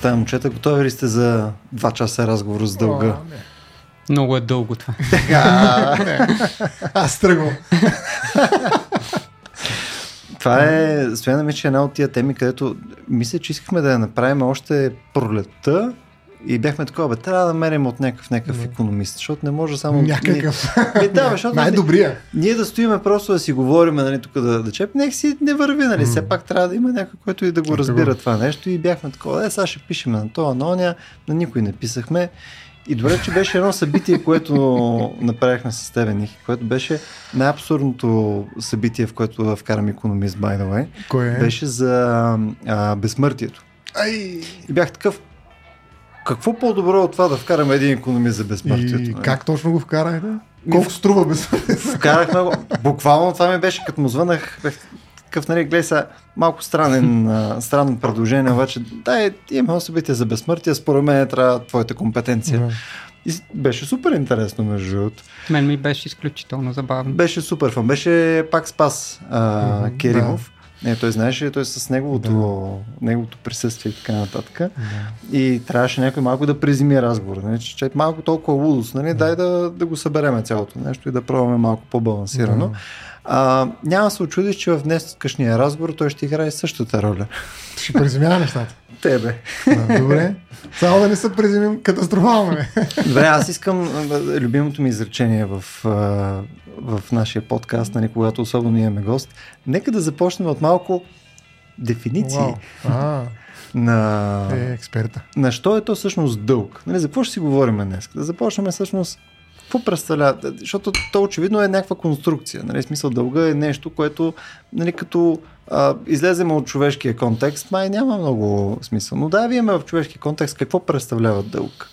Какво става, момчета? Готови ли сте за 2 часа разговор с дълга? О, не. Много е дълго това. Аз тръгвам. Това е, стояна ми, че е една от тия теми, където мисля, че искахме да я направим още пролетта и бяхме такова, бе, трябва да намерим от някакъв, някакъв економист, защото не може само... Някакъв. Ние, да, бе, защото Най-добрия. ние да стоиме просто да си говорим, нали, тук да, да чеп, нека си не върви, нали, все пак трябва да има някой, който и да го разбира това нещо и бяхме такова, е, сега ще пишеме на това, на оня, на никой не писахме. И добре, че беше едно събитие, което направихме с тебе, Ники, което беше най-абсурдното събитие, в което да вкарам економист, by the way. Кой е? Беше за а, безсмъртието. Ай! И бях такъв, какво по-добро от това да вкараме един економист за безсмъртието? И нали? как точно го вкарахте? Колко струва без Вкарахме го. Буквално това ми беше, като му звънах, такъв, нали, гледай сега, малко странен, странно предложение, обаче, дай, имаме едно събитие за безсмъртие, според мен трябва твоята компетенция. Да. И беше супер интересно, между другото. Мен ми беше изключително забавно. Беше супер фан. Беше пак Спас а, Керимов. Не, той знаеше, той с неговото, неговото присъствие и така нататък. И трябваше някой малко да презими разговора. Нали? Че, че малко толкова лудост, нали? дай да, да го събереме цялото нещо и да пробваме малко по-балансирано. Да. А, няма да се очудиш, че в днес къшния разговор той ще играе същата роля. Ще преземява нещата. Тебе. Да, добре. Само да не се преземим катастрофално. Добре, аз искам а, любимото ми изречение в, а, в нашия подкаст, нали, когато особено имаме гост. Нека да започнем от малко дефиниции. А, на, е експерта. на що е то всъщност дълг. Нали, за какво ще си говорим днес? Да започнем всъщност какво представлява? Защото то очевидно е някаква конструкция. Нали? Смисъл дълга е нещо, което нали, като а, излезем от човешкия контекст, май няма много смисъл. Но да, вие в човешки контекст какво представлява дълг?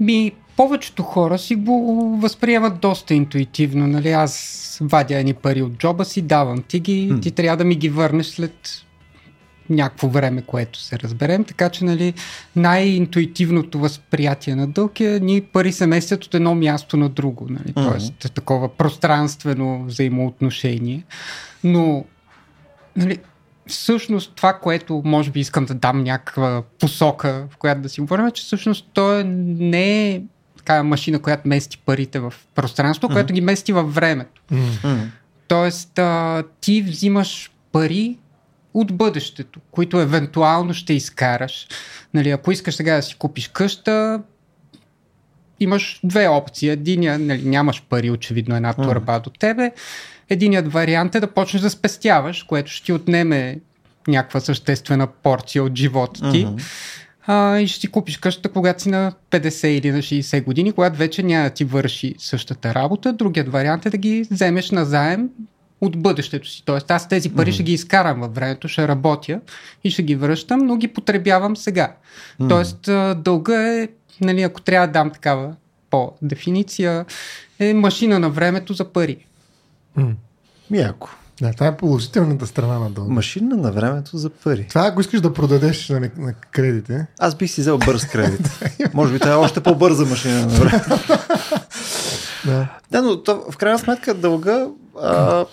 Ми, повечето хора си го възприемат доста интуитивно. Нали? Аз вадя едни пари от джоба си, давам ти ги, М. ти трябва да ми ги върнеш след някакво време, което се разберем. Така че нали, най-интуитивното възприятие на дълг е ни пари се местят от едно място на друго. Нали? Мгм. Тоест такова пространствено взаимоотношение. Но нали, всъщност това, което може би искам да дам някаква посока, в която да си говорим, е, че всъщност то е, не е такава машина, която мести парите в пространство, която ги мести във времето. М. Тоест, а, ти взимаш пари от бъдещето, които евентуално ще изкараш. Нали, ако искаш сега да си купиш къща, имаш две опции. Единия, нали, нямаш пари, очевидно една турба до тебе. Единият вариант е да почнеш да спестяваш, което ще ти отнеме някаква съществена порция от живота ти. Мгм. А, и ще си купиш къщата, когато си на 50 или на 60 години, когато вече няма да ти върши същата работа. Другият вариант е да ги вземеш назаем от бъдещето си. Тоест аз тези пари ще ги изкарам във времето, ще работя и ще ги връщам, но ги потребявам сега. Тоест а, дълга е, нали, ако трябва да дам такава по-дефиниция, е машина на времето за пари. М. Яко. Да, това е положителната страна на дълга. Машина на времето за пари. Това ако искаш да продадеш на, на кредите, Аз бих си взел бърз кредит. Може би това е още по-бърза машина на времето. да. Да, но то, в крайна сметка дълга а,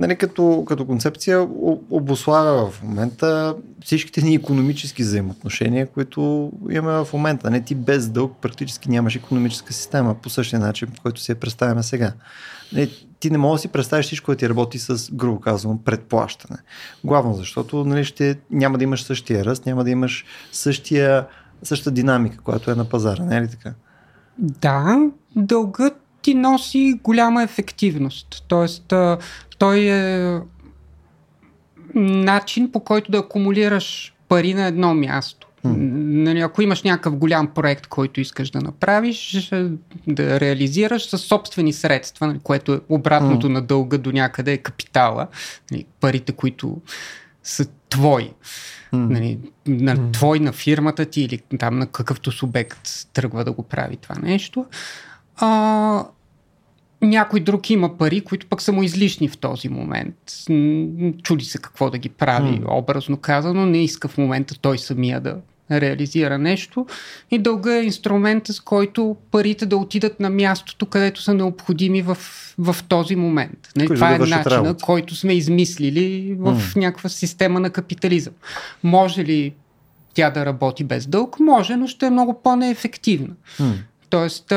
нали, като, като концепция обославя в момента всичките ни економически взаимоотношения, които имаме в момента. Не ти без дълг практически нямаш економическа система по същия начин, по който си я представяме сега. Не, ти не можеш да си представиш всичко да ти работи с, грубо казвам, предплащане. Главно защото нали, ще, няма да имаш същия ръст, няма да имаш същия, същата динамика, която е на пазара. Не е ли така? Да, дългът ти носи голяма ефективност. Тоест, той е начин по който да акумулираш пари на едно място. Нали, ако имаш някакъв голям проект, който искаш да направиш, да реализираш със собствени средства, нали, което е обратното на дълга до някъде е капитала, нали, парите, които са твои. Нали, на твой, на фирмата ти или там на какъвто субект тръгва да го прави това нещо. А, някой друг има пари, които пък са му излишни в този момент. Чуди се какво да ги прави, образно казано. Не иска в момента той самия да реализира нещо. И дълга е инструмента, с който парите да отидат на мястото, където са необходими в, в този момент. Нали, това е начина, работа. който сме измислили в някаква система на капитализъм. Може ли тя да работи без дълг? Може, но ще е много по-неефективна. М. Тоест,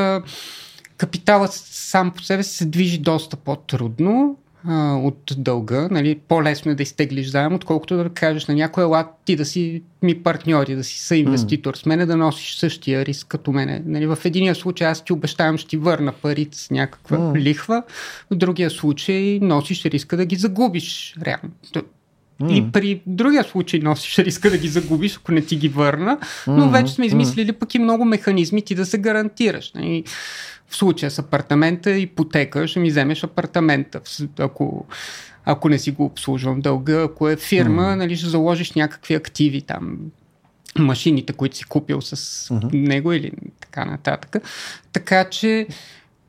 капиталът сам по себе си се движи доста по-трудно а, от дълга. Нали? По-лесно е да изтеглиш заем, отколкото да кажеш на някой ела ти да си ми партньори, да си съинвеститор с мене, да носиш същия риск като мене. Нали? В единия случай аз ти обещавам, ще ти върна парите с някаква М. лихва, в другия случай носиш риска да ги загубиш. Реално. М. И при другия случай носиш риска да ги загубиш, ако не ти ги върна, но вече сме измислили пък и много механизми ти да се гарантираш. Нали? В случая с апартамента, ипотека, ще ми вземеш апартамента, ако, ако не си го обслужвам дълга, ако е фирма, нали, ще заложиш някакви активи там, машините, които си купил с Мгм. него или така нататък. Така че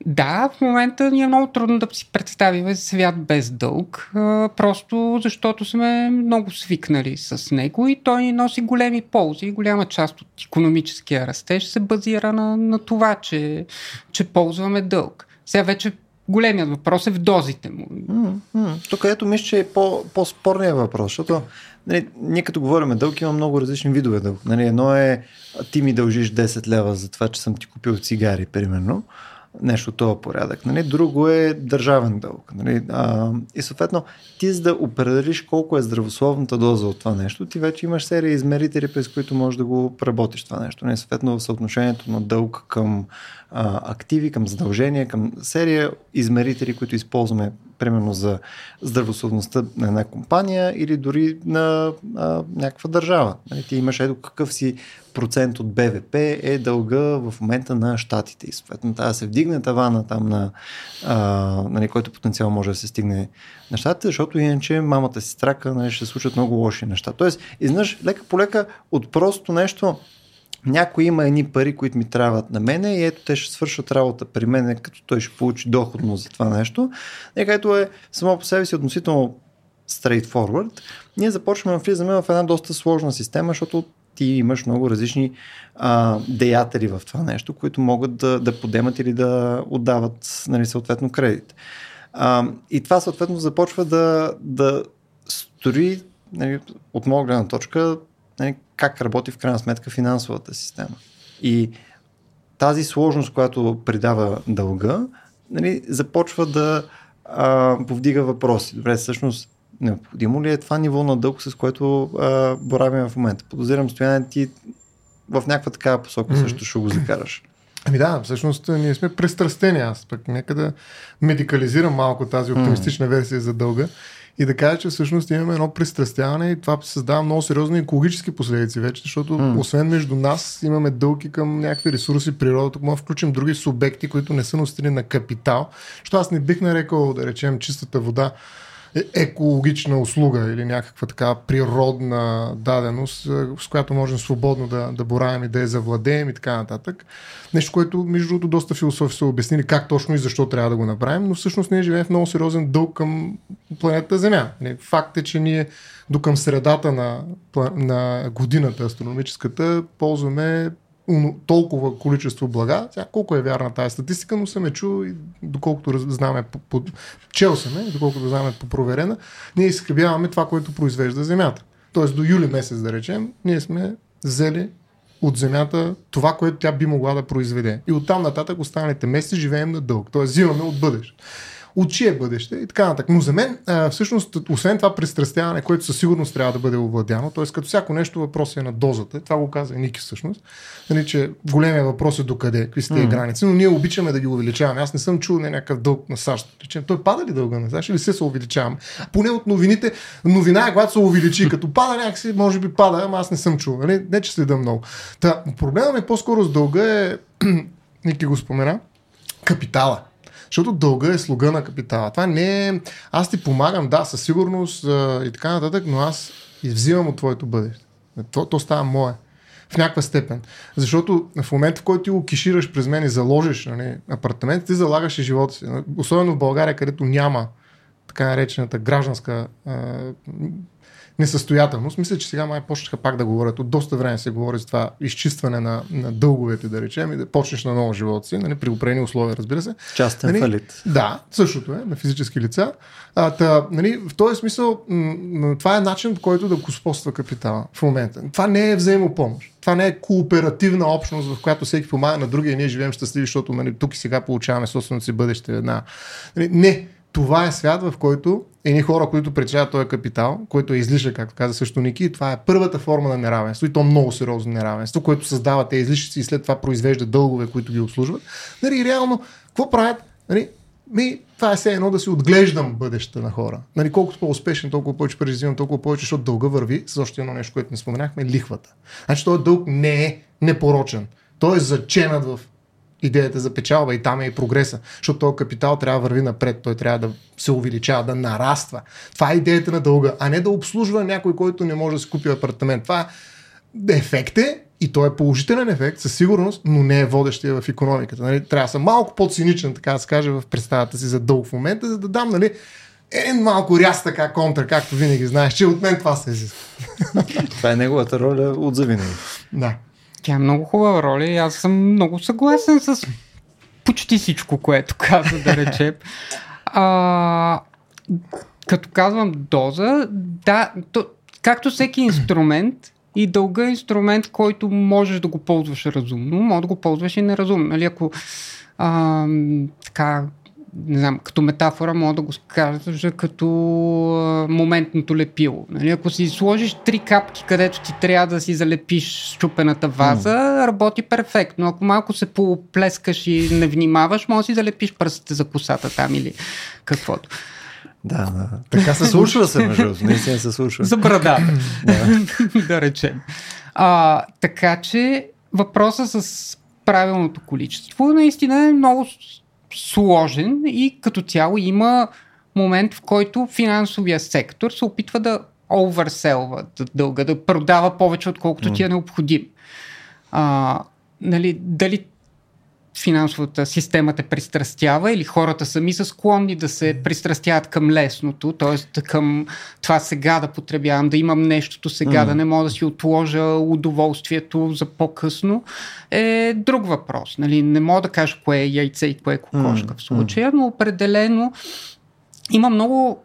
да, в момента ни е много трудно да си представим свят без дълг, просто защото сме много свикнали с него и той ни носи големи ползи. Голяма част от економическия растеж се базира на, на това, че, че ползваме дълг. Сега вече големият въпрос е в дозите му. Тук ето мисля, че е по, по-спорният въпрос, защото нали, ние като говорим дълг, има много различни видове дълг. Нали, едно е ти ми дължиш 10 лева за това, че съм ти купил цигари, примерно. Нещо този порядък. Нали? Друго е държавен дълг. Нали? А, и съответно, ти за да определиш колко е здравословната доза от това нещо, ти вече имаш серия измерители, през които можеш да го преработиш това нещо. Нали? Съответно, съотношението на дълг към а, активи, към задължения, към серия измерители, които използваме примерно за здравословността на една компания или дори на а, някаква държава. Нали, ти имаш ето какъв си процент от БВП е дълга в момента на щатите и съответно да се вдигне тавана там на а, нали, който потенциал може да се стигне на щатите, защото иначе мамата си страка, нали, ще се случат много лоши неща. Тоест, изнъж лека по лека от просто нещо някой има едни пари, които ми трябват на мене и ето те ще свършат работа при мен, като той ще получи доходно за това нещо. И където е само по себе си относително straightforward, ние започваме да влизаме в една доста сложна система, защото ти имаш много различни а, деятели в това нещо, които могат да, да подемат или да отдават нали, съответно кредит. А, и това съответно започва да, да строи нали, от моя гледна точка нали, как работи в крайна сметка финансовата система. И тази сложност, която придава дълга, нали, започва да а, повдига въпроси. Добре, всъщност, необходимо ли е това ниво на дълг, с което а, боравим в момента? Подозирам, стояне ти в някаква такава посока също ще го закараш. Ами да, всъщност ние сме пристрастени. Аз пък нека да медикализирам малко тази оптимистична версия за дълга и да кажа, че всъщност имаме едно пристрастяване и това създава много сериозни екологически последици вече, защото М. освен между нас имаме дълги към някакви ресурси, природа, тук може да включим други субекти, които не са носители на капитал, защото аз не бих нарекал, да речем, чистата вода екологична услуга или някаква така природна даденост, с която можем свободно да, да боравим и да я завладеем и така нататък. Нещо, което между другото доста философи са обяснили как точно и защо трябва да го направим, но всъщност ние живеем в много сериозен дълг към планетата Земя. Факт е, че ние до към средата на, на годината астрономическата ползваме толкова количество блага. Сега, колко е вярна тази статистика, но съм е чул и доколкото знаме, по, по, чел съм е, доколкото знаме по проверена, ние изхъбяваме това, което произвежда Земята. Тоест до юли месец, да речем, ние сме взели от земята това, което тя би могла да произведе. И оттам нататък останалите месеци живеем на дълг. Тоест взимаме от бъдеще. От чие бъдеще и така нататък. Но за мен, а, всъщност, освен това пристрастяване, което със сигурност трябва да бъде овладяно, т.е. като всяко нещо въпрос е на дозата, това го каза и Ники всъщност, нали, че големия въпрос е докъде, какви са тези Мгм. граници, но ние обичаме да ги увеличаваме. Аз не съм чул на някакъв дълг на САЩ. Речем, той пада ли дълга на САЩ или се се увеличаваме? Поне от новините, новина е, когато се увеличи, като пада някакси, може би пада, ама аз не съм чул. Нали? Не, че следа много. Та, проблема ми по-скоро с дълга е, Ники го спомена, капитала. Защото дълга е слуга на капитала. Това не е... Аз ти помагам, да, със сигурност а, и така нататък, но аз взимам от твоето бъдеще. То, то става мое. В някаква степен. Защото в момента, в който ти го кишираш през мен и заложиш нали, апартамент, ти залагаш и живота си. Особено в България, където няма така наречената гражданска а, несъстоятелност. Мисля, че сега май почнаха пак да говорят. От доста време се говори за това изчистване на, на дълговете, да речем, и да почнеш на ново живота си, нали, при определени условия, разбира се. Частен Нали? фалит. Да, същото е, на физически лица. А, та, нали, в този смисъл, м- м- това е начин, по който да господства капитала в момента. Това не е взаимопомощ. Това не е кооперативна общност, в която всеки помага на другия и ние живеем щастливи, защото нали, тук и сега получаваме собственото си бъдеще една. Нали, не, това е свят, в който едни хора, които причиняват този капитал, който е излишък, както каза също Ники, това е първата форма на неравенство и то много сериозно неравенство, което създава те излишъци и след това произвежда дългове, които ги обслужват. Нали, реално, какво правят? Нали, ми, това е все едно да си отглеждам бъдещето на хора. Нали, колкото по-успешен, толкова повече преживявам, толкова повече, защото дълга върви с още едно нещо, което не споменахме, лихвата. Значи този дълг не е непорочен. Той е заченат в идеята за печалба и там е и прогреса, защото този капитал трябва да върви напред, той трябва да се увеличава, да нараства. Това е идеята на дълга, а не да обслужва някой, който не може да си купи апартамент. Това е ефект е и той е положителен ефект, със сигурност, но не е водещия в економиката. Нали? Трябва да съм малко по-циничен, така да се каже, в представата си за дълг в момента, за да дам нали, един малко ряс така контра, както винаги знаеш, че от мен това се изисква. Това е неговата роля от завинаги. Да. Тя е много хубава роля и аз съм много съгласен с почти всичко, което каза, да речем. А, като казвам доза, да, то, както всеки инструмент, и дълга е инструмент, който можеш да го ползваш разумно, може да го ползваш и неразумно. Нали, ако а, така, не знам, като метафора мога да го кажа като а, моментното лепило. Нали? Ако си сложиш три капки, където ти трябва да си залепиш щупената ваза, mm. работи перфектно. Ако малко се поплескаш и не внимаваш, може да си залепиш пръстите за косата там или каквото. Да, да. Така се случва се, между другото. Наистина се случва. За брадата, да речем. А, така че въпросът с правилното количество наистина е много сложен и като цяло има момент, в който финансовия сектор се опитва да оверселва дълга, да продава повече, отколкото ти е необходим. А, нали, дали финансовата система те пристрастява или хората сами са склонни да се пристрастяват към лесното, т.е. към това сега да потребявам, да имам нещото сега, mm. да не мога да си отложа удоволствието за по-късно, е друг въпрос. Нали? Не мога да кажа кое е яйце и кое е кокошка mm. в случая, но определено има много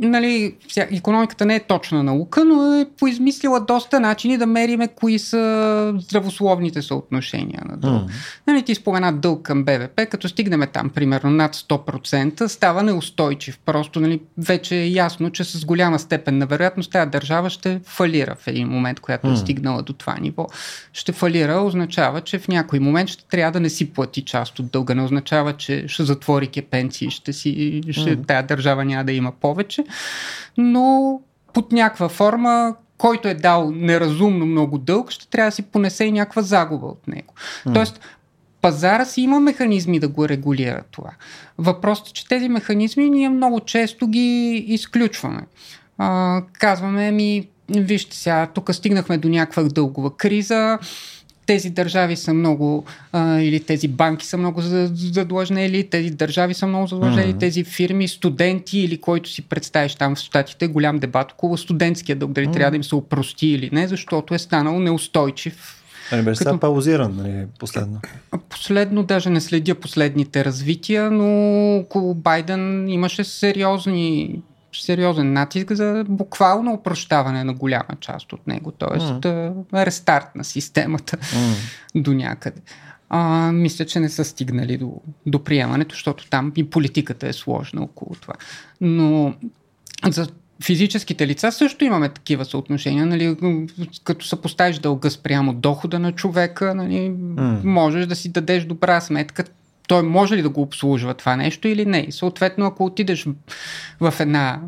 нали, економиката не е точна наука, но е поизмислила доста начини да мериме кои са здравословните съотношения на дълг. Mm. Нали, ти спомена дълг към БВП, като стигнем там примерно над 100%, става неустойчив. Просто нали, вече е ясно, че с голяма степен на вероятност тази държава ще фалира в един момент, която mm. е стигнала до това ниво. Ще фалира означава, че в някой момент ще трябва да не си плати част от дълга. Не означава, че ще затвори пенсии, ще си, ще, mm. тая държава няма да има повече но под някаква форма, който е дал неразумно много дълг, ще трябва да си понесе и някаква загуба от него. Mm. Тоест, пазара си има механизми да го регулира това. Въпросът е, че тези механизми ние много често ги изключваме. А, казваме ми, вижте сега, тук стигнахме до някаква дългова криза, тези държави са много, а, или тези банки са много задлъжнели, тези държави са много задлъжнели, mm-hmm. тези фирми, студенти или който си представиш там в Штатите, голям дебат около студентския дълг, дали mm-hmm. трябва да им се опрости или не, защото е станал неустойчив не беше като... паузиран, нали, последно. Последно, даже не следя последните развития, но около Байден имаше сериозни сериозен натиск за буквално опрощаване на голяма част от него, т.е. Mm. рестарт на системата mm. до някъде. А, мисля, че не са стигнали до, до приемането, защото там и политиката е сложна около това. Но за физическите лица също имаме такива съотношения. Нали, като съпоставиш дълга спрямо дохода на човека, нали, mm. можеш да си дадеш добра сметка той може ли да го обслужва това нещо или не. И съответно, ако отидеш в една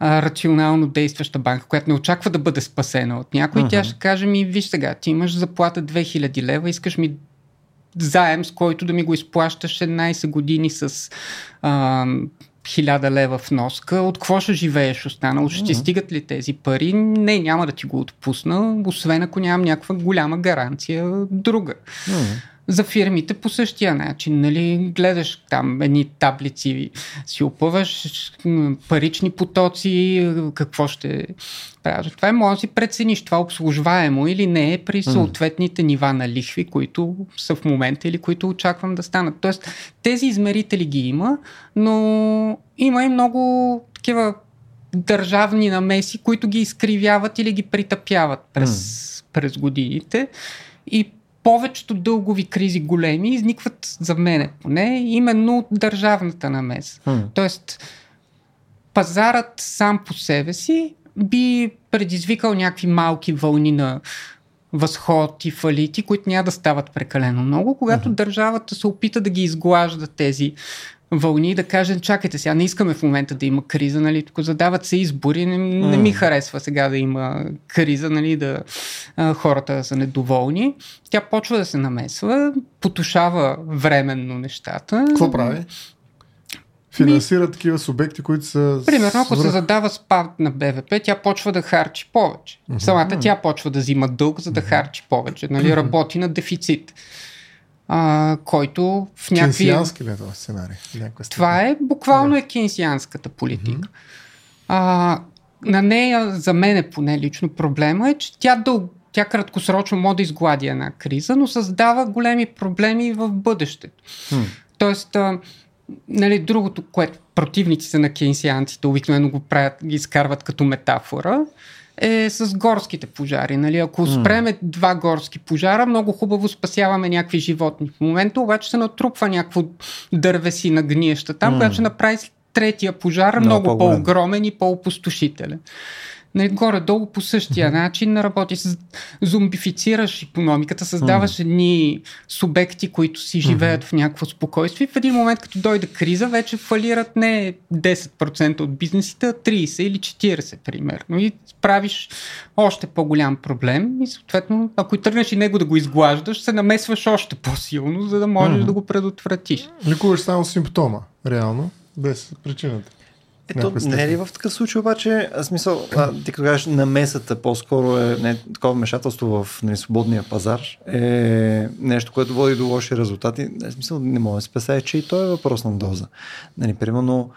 а, рационално действаща банка, която не очаква да бъде спасена от някой, uh-huh. тя ще каже ми, виж сега, ти имаш заплата 2000 лева, искаш ми заем, с който да ми го изплащаш 11 години с а, 1000 лева в носка, от какво ще живееш останало? Ще ти стигат ли тези пари? Не, няма да ти го отпусна, освен ако нямам някаква голяма гаранция друга. Uh-huh. За фирмите по същия начин. Нали? Гледаш там едни таблици, си опъваш парични потоци, какво ще правиш. Това е може да си прецениш това обслужваемо или не е при съответните нива на лихви, които са в момента или които очаквам да станат. Тоест, тези измерители ги има, но има и много такива държавни намеси, които ги изкривяват или ги притъпяват през, през годините. И повечето дългови кризи големи изникват за мене поне именно от държавната намеса. Mm. Тоест, пазарът сам по себе си би предизвикал някакви малки вълни на възход и фалити, които няма да стават прекалено много, когато mm-hmm. държавата се опита да ги изглажда тези вълни да кажем, чакайте сега, не искаме в момента да има криза, нали, тук задават се избори, не, не ми харесва сега да има криза, нали, да а, хората са недоволни. Тя почва да се намесва, потушава временно нещата. Какво прави? Финансира ми... такива субекти, които са. Примерно, ако се задава спад на БВП, тя почва да харчи повече. Самата тя почва да взима дълг, за да харчи повече. Нали, работи на дефицит а, който в някакви... Кейнсиански ли е това сценарий? Това е буквално е кейнсианската политика. Mm-hmm. А, на нея, за мен е поне лично проблема е, че тя дълго тя краткосрочно може да изглади една криза, но създава големи проблеми в бъдещето. Hmm. Тоест, а, нали, другото, което противниците на кейнсианците обикновено го правят, ги изкарват като метафора, е с горските пожари. Нали? Ако спреме mm. два горски пожара, много хубаво спасяваме някакви животни. В момента обаче се натрупва някакво дървеси на гниеща там, mm. която ще направи третия пожар много, много по-огромен и по-опустошителен нали, горе-долу по същия mm-hmm. начин работи. С, зомбифицираш економиката, създаваш mm-hmm. едни субекти, които си живеят mm-hmm. в някакво спокойствие. В един момент, като дойде криза, вече фалират не 10% от бизнесите, а 30 или 40, примерно. И правиш още по-голям проблем и съответно, ако и тръгнеш и него да го изглаждаш, се намесваш още по-силно, за да можеш mm-hmm. да го предотвратиш. Лекуваш само симптома, реално, без причината. Ето, не е ли в такъв случай обаче, смисъл, а, ти като кажеш намесата по-скоро е не, такова вмешателство в нали, свободния пазар е нещо, което води до лоши резултати. В смисъл, не може да се песае, че и то е въпрос на доза. Нали, примерно,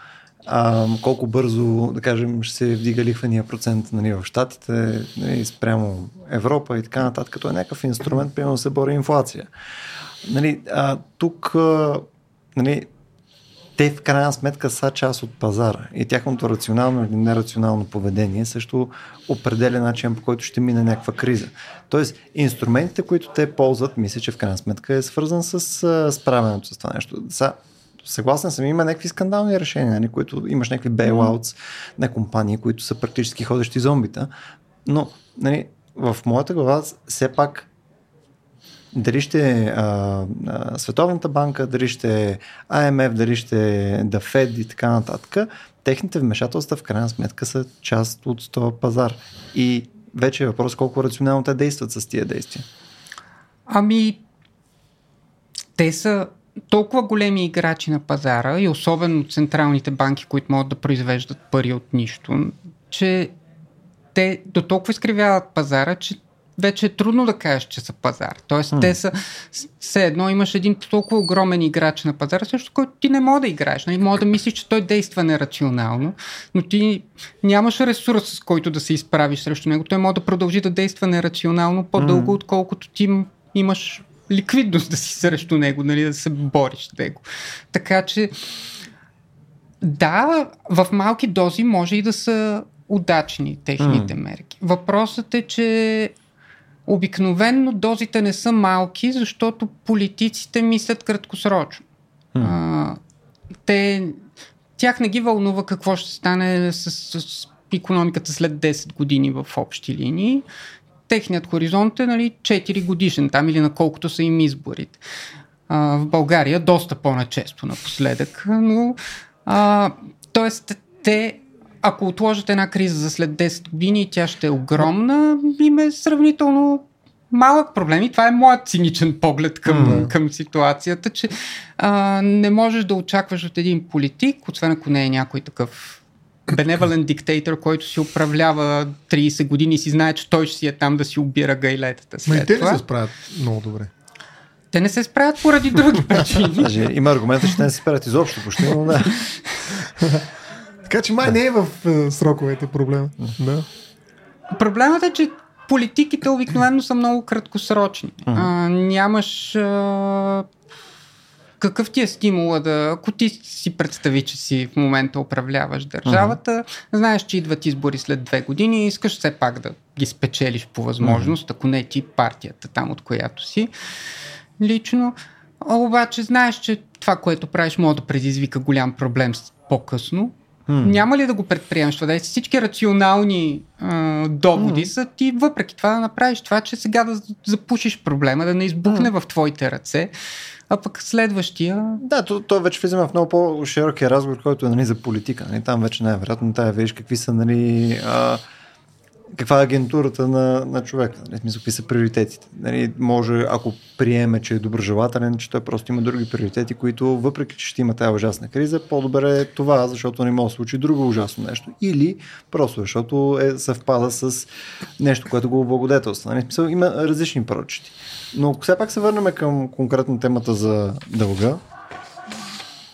а, колко бързо, да кажем, ще се вдига лихвения процент нали, в Штатите, нали, спрямо Европа и така нататък, като е някакъв инструмент, примерно се бори инфлация. Нали, а, тук нали, те в крайна сметка са част от пазара и тяхното рационално или нерационално поведение също определя начин по който ще мине някаква криза. Тоест, инструментите, които те ползват, мисля, че в крайна сметка е свързан с справянето с това нещо. Са, съгласен съм, има някакви скандални решения, нали, които имаш някакви бейлаутс на компании, които са практически ходещи зомбита, но нали, в моята глава все пак дали ще а, а, Световната банка, дали ще АМФ, дали ще е да Fed и така нататък, техните вмешателства в крайна сметка са част от този пазар. И вече е въпрос колко рационално те действат с тия действия. Ами, те са толкова големи играчи на пазара и особено централните банки, които могат да произвеждат пари от нищо, че те до толкова изкривяват пазара, че вече е трудно да кажеш, че са пазар. Тоест, mm. те са все едно имаш един толкова огромен играч на пазара, също който ти не може да играеш. Нали? Може да мислиш, че той действа нерационално, но ти нямаш ресурс, с който да се изправиш срещу него. Той може да продължи да действа нерационално по-дълго, mm. отколкото ти имаш ликвидност да си срещу него, нали, да се бориш с него. Така че, да, в малки дози може и да са удачни техните mm. мерки. Въпросът е, че Обикновенно дозите не са малки, защото политиците мислят краткосрочно. Hmm. А, те, тях не ги вълнува какво ще стане с, с, с економиката след 10 години в общи линии. Техният хоризонт е нали, 4 годишен там или на колкото са им изборите. А, в България доста по-начесто напоследък, но а, т.е. те ако отложат една криза за след 10 години и тя ще е огромна, им е сравнително малък проблем и това е моят циничен поглед към, mm. към ситуацията, че а, не можеш да очакваш от един политик, освен ако не е някой такъв беневален диктатор, който си управлява 30 години и си знае, че той ще си е там да си обира гайлетата. Ма и те ли се справят много добре? Те не се справят поради други причини. Даже има аргумента, че те не се справят изобщо почти, но да. Така че май не е в е, сроковете проблема. Да. Проблемът е, че политиките обикновено са много краткосрочни. А, нямаш а, какъв ти е стимула да, ако ти си представи, че си в момента управляваш държавата, знаеш, че идват избори след две години и искаш все пак да ги спечелиш по възможност, ако не ти партията там, от която си лично. А, обаче знаеш, че това, което правиш, може да предизвика голям проблем с- по-късно. Няма ли да го предприемеш това? Да всички рационални а, доводи са ти въпреки това да направиш това, че сега да запушиш проблема, да не избухне в твоите ръце, а пък следващия... Да, то, то вече влизаме в много по-широкия разговор, който е нали, за политика. Нали. Там вече най-вероятно тая виж какви са нали, а, каква е агентурата на, на човека, нали, смисъл, какви са приоритетите. Нали, може, ако приеме, че е доброжелателен, че той просто има други приоритети, които, въпреки че ще има тази ужасна криза, по-добре е това, защото не може да случи друго ужасно нещо. Или просто защото е съвпада с нещо, което го облагодетелства. Нали, смисъл, има различни прочити. Но ако все пак се върнем към конкретно темата за дълга,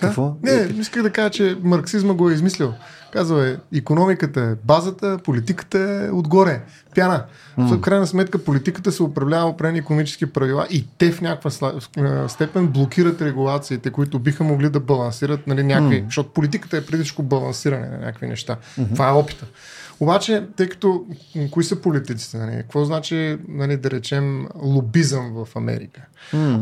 какво? Не, исках да кажа, че марксизма го е измислил. Казва е, економиката е базата, политиката е отгоре, пяна. В крайна сметка политиката се управлява определени економически правила и те в някаква е, степен блокират регулациите, които биха могли да балансират нали, някакви, защото политиката е преди всичко балансиране на някакви неща. Това е опита. Обаче, тъй като кои са политиците? Нали? Какво значи, нали, да речем, лобизъм в Америка?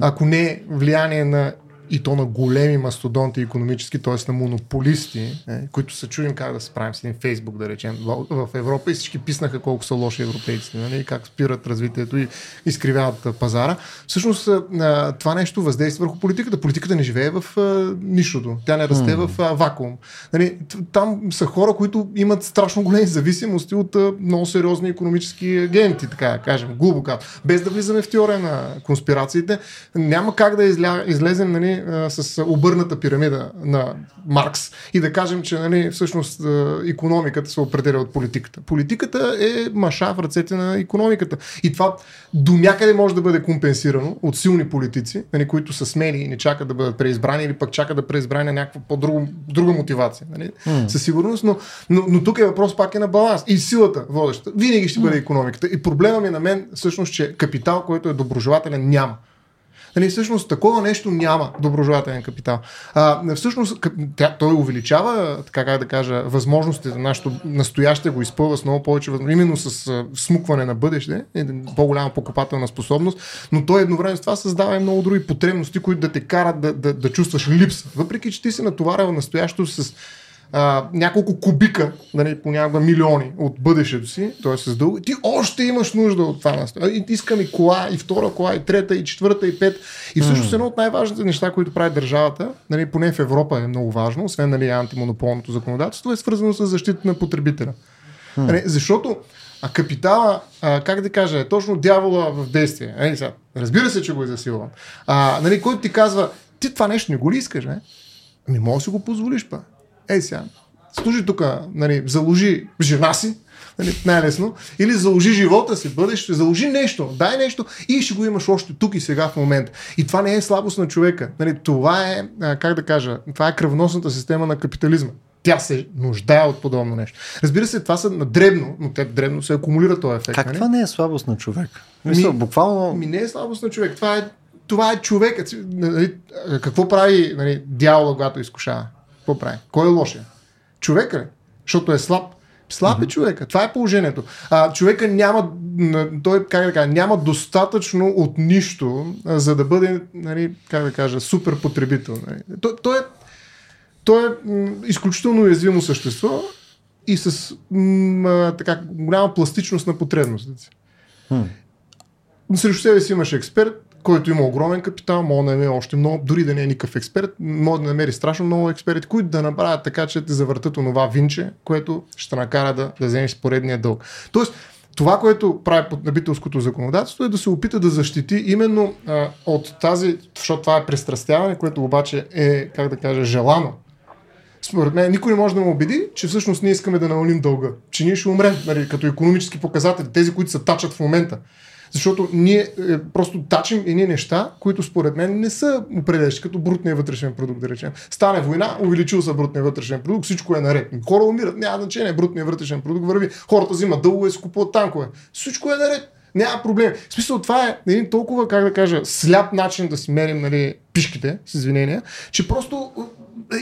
Ако не е влияние на и то на големи мастодонти економически, т.е. на монополисти, е, които се чудим как да се справим с един Фейсбук, да речем, в, в Европа и всички писнаха колко са лоши европейците, нали, как спират развитието и изкривяват пазара. Всъщност а, това нещо въздейства върху политиката. Политиката не живее в а, нищото. Тя не расте в а, вакуум. Нали, там са хора, които имат страшно големи зависимости от а, много сериозни економически агенти, така да кажем, грубо казано. Без да влизаме в теория на конспирациите, няма как да изля, излезем нали, а, с обърната пирамида на Маркс и да кажем, че нали, всъщност економиката се определя от политиката. Политиката е маша в ръцете на економиката. И това до някъде може да бъде компенсирано от силни политици, нали, които са смели и не чакат да бъдат преизбрани или пък чакат да преизбрани на някаква по-друга мотивация. Нали? Със сигурност, но, но, но тук е въпрос пак е на баланс. И силата водеща винаги ще бъде економиката. И проблема ми на мен всъщност, че капитал, който е доброжелателен, няма. Нали, всъщност такова нещо няма доброжелателен капитал. А, всъщност тя, той увеличава, така как да кажа, възможностите за нашето настояще го изпълва с много повече именно с смукване на бъдеще, по-голяма покупателна способност, но той едновременно с това създава и много други потребности, които да те карат да, да, да чувстваш липса. Въпреки, че ти си натоварил настоящето с а, няколко кубика, нали, понякога милиони от бъдещето си, т.е. с дълго, ти още имаш нужда от това. насто- И искам и кола, и втора кола, и трета, и четвърта, и пет. И всъщност едно от най-важните неща, които прави държавата, нали, поне в Европа е много важно, освен нали, антимонополното законодателство, е свързано с защита на потребителя. Нали, защото а капитала, а, как да кажа, е точно дявола в действие. Нали, сега, разбира се, че го е засилвам. А, нали, който ти казва, ти това нещо не го ли искаш, не? Ами може да си го позволиш па. Ей сега, служи тук, нали, заложи жена си, нали, най-лесно, или заложи живота си, бъдеще, заложи нещо, дай нещо и ще го имаш още тук и сега в момента. И това не е слабост на човека. Нали, това е, как да кажа, това е кръвносната система на капитализма. Тя се нуждае от подобно нещо. Разбира се, това са на дребно, но те дребно се акумулира този ефект. Как нали? това не е слабост на човек? Мисля, Ми- буквално... Ми не е слабост на човек. Това е, това е човекът. Нали, какво прави нали, дявола, когато изкушава? Какво прави? Кой е лошия? Човека ли? Защото е слаб. Слаб е човека. Това е положението. А, човека няма, той, как да кажа, няма достатъчно от нищо, а, за да бъде, нали, как да кажа, супер потребител. Нали. Той, той е, той е м, изключително уязвимо същество и с м, така, голяма пластичност на потребностите си. Срещу себе си имаш експерт, който има огромен капитал, може да намери още много, дори да не е никакъв експерт, може да намери страшно много експерти, които да направят така, че те завъртат онова винче, което ще накара да, да вземеш поредния дълг. Тоест, това, което прави потребителското законодателство е да се опита да защити именно а, от тази, защото това е престрастяване, което обаче е, как да кажа, желано. Според мен никой не може да ме убеди, че всъщност ние искаме да намалим дълга. Че ние ще умрем, нали, като економически показатели, тези, които се тачат в момента. Защото ние е, просто тачим едни неща, които според мен не са определящи, като брутния вътрешен продукт, да речем. Стане война, увеличил се брутния вътрешен продукт, всичко е наред. Хора умират, няма значение, брутния вътрешен продукт върви. Хората взимат дългове и купуват танкове. Всичко е наред. Няма проблем. В смисъл, това е един толкова, как да кажа, сляп начин да си мерим нали, пишките, с извинения, че просто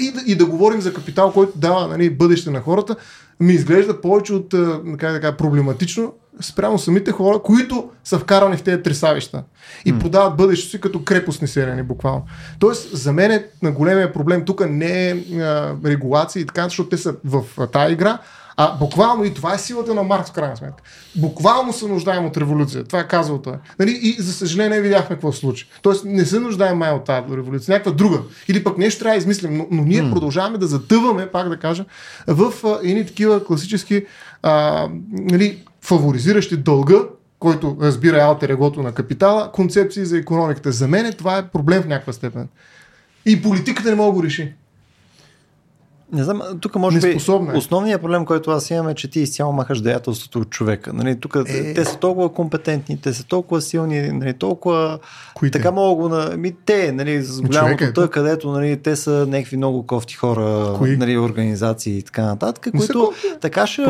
и да, и да говорим за капитал, който дава нали, бъдеще на хората, ми изглежда повече от как да кажа, проблематично спрямо самите хора, които са вкарани в тези тресавища и mm. подават бъдещето си като крепостни селени, буквално. Тоест, за мен е на големия проблем тук не е а, регулации и така, защото те са в а, тази игра, а буквално и това е силата на Маркс, в крайна сметка. Буквално се нуждаем от революция. Това е казал той. Нали? И за съжаление видяхме какво се случи. Тоест не се нуждаем май от тази революция, някаква друга. Или пък нещо трябва да измислим. Но, но ние mm. продължаваме да затъваме, пак да кажа, в а, едни такива класически а, нали, фаворизиращи дълга, който разбира алтер егото на капитала, концепции за економиката. За мен това е проблем в някаква степен. И политиката не мога да го реши. Не знам, тук може би основният проблем, който аз имам е, че ти изцяло махаш деятелството от човека. Нали, тук е... те са толкова компетентни, те са толкова силни, нали, толкова... Кои така мога на... Ми, те, нали, с голямото тъй, където нали, те са някакви много кофти хора, Кои? нали, организации и така нататък, не които така ще,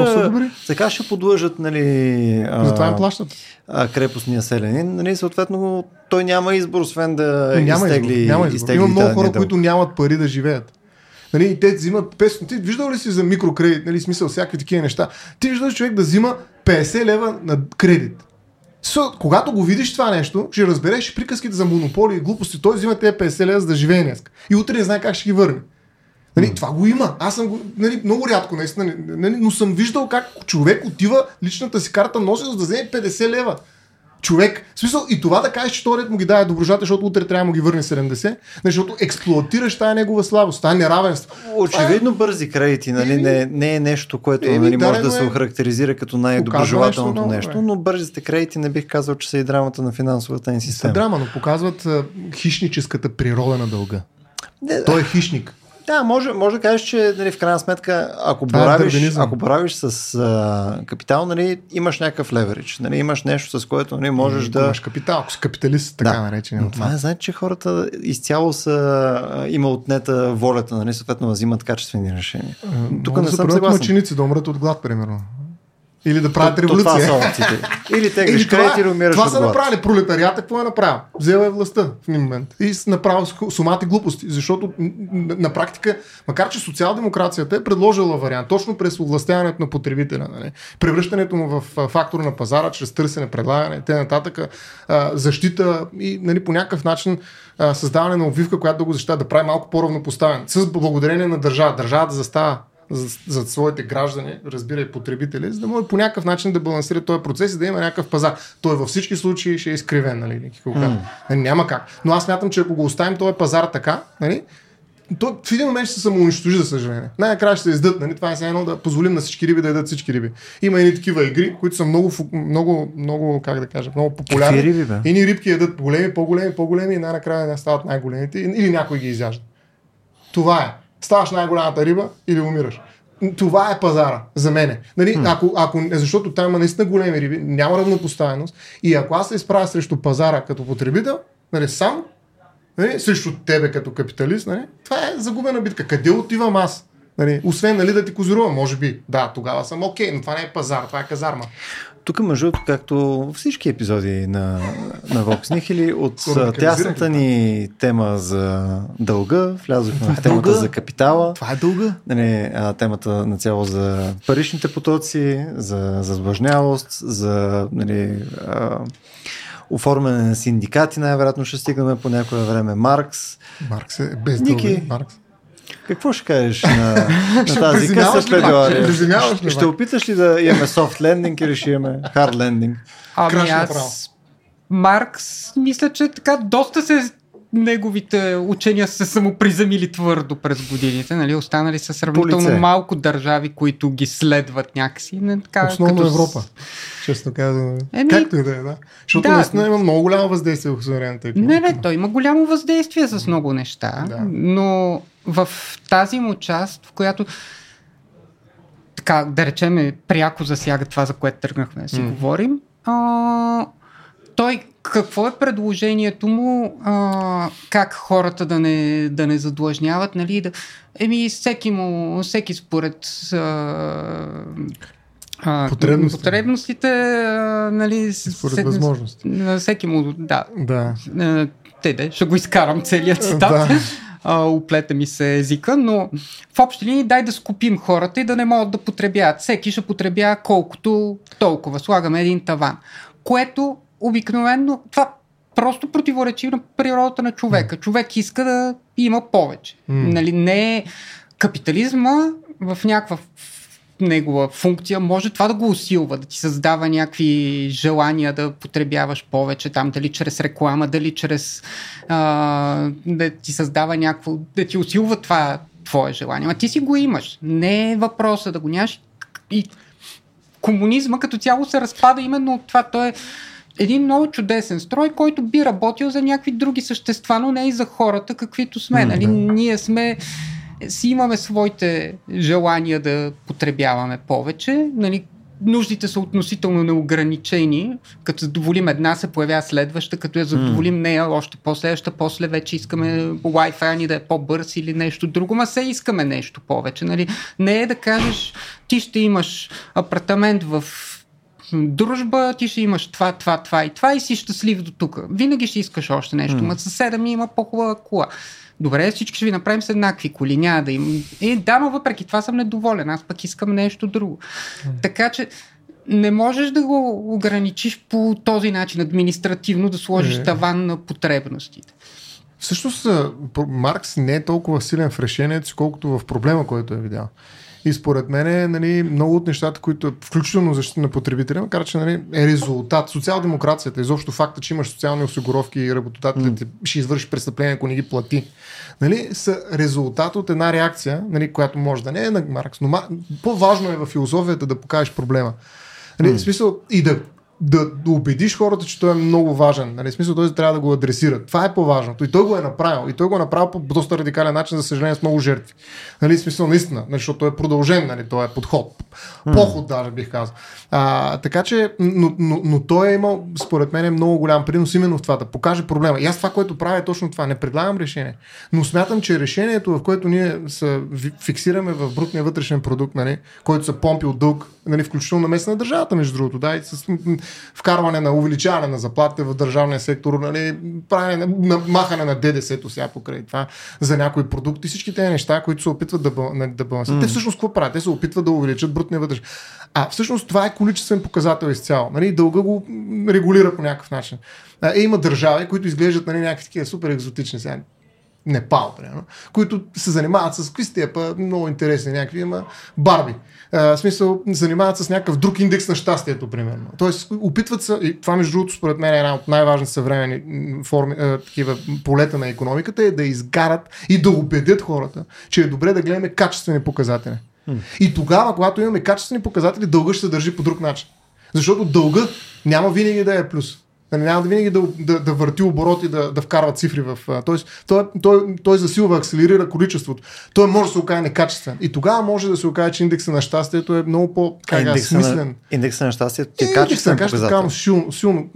така ще подлъжат нали, Затова им плащат. А, крепостния селенин. Нали, съответно, той няма избор, освен да няма изтегли, избор. Няма избор. изтегли Има много хора, които нямат пари да живеят. Нали, и те взимат 500. Ти виждал ли си за микрокредит, нали, смисъл, всякакви такива неща? Ти виждал човек да взима 50 лева на кредит? So, когато го видиш това нещо, ще разбереш приказките за монополи и глупости. Той взима тези 50 лева за да живее днес. И утре не знае как ще ги върне. Нали, mm. Това го има. Аз съм го, нали, много рядко, наистина, нали, но съм виждал как човек отива личната си карта, носи за да вземе 50 лева човек. В смисъл и това да кажеш, че той му ги даде доброжата, защото утре трябва да му ги върне 70, защото експлуатираш тая негова слабост, тая неравенство. Очевидно е... бързи кредити, нали? Не, не, е нещо, което Еми, нали, може да, се охарактеризира като най-доброжелателното нещо, нещо, но бързите кредити не бих казал, че са и драмата на финансовата ни система. Са драма, но показват хищническата природа на дълга. Не, Той е хищник. Да, може, може да кажеш, че нали, в крайна сметка, ако боравиш, ако боравиш с а, капитал, нали, имаш някакъв леверидж. Нали, имаш нещо, с което нали, можеш да. Имаш капитал, ако си капиталист, така да. наречен. Но това е, значи, че хората изцяло са има отнета волята, нали, съответно да взимат качествени решения. Тук не съм съгласен. мъченици да умрат от глад, примерно. Или да правят революция. Това са опциите. Или те греш кредит или умираш Това са направили. Пролетарията какво е направил? Взела е властта в един момент. И направил сумати глупости. Защото на практика, макар че социал-демокрацията е предложила вариант, точно през овластяването на потребителя, нали? превръщането му в фактор на пазара, чрез търсене, предлагане, те нататък, защита и нали, по някакъв начин създаване на обвивка, която да го защита, да прави малко по-равнопоставен. С благодарение на държава. Държава да застава за, за своите граждани, разбира и потребители, за да може по някакъв начин да балансира този процес и да има някакъв пазар. Той във всички случаи ще е изкривен, нали? Mm. Няма как. Но аз мятам, че ако го оставим този пазар така, нали, то в един момент ще се самоунищожи, за съжаление. Най-накрая ще се издат. Нали? Това е едно да позволим на всички риби да ядат всички риби. Има и такива игри, които са много, много, много, как да кажа, много популярни. Какви риби, бе? Едни рибки ядат големи, по-големи, по-големи и най-накрая не стават най-големите или някой ги изяжда. Това е ставаш най-голямата риба или умираш. Това е пазара за мене. Нали, hmm. ако, ако, защото там има наистина големи риби, няма равнопоставеност и ако аз се изправя срещу пазара като потребител, нали, сам, нали, срещу тебе като капиталист, нали, това е загубена битка. Къде отивам аз? Нали, освен нали, да ти козирувам, може би. Да, тогава съм окей, okay, но това не е пазар, това е казарма. Тук, между както всички епизоди на, на Vox или от тясната ни тема за дълга, влязохме в е темата дълга? за капитала. Това е дълга. Нали, темата на цяло за паричните потоци, за, за сблъжнявост, за нали, а, оформяне на синдикати, най-вероятно ще стигнем по някое време. Маркс. Маркс е без Ники, дълга. Маркс. Какво ще кажеш на, на тази къса пледуария? Ще, ще опиташ ли да имаме soft landing или ще имаме hard landing? Ами аз... Маркс, мисля, че така доста се неговите учения са се самоприземили твърдо през годините. Нали? Останали са сравнително малко държави, които ги следват някакси. Не, така, Основно като... Европа, честно казвам. Еми... Както и да е, да. Защото да, наистина има много голямо въздействие в суверенната Не, не, той има голямо въздействие с много неща, да. но в тази му част, в която така, да речеме, пряко засяга това, за което тръгнахме да си mm. говорим, а, той какво е предложението му, а, как хората да не, да не задлъжняват, нали, да, еми всеки му, всеки според а, а, Потребностите. потребностите а, нали, Според се- възможности. на всеки му, да, Да. а, те де, ще го изкарам целият цитат. Да. А, оплета ми се езика, но в общи линии дай да скупим хората и да не могат да потребяват. Всеки ще потребява колкото толкова. Слагаме един таван. Което обикновено, това просто противоречи на природата на човека. Човек иска да има повече. М. Нали, не е капитализма в някаква негова функция може това да го усилва, да ти създава някакви желания да потребяваш повече там, дали чрез реклама, дали чрез а, да ти създава някакво, да ти усилва това твое желание. Ма ти си го имаш. Не е въпроса да го нямаш. И комунизма като цяло се разпада именно от това. Той е един много чудесен строй, който би работил за някакви други същества, но не и за хората, каквито сме. М, нали? Ние сме си имаме своите желания да потребяваме повече. Нали? Нуждите са относително неограничени. Като задоволим една, се появява следваща. Като я задоволим нея, още по-следваща, после вече искаме Wi-Fi ни да е по-бърз или нещо друго. Ма се искаме нещо повече. Нали? Не е да кажеш, ти ще имаш апартамент в дружба, ти ще имаш това, това, това и това и си щастлив до тук. Винаги ще искаш още нещо. Ма съседа ми има по-хубава кола. Добре, всички ще ви направим с еднакви коли. Няма да им. Е, да, но въпреки това съм недоволен. Аз пък искам нещо друго. Така че не можеш да го ограничиш по този начин административно, да сложиш Е. таван на потребностите. Всъщност Маркс не е толкова силен в решението си, колкото в проблема, който е видял. И според мен нали, много от нещата, които включително защита на потребителя, макар че нали, е резултат. Социал-демокрацията, изобщо факта, че имаш социални осигуровки и работодателите ще извърши престъпление, ако не ги плати, нали, са резултат от една реакция, нали, която може да не е на Маркс, но ма- по-важно е в философията да покажеш проблема. Нали, в смисъл и да, да, да убедиш хората, че той е много важен. Нали, в смисъл той трябва да го адресира. Това е по-важното. И той го е направил. И той го е направил по доста радикален начин, за съжаление, с много жертви. Нали, в смисъл наистина, нали, защото той е продължен, нали, той е подход. Поход, даже бих казал. А, така че, но, но, но той е имал, според мен, много голям принос именно в това, да покаже проблема. И аз това, което правя е точно това. Не предлагам решение. Но смятам, че решението, в което ние се фиксираме в брутния вътрешен продукт, нали, който се помпи от дълг, нали, включително на места на държавата, между другото, да, и с вкарване на увеличаване на заплатите в държавния сектор, нали, правене, на, махане на ДДС-то сега покрай това за някои продукти, всички тези неща, които се опитват да, нали, да балансират. Те всъщност какво правят? Те се опитват да увеличат брутния вътрешен. А всъщност това е количествен показател изцяло. Нали, дълга го регулира по някакъв начин. Е, има държави, които изглеждат нали, някакви такива супер екзотични сега. Непал, примерно, които се занимават с какви сте па, много интересни някакви, има барби. А, в смисъл, занимават с някакъв друг индекс на щастието, примерно. Тоест, опитват се, и това между другото, според мен е една от най-важните съвременни форми, а, такива полета на економиката, е да изгарат и да убедят хората, че е добре да гледаме качествени показатели. И тогава, когато имаме качествени показатели, дълга ще се държи по друг начин. Защото дълга няма винаги да е плюс. Нали, няма да винаги да, да, да върти оборот и да, да вкарва цифри в... Тоест, той, той, той засилва, акселерира количеството. Той може да се окаже некачествен. И тогава може да се окаже, че индекса на щастието е много по как индекса, на, смислен. индекса на щастието ти Е, е качествен на показател. казвам силно, силно,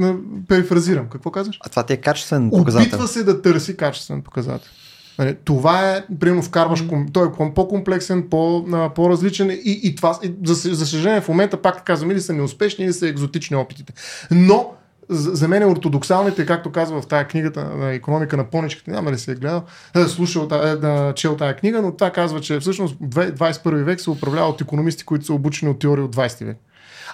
перифразирам. Какво казваш? А това ти е качествен показател. Опитва се да търси качествен показател. Нали, това е, примерно, вкарваш, той е ком- по-комплексен, по, по-различен и, и това, и, за, за съжаление, в момента пак казвам, или са неуспешни, или са екзотични опитите. Но, за, за мен ортодоксалните, както казва в тази книгата на економика на поничките, няма ли се е гледал, е, слушал, е, да, чел тази книга, но това казва, че всъщност две- 21 век се управлява от економисти, които са обучени от теории от 20 век.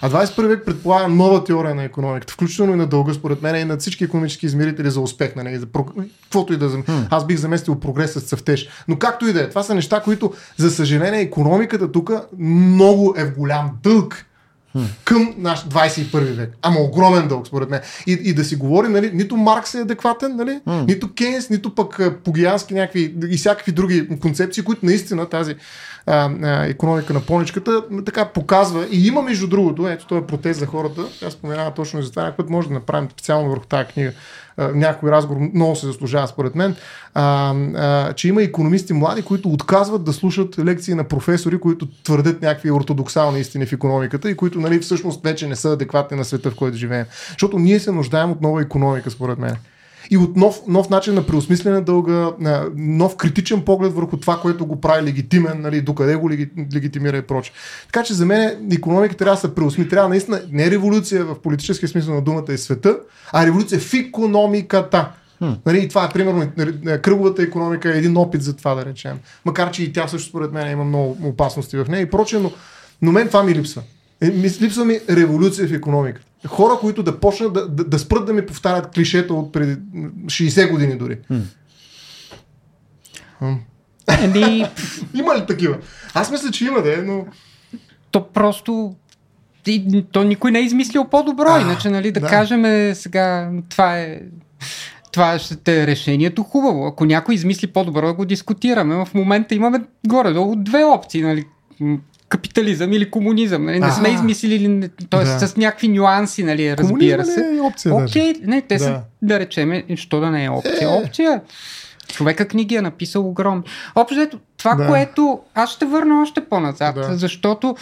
А 21 век предполага нова теория на економиката, включително и на дълга, според мен, и на всички економически измерители за успех. Нали, за про... Каквото и да зам... Аз бих заместил прогрес с цъфтеж. Но както и да е, това са неща, които, за съжаление, економиката тук много е в голям дълг към наш 21 век. Ама огромен дълг, според мен. И, и да си говорим, нали, нито Маркс е адекватен, нали, нито Кейнс, нито пък погиянски някакви и всякакви други концепции, които наистина тази а, а, економика на поничката така показва. И има между другото, ето този протест за хората, аз споменава точно и за това, някой може да направим специално върху тази книга някой разговор много се заслужава според мен, а, а, че има економисти млади, които отказват да слушат лекции на професори, които твърдят някакви ортодоксални истини в економиката и които нали, всъщност вече не са адекватни на света, в който живеем. Защото ние се нуждаем от нова економика, според мен и от нов, нов начин на преосмислене дълга, нов критичен поглед върху това, което го прави легитимен, нали, докъде го легитимира и проче. Така че за мен економика трябва да се преосми. Трябва наистина не революция в политическия смисъл на думата и света, а революция в економиката. Hmm. Нали, и това е примерно нали, кръговата економика е един опит за това да речем. Макар че и тя също според мен има много опасности в нея и прочее, но, но мен това ми липсва. Е, липсва ми революция в економиката хора, които да почнат да, да, да спрат да ми повтарят клишета от преди 60 години дори. Еми... има ли такива? Аз мисля, че има, да, но... То просто и, то никой не е измислил по-добро, а, иначе, нали, да, да кажем е, сега, това е това ще е решението хубаво. Ако някой измисли по-добро, да го дискутираме. В момента имаме горе-долу две опции, нали? Капитализъм или комунизъм. Нали? Не сме измислили, т.е. Да. с някакви нюанси, нали, разбира се. Не е опция. Окей, okay, не, те да. са, да речеме, що да не е опция. Е. Опция. Човека книги е написал огромни. Общо това, да. което аз ще върна още по-назад, да. защото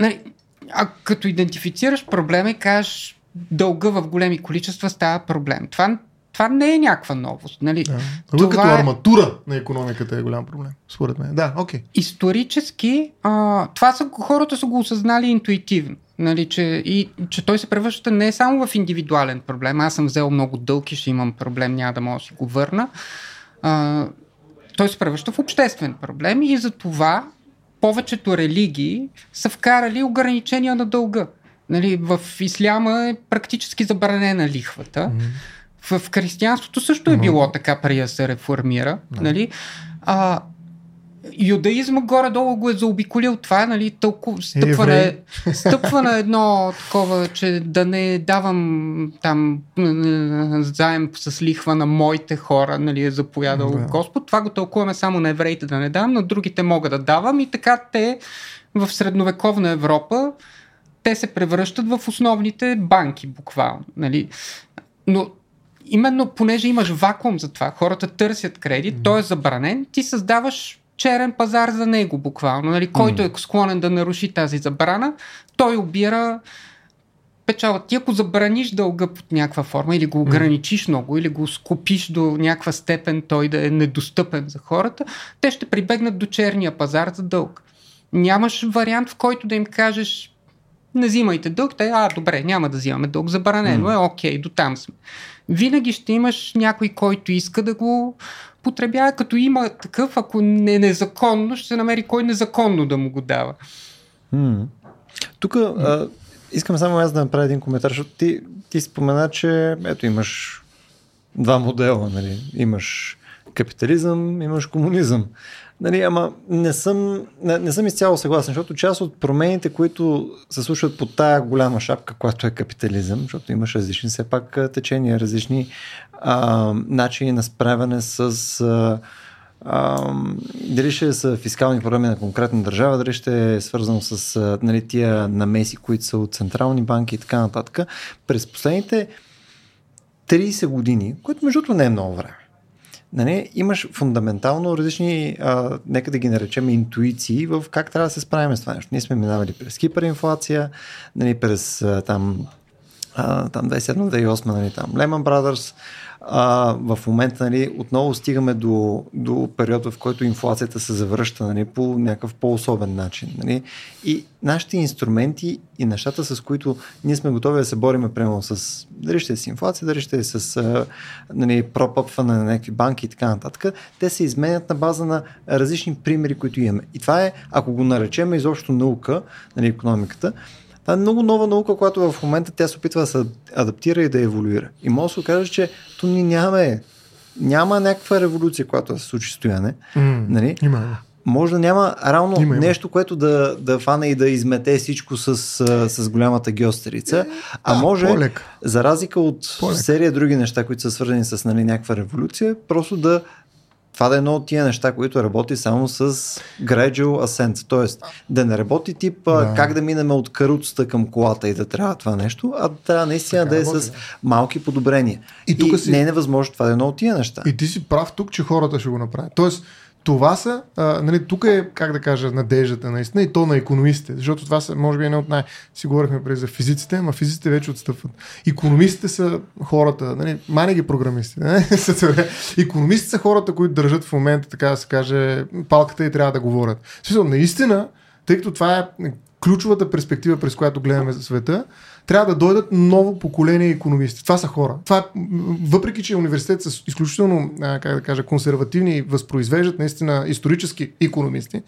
нали, а, като идентифицираш проблема и кажеш дълга в големи количества става проблем. Това това не е някаква новост. Нали? Да. Това като е... арматура на економиката е голям проблем, според мен. Да, окей. Okay. Исторически, а, това са, хората са го осъзнали интуитивно. Нали, че, и, че той се превръща не само в индивидуален проблем. Аз съм взел много дълг и ще имам проблем, няма да мога да си го върна. А, той се превръща в обществен проблем и за това повечето религии са вкарали ограничения на дълга. Нали, в исляма е практически забранена лихвата. Mm-hmm в християнството също е било така преди да се реформира. Да. Нали? А, юдаизма горе-долу го е заобиколил това, нали, толкова стъпва, на, стъпва на едно такова, че да не давам там заем с лихва на моите хора, нали, е заповядал да. Господ. Това го тълкуваме само на евреите да не давам, на другите мога да давам и така те в средновековна Европа те се превръщат в основните банки, буквално. Нали. Но именно понеже имаш вакуум за това, хората търсят кредит, mm. той е забранен, ти създаваш черен пазар за него буквално. Нали? Който е склонен да наруши тази забрана, той обира печала. Ти ако забраниш дълга под някаква форма или го ограничиш mm. много, или го скупиш до някаква степен той да е недостъпен за хората, те ще прибегнат до черния пазар за дълг. Нямаш вариант, в който да им кажеш не взимайте дълг, те, а, добре, няма да взимаме дълг, забранено mm. е, окей, до там сме винаги ще имаш някой, който иска да го потребява, като има такъв, ако не е незаконно, ще се намери кой незаконно да му го дава. Hmm. Тук mm. искам само аз да направя един коментар, защото ти, ти спомена, че ето имаш два модела, нали? имаш капитализъм, имаш комунизъм. Нали, ама не съм, не, не съм изцяло съгласен, защото част от промените, които се случват под тая голяма шапка, която е капитализъм, защото имаш различни все пак течения, различни а, начини на справяне с а, а, дали ще са фискални проблеми на конкретна държава, дали ще е свързано с а, нали, тия намеси, които са от централни банки и така нататък. През последните 30 години, което между другото не е много време, нали, имаш фундаментално различни, а, нека да ги наречем интуиции в как трябва да се справим с това нещо. Ние сме минавали през хиперинфлация, нали, през а, там, а, там 27-28, нали, там Lehman Brothers, а, в момента нали, отново стигаме до, до период, в който инфлацията се завръща нали, по някакъв по-особен начин. Нали. И нашите инструменти и нещата, с които ние сме готови да се бориме, прямо с дали ще е с инфлация, дали ще е с нали, пропъпване на някакви банки и така нататък, те се изменят на база на различни примери, които имаме. И това е, ако го наречем изобщо наука, нали, економиката, това е много нова наука, която в момента тя се опитва да се адаптира и да еволюира. И може да се окаже, че то ни нямаме, няма някаква революция, която да се случи стояне. Mm, нали? Има. Може да няма равно има, има. нещо, което да, да фане и да измете всичко с, с голямата геостерица, а, а може, полек. за разлика от полек. серия други неща, които са свързани с нали, някаква революция, просто да това да е едно от тия неща, които работи само с gradual ascent, т.е. да не работи тип да. Да. как да минем от каруцата към колата и да трябва това нещо, а трябва наистина Така да е работи, с да. малки подобрения. И тук си- не е невъзможно това да е едно от тия неща. И ти си прав тук, че хората ще го направят. Тоест, това са, а, нали, тук е, как да кажа, надеждата наистина и то на економистите, защото това са, може би, едно от най... Си говорихме преди за физиците, ама физиците вече отстъпват. Економистите са хората, нали, мани ги програмисти. Не? Економистите са хората, които държат в момента, така да се каже, палката и трябва да говорят. В смисъл, наистина, тъй като това е ключовата перспектива, през която гледаме за света, трябва да дойдат ново поколение економисти. Това са хора. Това въпреки, че университет са изключително, как да кажа, консервативни и възпроизвеждат наистина исторически економисти,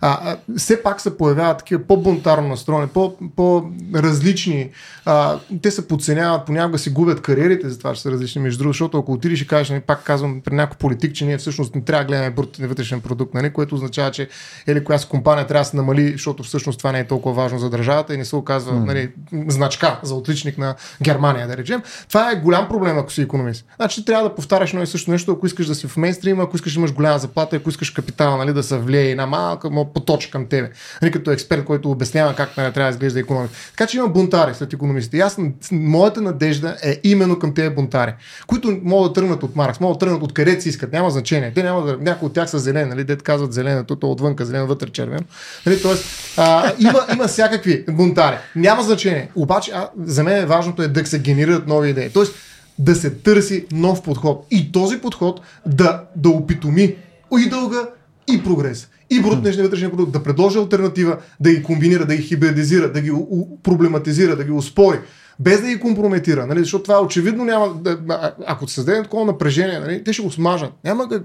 а, а, все пак се появяват такива по-бунтарно настроени, по- по-различни. А, те се подценяват, понякога си губят кариерите, затова ще са различни между другото, защото ако отидеш и кажеш, нали, пак казвам при някой политик, че ние всъщност не трябва да гледаме брутен вътрешен продукт, нали, което означава, че или коя си компания трябва да се намали, защото всъщност това не е толкова важно за държавата и не се оказва нали, значка за отличник на Германия, да речем. Това е голям проблем, ако си економист. Значи трябва да повтаряш едно и също нещо, ако искаш да си в мейнстрим, ако искаш да имаш голяма заплата, ако искаш капитал, нали, да се влие и на малка поточа към тебе. Нали, като експерт, който обяснява как нали, трябва да изглежда економика. Така че има бунтари след економистите. Аз, моята надежда е именно към тези бунтари, които могат да тръгнат от Маркс, могат да тръгнат от където си искат, няма значение. Те няма да, някои от тях са зелени, нали, дет казват зелена, то отвънка, зелено, вътре червено. Нали, тоест, а, има, има всякакви бунтари. Няма значение. Обаче, а, за мен важното е да се генерират нови идеи. Тоест, да се търси нов подход. И този подход да, да опитоми и дълга, и прогрес. И брутния вътрешен продукт, да предложи альтернатива, да ги комбинира, да ги хибридизира, да ги у- проблематизира, да ги успори, без да ги компрометира, нали? защото това очевидно няма, да, а- ако се създаде такова напрежение, нали? те ще го смажат. Няма как.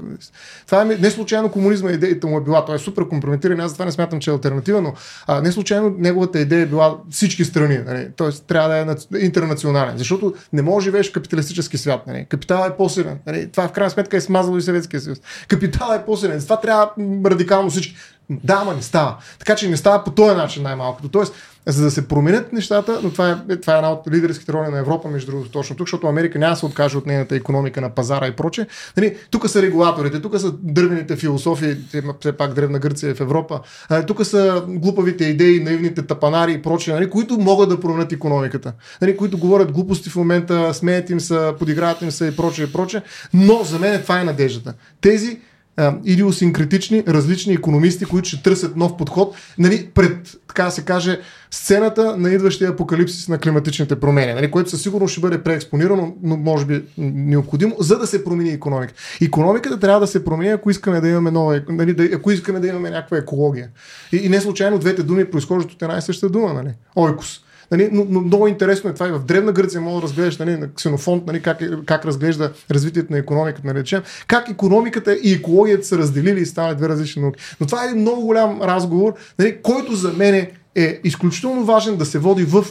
Това е не случайно комунизма идеята му е била, той е супер компрометиран, аз затова не смятам, че е альтернатива, но а, не случайно неговата идея е била всички страни, нали? т.е. трябва да е нац- интернационален, защото не може да живееш в капиталистически свят. Нали? Капиталът е по-силен. Нали? Това в крайна сметка е смазало и Съветския съюз. Капиталът е по-силен. Затова трябва радикално всички. Да, ама не става. Така че не става по този начин най-малкото. Тоест, за да се променят нещата, но това е, това е една от лидерските роли на Европа, между другото, точно тук, защото Америка няма да се откаже от нейната економика на пазара и проче. Нали, тук са регулаторите, тук са дървените философии, все пак древна Гърция е в Европа, тук са глупавите идеи, наивните тапанари и проче, нали, които могат да променят економиката. Нали, които говорят глупости в момента, смеят им се, подиграват им се и проче и проче. Но за мен това е надеждата. Тези а, идиосинкретични, различни економисти, които ще търсят нов подход, нали, пред, така се каже, сцената на идващия апокалипсис на климатичните промени, нали, което със сигурност ще бъде преекспонирано, но може би необходимо, за да се промени економика. Економиката трябва да се промени, ако искаме да имаме нова, нали, да, ако искаме да имаме някаква екология. И, и не случайно двете думи произхождат от една и съща дума, нали? Ойкос. Нали, но, но, много интересно е това и в Древна Гърция мога да разгледаш нали, на ксенофонт, нали, как, е- как разглежда развитието на економиката, нали, речем, как економиката и екологията са разделили и станали две различни науки. Но това е един много голям разговор, нали, който за мен е изключително важен да се води в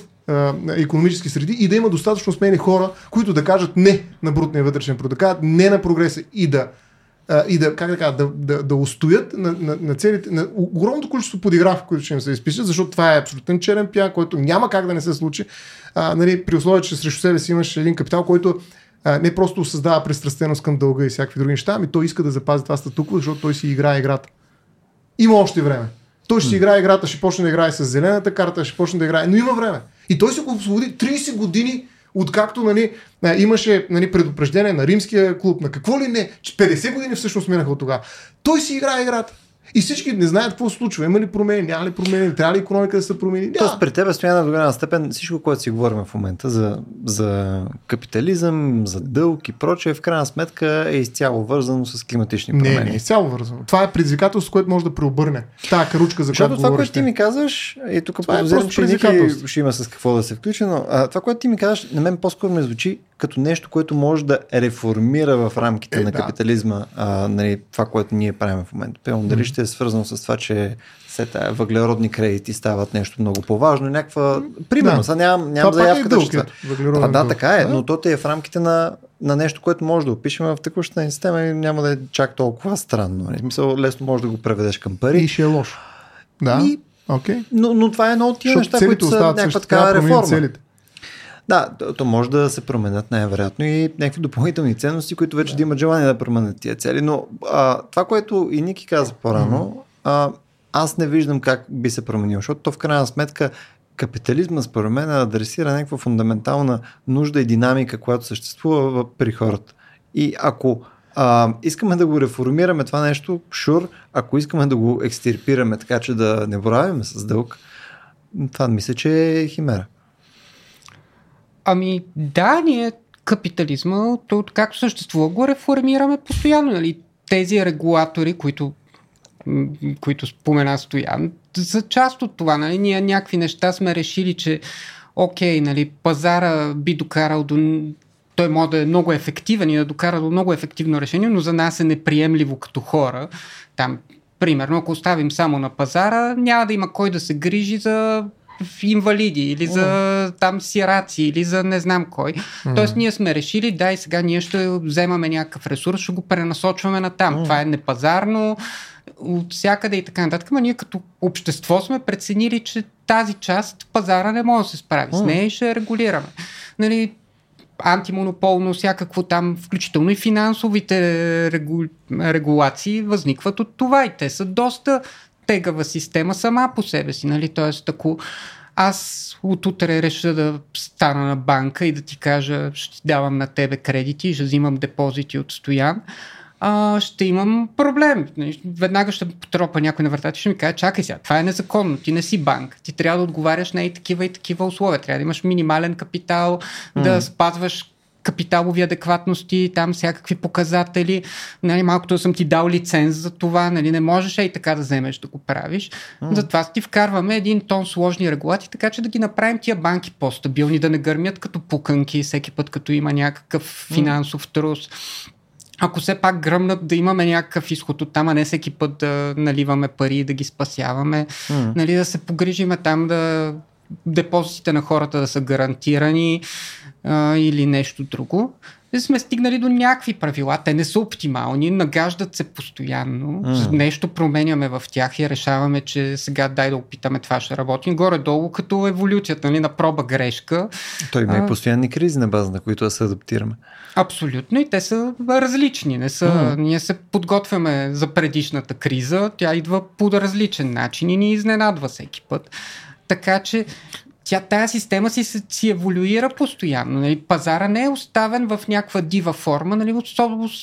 економически среди и да има достатъчно смели хора, които да кажат не на брутния вътрешен продукт, да кажат не на прогреса и да а, и да, как да, кажа, да, да, да устоят на, на, на целите, на огромното количество подигравки, които ще им се изпишат, защото това е абсолютен черен пян, който няма как да не се случи, а, нали, при условие, че срещу себе си имаш един капитал, който а, не просто създава пристрастеност към дълга и всякакви други неща, ами той иска да запази това статукво, защото той си играе играта. Има още време. Той ще си играе играта, ще почне да играе с зелената карта, ще почне да играе, но има време. И той се го освободи 30 години откакто нали, имаше нали, предупреждение на римския клуб, на какво ли не, че 50 години всъщност минаха от тогава. Той си играе играта. И всички не знаят какво се случва. Има ли промени, няма ли промени, трябва ли економика да се промени? Тоест Няма. при теб стоя до голяма степен всичко, което си говорим в момента за, за капитализъм, за дълг и прочее, в крайна сметка е изцяло вързано с климатични Не, промени. не, е изцяло вързано. Това е предизвикателство, което може да преобърне. Тая каручка, за Защото която това, което ти ми казваш, и тук Това е подозирам, че Ники ще има с какво да се включи, но а, това, което ти ми казваш, на мен по-скоро ме звучи като нещо, което може да реформира в рамките Е, на да. капитализма а, нали, това, което ние правим в момента. Пълно, дали ще е свързано с това, че все тая въглеродни кредити стават нещо много по-важно, някаква... Примерно, Да. сега нямам, Това нямам пак е заявка да дълг, ще... ето, въглероден Да, така е, Да. но то те е в рамките на, на нещо, което може да опишем в текущата ни система и няма да е чак толкова странно. нали? В смисъл, лесно може да го преведеш към пари. И ще е лошо. Да. И- Окей. Но, но това е едно от тия неща, които са някаква такава реформа. целите. Да, то, то може да се променят най-вероятно и някакви допълнителни ценности, които вече да, да имат желание да променят тия цели. Но а, това, което и Ники каза по-рано, а, аз не виждам как би се променил, защото то в крайна сметка капитализма според мен адресира някаква фундаментална нужда и динамика, която съществува при хората. И ако а, искаме да го реформираме това нещо, шур, ако искаме да го екстирпираме така, че да не боравим с дълг, това мисля, че е химера. Ами да, ние капитализма, то както съществува, го реформираме постоянно. Нали? Тези регулатори, които, които спомена Стоян, за част от това. Нали? Ние някакви неща сме решили, че окей, нали, пазара би докарал до той може да е много ефективен и да докара до много ефективно решение, но за нас е неприемливо като хора. Там, примерно, ако оставим само на пазара, няма да има кой да се грижи за инвалиди или за там сираци или за не знам кой. Mm. Тоест ние сме решили, да и сега ние ще вземаме някакъв ресурс, ще го пренасочваме на там. Mm. Това е непазарно от всякъде и така нататък, но ние като общество сме преценили, че тази част пазара не може да се справи mm. с нея и ще регулираме. Нали, антимонополно, всякакво там, включително и финансовите регу... регулации възникват от това и те са доста тегава система сама по себе си, нали? Тоест, ако аз от утре реша да стана на банка и да ти кажа, ще давам на тебе кредити, ще взимам депозити от Стоян, а, ще имам проблем. Нали, веднага ще потропа някой на вратата и ще ми каже, чакай сега, това е незаконно, ти не си банк, ти трябва да отговаряш на и такива и такива условия, трябва да имаш минимален капитал, mm. да спазваш капиталови адекватности, там всякакви показатели. Нали, малкото съм ти дал лиценз за това, нали, не можеш и така да вземеш да го правиш. Mm. Затова ти вкарваме един тон сложни регулации, така че да ги направим тия банки по-стабилни, да не гърмят като пуканки всеки път, като има някакъв финансов трус ако все пак гръмнат да имаме някакъв изход от там, а не всеки път да наливаме пари и да ги спасяваме, mm. нали, да се погрижиме там да депозитите на хората да са гарантирани а, или нещо друго. Сме стигнали до някакви правила. Те не са оптимални, нагаждат се постоянно. Mm. Нещо променяме в тях и решаваме, че сега дай да опитаме това ще работи. Горе-долу като еволюцията нали, на проба грешка. Той има и постоянни кризи на база, на които да се адаптираме. Абсолютно и те са различни. Не са, mm. Ние се подготвяме за предишната криза, тя идва по различен начин и ни изненадва всеки път. Така че тя, тая система си, си еволюира постоянно. Нали? Пазара не е оставен в някаква дива форма, нали?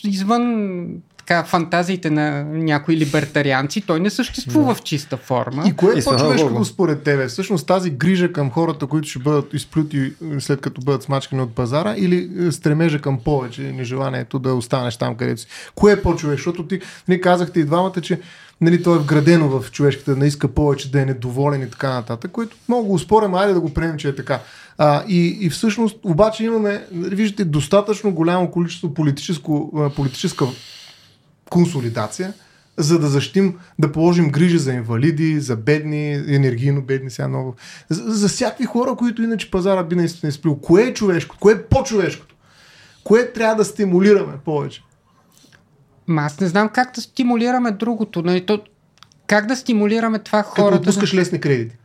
извън така, фантазиите на някои либертарианци, той не съществува да. в чиста форма. И кое е по-човешко според тебе? Всъщност тази грижа към хората, които ще бъдат изплюти след като бъдат смачкани от пазара или е, стремежа към повече, нежеланието да останеш там където си? Кое е по-човешко? Защото ти, ние казахте и двамата, че нали, то е вградено в човешката, да иска повече, да е недоволен и така нататък, което мога го спорим, айде да го приемем, че е така. А, и, и всъщност, обаче имаме, нали, виждате, достатъчно голямо количество политическо, политическа консолидация, за да защитим, да положим грижи за инвалиди, за бедни, енергийно бедни, сега много. За, за всякакви хора, които иначе пазара би наистина изплил. Кое е човешко? Кое е по-човешкото? Кое трябва да стимулираме повече? Ма аз не знам как да стимулираме другото. Нали? То, как да стимулираме това хора? Като отпускаш лесни кредити.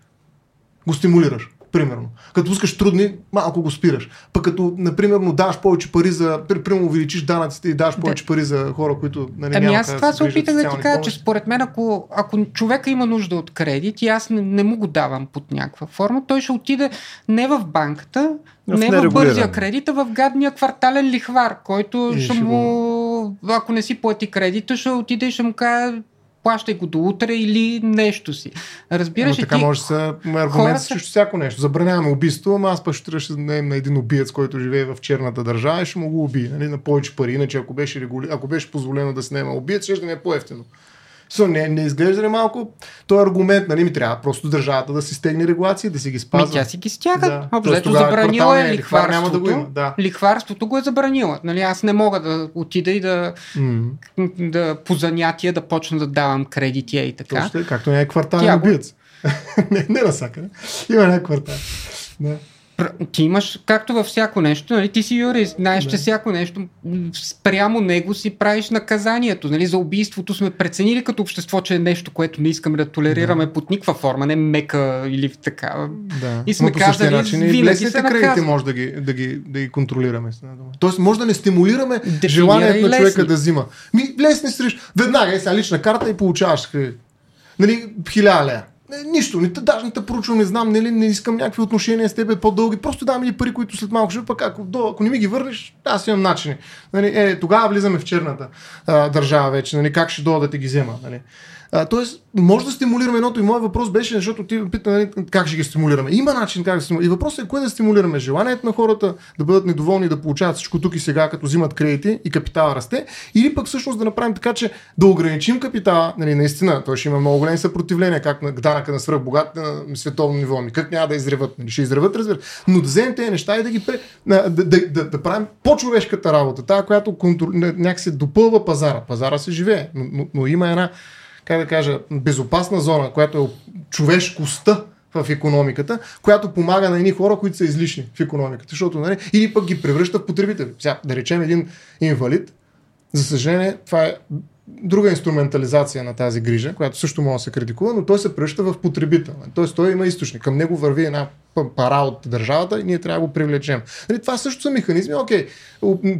Го стимулираш примерно. Като пускаш трудни, малко го спираш. Пък като, например, даваш повече пари за, примерно увеличиш данъците и даваш да. повече пари за хора, които нали, Ами аз това се опитах да ти кажа, че според мен, ако, ако човека има нужда от кредит и аз не, не му го давам под някаква форма, той ще отиде не в банката, в не в бързия кредит, а в гадния квартален лихвар, който ще му, ако не си плати кредита, ще отиде и ще му каже плащай го до утре или нещо си. Разбираш ли? Така ти... може да са аргумент хората... срещу всяко нещо. Забраняваме убийство, ама аз пък ще ще на един убиец, който живее в черната държава и ще му го убие нали, на повече пари. Иначе ако беше, регули... ако беше позволено да снема убиец, ще да е по-ефтино. So, не, не изглежда ли малко този аргумент, нали ми трябва просто държавата да си стегне регулации, да си ги спазва. Ми, тя си ги стяга. Да. Обзето забранила е лихварството. Няма да го има. Да. Лихварството го е забранила. Нали, аз не мога да отида и да, mm. да по занятия да почна да давам кредити и така. Точно, както не е квартален убиец. не, не насакъде. Има някакъв квартал. Да. Ти имаш, както във всяко нещо, нали, ти си юрист, знаеш, да. че всяко нещо, спрямо него си правиш наказанието. Нали, за убийството сме преценили като общество, че е нещо, което не искаме да толерираме да. под никаква форма, не мека или такава. Да. И сме Но казали, начин, винаги се кредити може да ги, да ги, да ги контролираме. Тоест може да не стимулираме Дефинирай желанието на човека да взима. Ми, лесни срещу. Веднага е сега лична карта и получаваш кредит. Нали, хиляда лея. Не, нищо, не, те- даже не те поручвам, не знам, нали, не искам някакви отношения с теб по-дълги, просто давам ми пари, които след малко ще пък ако, до, ако не ми ги върнеш, аз имам начини. Нали, е, тогава влизаме в черната а, държава вече, нали, как ще дойда да те ги взема. Нали. А, тоест, може да стимулираме едното и моят въпрос беше, защото ти пита нали, как ще ги стимулираме. Има начин как да стимулираме. И въпросът е кое да стимулираме. Желанието на хората да бъдат недоволни да получават всичко тук и сега, като взимат кредити и капитала расте, или пък всъщност да направим така, че да ограничим капитала, нали, наистина, той ще има много големи съпротивления, как на данъка на свръхбогатите на световно ниво. Ми как няма да изреват? Нали, ще изреват, разбира. Но да вземем тези неща и да ги пре, да, да, да, да, правим по-човешката работа, тази, която контрол, някакси допълва пазара. Пазара се живее, но, но, но има една как да кажа, безопасна зона, която е човешкостта в економиката, която помага на едни хора, които са излишни в економиката. Защото, нали, или пък ги превръща в потребители. Сега, да речем един инвалид, за съжаление, това е друга инструментализация на тази грижа, която също може да се критикува, но той се превръща в потребител. Тоест той има източник. Към него върви една пара от държавата и ние трябва да го привлечем. Нали, това също са механизми. Окей,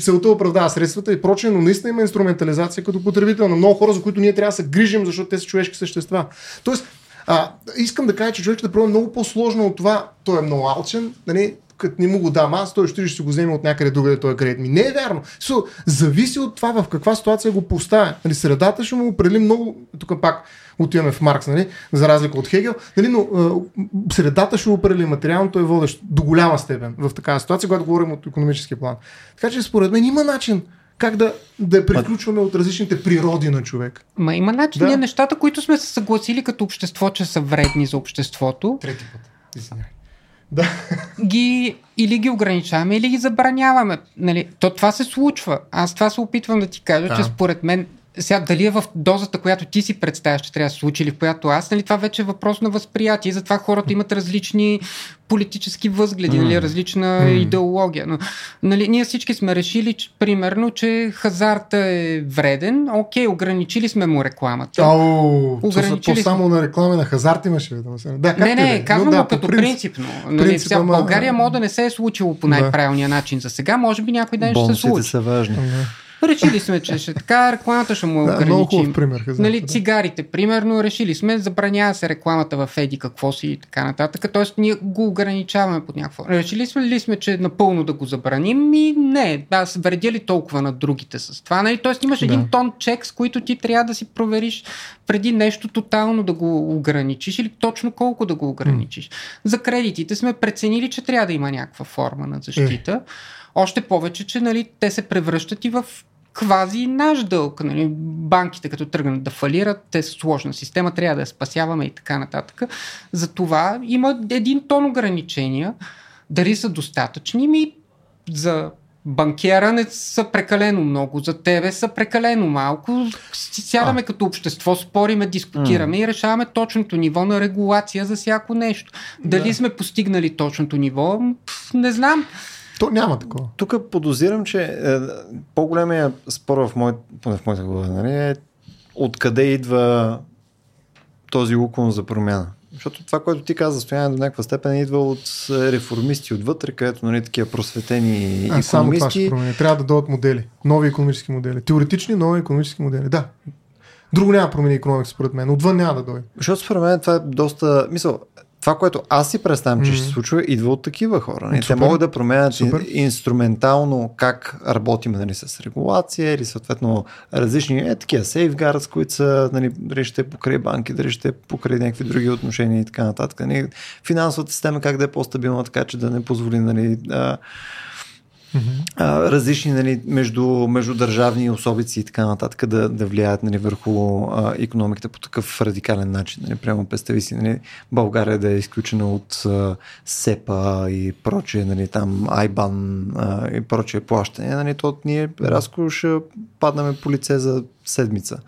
целта оправдава средствата и прочее, но наистина има инструментализация като потребител на много хора, за които ние трябва да се грижим, защото те са човешки същества. Тоест, а, искам да кажа, че човек да пробва много по-сложно от това. Той е много алчен, нали, като не му го дам аз, той ще, ще го вземе от някъде другаде този кредит. Ми не е вярно. So, зависи от това в каква ситуация го поставя. Нали, средата ще му определи много, тук пак отиваме в Маркс, нали, за разлика от Хегел, нали, но а, средата ще определи материалното е водещо до голяма степен в такава ситуация, когато говорим от економически план. Така че според мен има начин как да, да приключваме от различните природи на човек. Ма има начин. Да. Ние нещата, които сме се съгласили като общество, че са вредни за обществото, Трети път. Извинявай. Да. ги или ги ограничаваме, или ги забраняваме. Нали, то това се случва. Аз това се опитвам да ти кажа, Да. че според мен сега дали е в дозата, която ти си представяш, че трябва да се случи или в която аз, нали, това вече е въпрос на възприятие. Затова хората имат различни политически възгледи, нали, различна М. идеология. Но, нали, ние всички сме решили, че, примерно, че хазарта е вреден. Окей, ограничили сме му рекламата. Ау, Ограничили то само на реклами на хазарт имаше. бе, Да, да, Не, не, да е. казвам да, като по принципно. Нали, принцип, сега, в ама- България мода не се е случило по най-правилния начин за сега. Може би някой ден ще се Бонусите случи. са важни. Решили сме, че ще така, рекламата ще му Да, много ограничим. хубав пример. Нали, цигарите, примерно, решили сме, забранява се рекламата в Еди какво си и така нататък. Тоест, ние го ограничаваме под някаква. Решили сме ли сме, че напълно да го забраним? И не, аз вредя ли толкова на другите с това? Нали? Тоест, имаш Да. един тон чек, с които ти трябва да си провериш преди нещо тотално да го ограничиш или точно колко да го ограничиш. За кредитите сме преценили, че трябва да има някаква форма на защита. Още повече, че нали, те се превръщат и в квази наш дълг. Нали? Банките като тръгнат да фалират, те са сложна система, трябва да я спасяваме и така нататък. Затова има един тон ограничения. Дали са достатъчни? Ми за банкера не са прекалено много, за тебе са прекалено малко. Сядаме като общество, спориме, дискутираме и решаваме точното ниво на регулация за всяко нещо. Дали Да. сме постигнали точното ниво, пф, не знам. То няма такова. Тук подозирам, че е, по-големия спор в, мой, в моята глава нали, е откъде идва този уклон за промяна. Защото това, което ти каза, стояние до някаква степен идва от е, реформисти отвътре, където нали, такива просветени А, само това ще економисти. промени. Трябва да дойдат модели. Нови економически модели. Теоретични нови економически модели. Да. Друго няма да промени економика, според мен. Отвън няма да дойде. Защото според мен това е доста... Мисъл, това, което аз си представям, че Мгм. ще се случва, идва от такива хора. Нали? Те могат да променят Супер. ин, инструментално как работим нали, с регулация или съответно различни е, такива safeguards, които са нали, дали ще е покрай банки, дали ще е покрай някакви други отношения и така нататък. Нали? Финансовата система как да е по-стабилна, така че да не позволи нали, а, а, различни нали, между, междудържавни особици и така нататък да, да влияят нали, върху а, економиката по такъв радикален начин. Нали. Прямо представи си нали, България да е изключена от а, СЕПА и прочее, нали, там Айбан а, и прочее плащане. Нали, то ние разко ще паднаме по лице за седмица.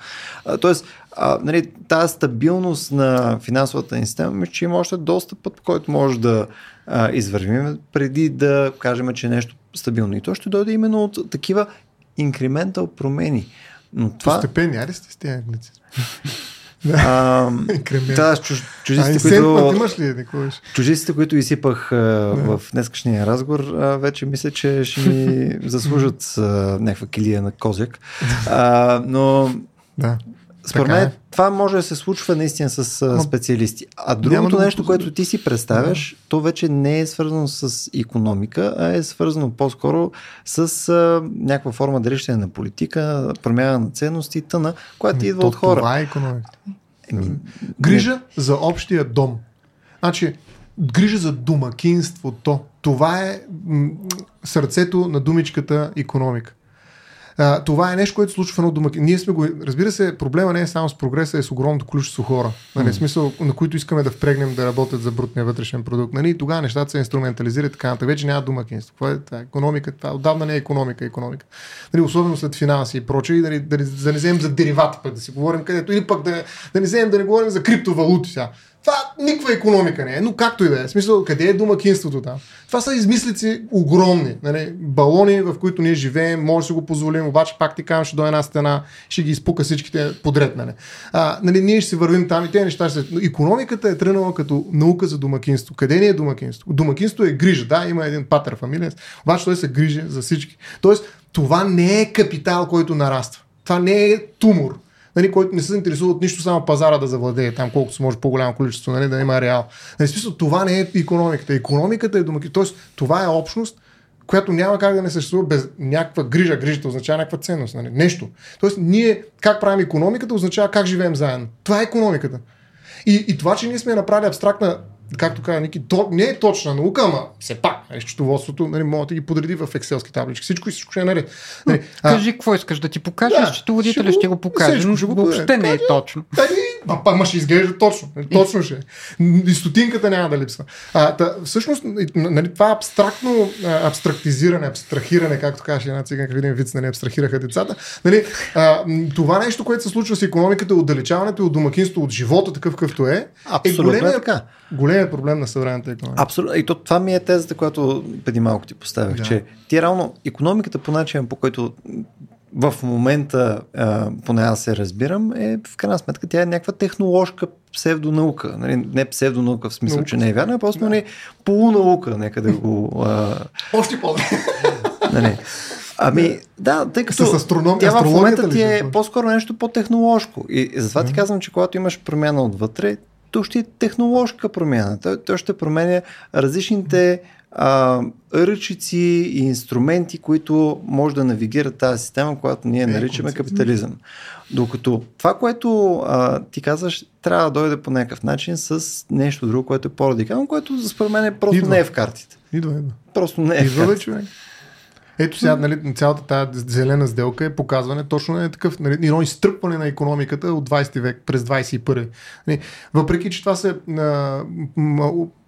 А, тоест, а, нали, тази стабилност на финансовата ни система, мисля, че има още доста път, по който може да а, извървим, преди да кажем, че нещо стабилно. И то ще дойде именно от такива инкрементал промени. Но това... Постепенни, аре сте с тези англици. А, Инкремент. да, чуж, чуждиците, които, имаш ли? Чуждиците, които изсипах в днескашния разговор, вече мисля, че ще ми заслужат някаква килия на козяк. А, но Да. Според мен е. това може да се случва наистина с а, специалисти. А другото да нещо, което ти си представяш, то вече не е свързано с економика, а е свързано по-скоро с а, някаква форма дали ще е на политика, промяна на ценности, тъна, която ти идва То от хора. Това е економиката. Еми, Грижа за общия дом. Значи, грижа за домакинството. Това е м- сърцето на думичката економика. А, това е нещо, което се случва в едно домакин. Ние сме го. Разбира се, проблема не е само с прогреса, е с огромното количество хора. Нали, смисъл, на които искаме да впрегнем да работят за брутния вътрешен продукт. Нали, тогава нещата се инструментализират така нататък. Вече няма домакинство. Това е, това економика. Това отдавна не е економика. економика. Нали, особено след финанси и прочее. И да, не- да, да не вземем за деривати, пък да си говорим където. Или пък да, не- да не вземем да не говорим за криптовалути сега. Това никаква економика не е, но както и да е. В смисъл, къде е домакинството там? Това са измислици огромни. Нали? Балони, в които ние живеем, може да си го позволим, обаче пак ти казвам, ще до една стена, ще ги изпука всичките подред. Нали? А, нали, ние ще се вървим там и тези неща ще. Но Економиката е тръгнала като наука за домакинство. Къде ни е домакинство? Домакинство е грижа. Да, има един патър фамилия, обаче той се грижи за всички. Тоест, това не е капитал, който нараства. Това не е тумор нали, който не се интересува от нищо, само пазара да завладее там, колкото се може по-голямо количество, нали, да има реал. Нали, смисъл, това не е економиката. Економиката е домакин. Тоест, това е общност, която няма как да не съществува без някаква грижа. Грижата означава някаква ценност. Нали? Нещо. Тоест, ние как правим економиката, означава как живеем заедно. Това е економиката. И, и това, че ние сме направили абстрактна, както каза Ники, то, не е точна наука, ама все пак, нали, счетоводството, нали, може да ги подреди в екселски таблички. Всичко и всичко ще е наред. Нали, а, Кажи какво искаш да ти покажа, Да, счетоводителя ще ще, го- покаже, всичко но ще го въобще не е точно. Ами, ма, па, ма ще изглежда точно. Нали, Точно ще. е. И стотинката няма да липсва. А, та, всъщност, нали, това абстрактно а, абстрактизиране, абстрахиране, както каже една циганка в един вид, нали, абстрахираха децата. Нали, а, това нещо, което се случва с економиката, отдалечаването от домакинство, от живота, такъв какъвто е, Абсолютно е е големия, така. големия проблем на съвременната економика. Абсолютно. И то, това ми е тезата, която преди малко ти поставях, Да. да. че ти реално економиката по начин, по който в момента, а, поне аз се разбирам, е в крайна сметка тя е някаква техноложка псевдонаука. Нали? Не псевдонаука в смисъл, Наука. че не е вярна, а просто нали, полунаука, нека да го... А, Още по нали. Ами, да, тъй като С астроном... тя в момента ти е случва? по-скоро нещо по-техноложко. И, и затова ти казвам, че когато имаш промяна отвътре, то ще е техноложка промяна. Той, той ще променя различните а, ръчици и инструменти, които може да навигират тази система, която ние Е, наричаме капитализъм. Докато това, което а, ти казваш, трябва да дойде по някакъв начин с нещо друго, което е по-радикално, което според мен просто Идва. не е в картите. Идва, идва. Просто не е в Идва бе, картите. човек. Ето сега, нали, цялата тази зелена сделка е показване точно е такъв, нали, едно изтръпване на економиката от 20 век през 21. Нали, въпреки, че това се а,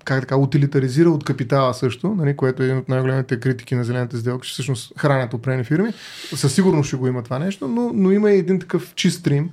как така, утилитаризира от капитала също, нали, което е един от най-големите критики на зелената сделка, че всъщност хранят опрени фирми. Със сигурност ще го има това нещо, но, но има и един такъв чист стрим,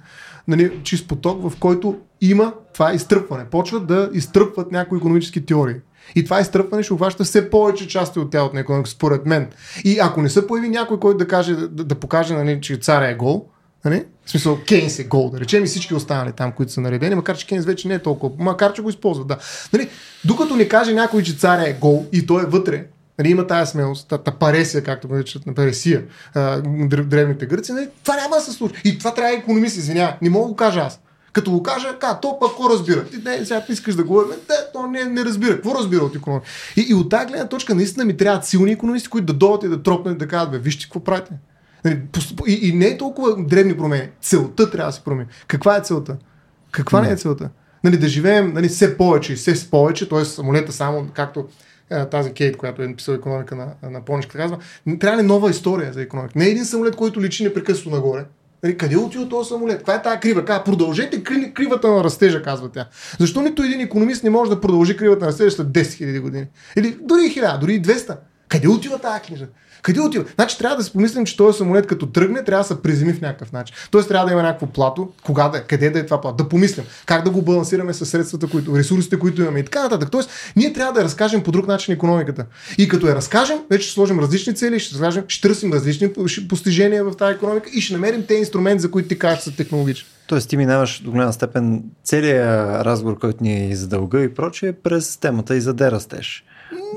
нали, чист поток, в който има това изтръпване. Почват да изтръпват някои економически теории. И това изтръпване ще обхваща все повече части от тялото на економика, според мен. И ако не се появи някой, който да, каже, да, да покаже, нали, че царя е гол, нали? в смисъл Кейнс е гол, да речем и всички останали там, които са наредени, макар че Кейнс вече не е толкова, макар че го използват, да. Нали? Докато не каже някой, че царя е гол и той е вътре, Нали, има тази смелост, та, паресия, както го наричат на паресия, а, древ- древните гърци, нали, това няма да се случи. И това трябва економист, извинява. Не мога да го кажа аз. Като го кажа, ка, то пък какво разбира? Ти не, сега искаш да говорим, да, то не, не разбира. Какво разбира от економика? И, и от тази гледна точка наистина ми трябват силни економисти, които да дойдат и да тропнат и да кажат, бе, вижте какво правите. Нали, И, и не е толкова древни промени. Целта трябва да се промени. Каква е целта? Каква не е целта? Нали, да живеем нали, все повече и все с повече, т.е. самолета само, както е, тази Кейт, която е написала економика на, на Поничка, казва, трябва ли нова история за економика? Не е един самолет, който личи непрекъснато нагоре. Нали, къде е отива този самолет? Каква е тази крива? Казва, продължете кри, кривата на растежа, казва тя. Защо нито един економист не може да продължи кривата на растежа след 10 000 години? Или дори 1000, дори 200. Къде отива тази книжа? Къде отива? Значи трябва да си помислим, че този самолет като тръгне, трябва да се приземи в някакъв начин. Тоест трябва да има някакво плато, кога да е, къде да е това плато. Да помислим как да го балансираме с средствата, които, ресурсите, които имаме и така нататък. Тоест, ние трябва да разкажем по друг начин економиката. И като я разкажем, вече ще сложим различни цели, ще, разкажем, ще търсим различни постижения в тази економика и ще намерим те инструменти, за които ти кажеш са технологични. Тоест ти минаваш до голяма степен целият разговор, който ни е за дълга и прочее, през темата и за дерастеж.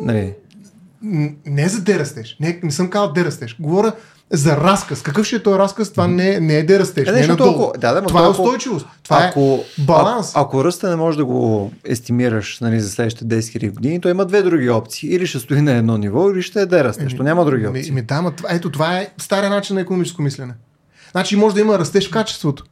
Нали? Не за де растеш. Не, не съм казал де растеш. Говоря за разказ. Какъв ще е този разказ? Това не, не е де растеш. Е, не, е надолу. Да, да, това е устойчивост. Това ако, е баланс. А, ако ръста не можеш да го естимираш нали, за следващите 10 000 години, то има две други опции. Или ще стои на едно ниво, или ще е де растеш. То няма други опции. Ми, да, ето това е стария начин на економическо мислене. Значи може да има растеж в качеството.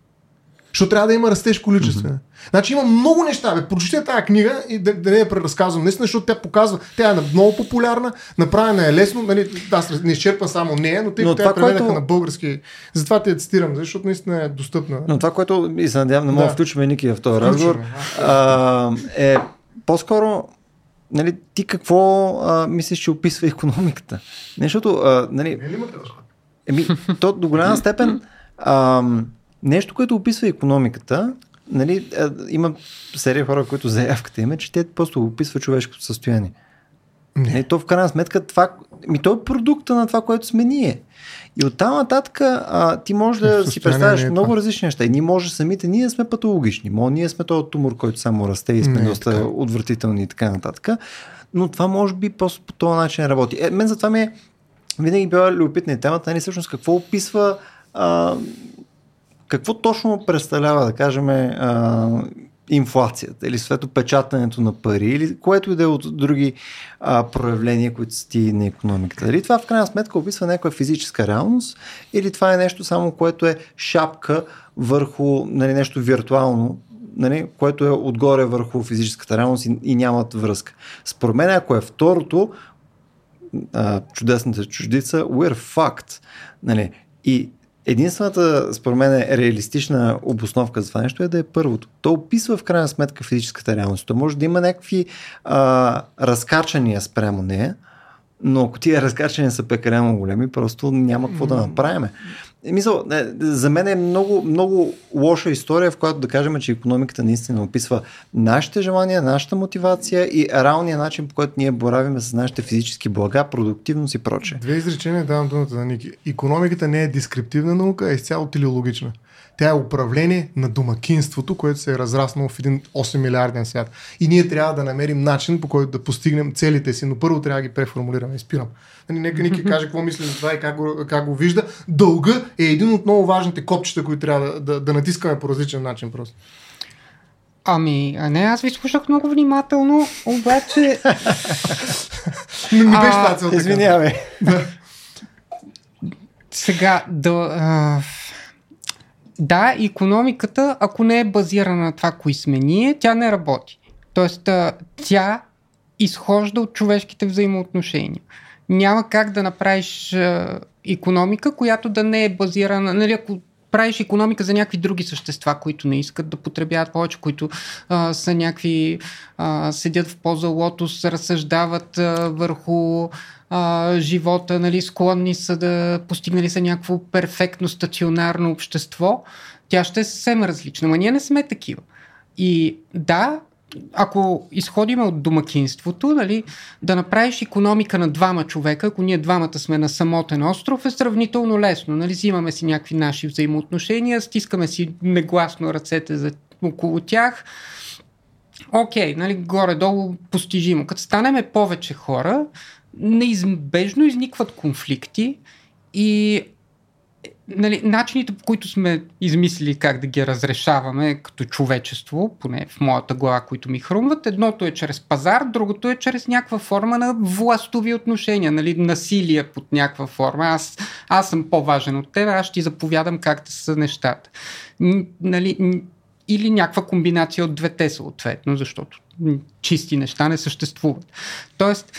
Защото трябва да има растеж количествено. Mm-hmm. Значи има много неща. Бе. Прочете тази книга и да, да не я преразказвам. Наистина, защото тя показва, тя е много популярна, направена е лесно. Нали, аз не изчерпвам само нея, но тъй но тя преведаха което... на български. Затова те я цитирам, защото наистина е достъпна. Но това, което и се надявам, не мога да включваме Ники в този разговор, а, е по-скоро нали, ти какво а, мислиш, че описва економиката? Защото, а, нали, ли еми, то до голяма степен а, Нещо, което описва економиката, нали, има серия хора, които заявката има, че те просто описва човешкото състояние. Не. Нали, то в крайна сметка това, ми то е продукта на това, което сме ние. И оттам нататък а, ти можеш да си представяш е много това. различни неща. И ние може самите, ние сме патологични. Може ние сме този тумор, който само расте и сме не, доста така. отвратителни и така нататък. Но това може би просто по този начин работи. Е, мен затова ми е винаги била любопитна темата, нали, всъщност какво описва а, какво точно представлява, да кажем, а, инфлацията или светопечатането на пари или което и да е от други а, проявления, които са ти на економиката. Дали това в крайна сметка описва някаква физическа реалност или това е нещо само, което е шапка върху нали, нещо виртуално, нали, което е отгоре върху физическата реалност и, и нямат връзка. Според мен, ако е второто, а, чудесната чуждица, we're fucked. Нали, и Единствената, според мен, е реалистична обосновка за това нещо е да е първото. То описва в крайна сметка физическата реалност. То може да има някакви а, разкачания спрямо нея, но ако тия разкачания са прекалено големи, просто няма какво да направим. Мисъл, за мен е много, много лоша история, в която да кажем, че економиката наистина описва нашите желания, нашата мотивация и реалния начин, по който ние боравиме с нашите физически блага, продуктивност и прочее. Две изречения давам думата на Ники. Економиката не е дескриптивна наука, а е изцяло телеологична. Тя е управление на домакинството, което се е разраснало в един 8 милиарден свят. И ние трябва да намерим начин, по който да постигнем целите си, но първо трябва да ги преформулираме. Спирам. Нали, нека Ники каже какво мисли за това и как го, как го вижда. Дълга е един от много важните копчета, които трябва да, да, да натискаме по различен начин просто. Ами, а не, аз ви слушах много внимателно, обаче... не ми беше тази целта. Извинявай. Сега, да... А да, економиката, ако не е базирана на това, кои сме ние, тя не работи. Тоест, тя изхожда от човешките взаимоотношения. Няма как да направиш економика, която да не е базирана, нали, ако правиш економика за някакви други същества, които не искат да потребяват повече, които а, са някакви, а, седят в поза лотос, разсъждават а, върху а, живота, нали, склонни са да постигнали са някакво перфектно стационарно общество, тя ще е съвсем различна. Но ние не сме такива. И да, ако изходим от домакинството, нали, да направиш економика на двама човека, ако ние двамата сме на самотен остров, е сравнително лесно. Нали, взимаме си някакви наши взаимоотношения, стискаме си негласно ръцете за, около тях. Окей, нали, горе-долу постижимо. Като станеме повече хора, неизбежно изникват конфликти и нали, начините по които сме измислили как да ги разрешаваме като човечество, поне в моята глава, които ми хрумват, едното е чрез пазар, другото е чрез някаква форма на властови отношения, нали, насилие под някаква форма. Аз, аз съм по-важен от теб, аз ти заповядам как да са нещата. Нали, или някаква комбинация от двете съответно, защото чисти неща не съществуват. Тоест,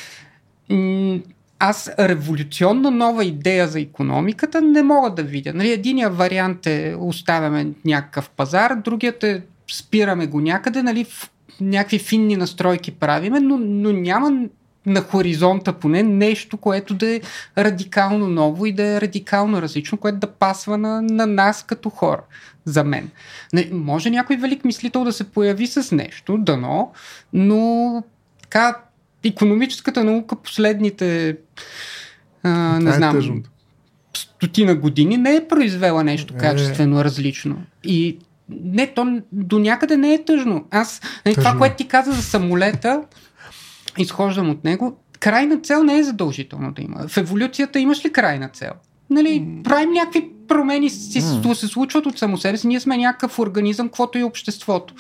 аз революционна нова идея за економиката не мога да видя. Нали, единия вариант е оставяме някакъв пазар, другият е спираме го някъде, нали, в някакви финни настройки правиме, но, но няма на хоризонта поне нещо, което да е радикално ново и да е радикално различно, което да пасва на, на нас като хора, за мен. Не, може някой велик мислител да се появи с нещо, дано, но така, економическата наука последните а, не Това е знам, тъжното. стотина години не е произвела нещо Е. качествено различно. И не, то до някъде не е тъжно. Аз, нали, това, Тъжно е. което ти каза за самолета, изхождам от него, крайна цел не е задължително да има. В еволюцията имаш ли крайна цел? Нали, правим някакви промени, си, М. се случват от само себе си. Ние сме някакъв организъм, каквото и обществото.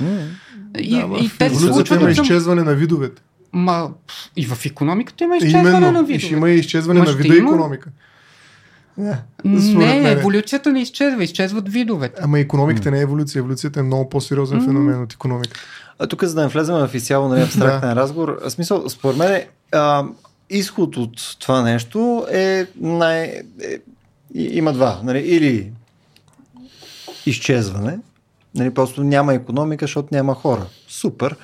И, Да, и в те се случват има от изчезване на видовете. Ма, и в економиката има изчезване на Именно. И видове. ще има и изчезване Ма на вида има. економика. Да, според Не, мен. еволюцията не изчезва, изчезват видовете. Ама економиката не е еволюция. Еволюцията е много по-сериозен феномен от економика. А тук, за да не влезем в изцяло нали, абстрактен разговор, в смисъл, според мен, а, изход от това нещо е най... Е, и- има два. Нали, или изчезване, нали, просто няма економика, защото няма хора. Супер.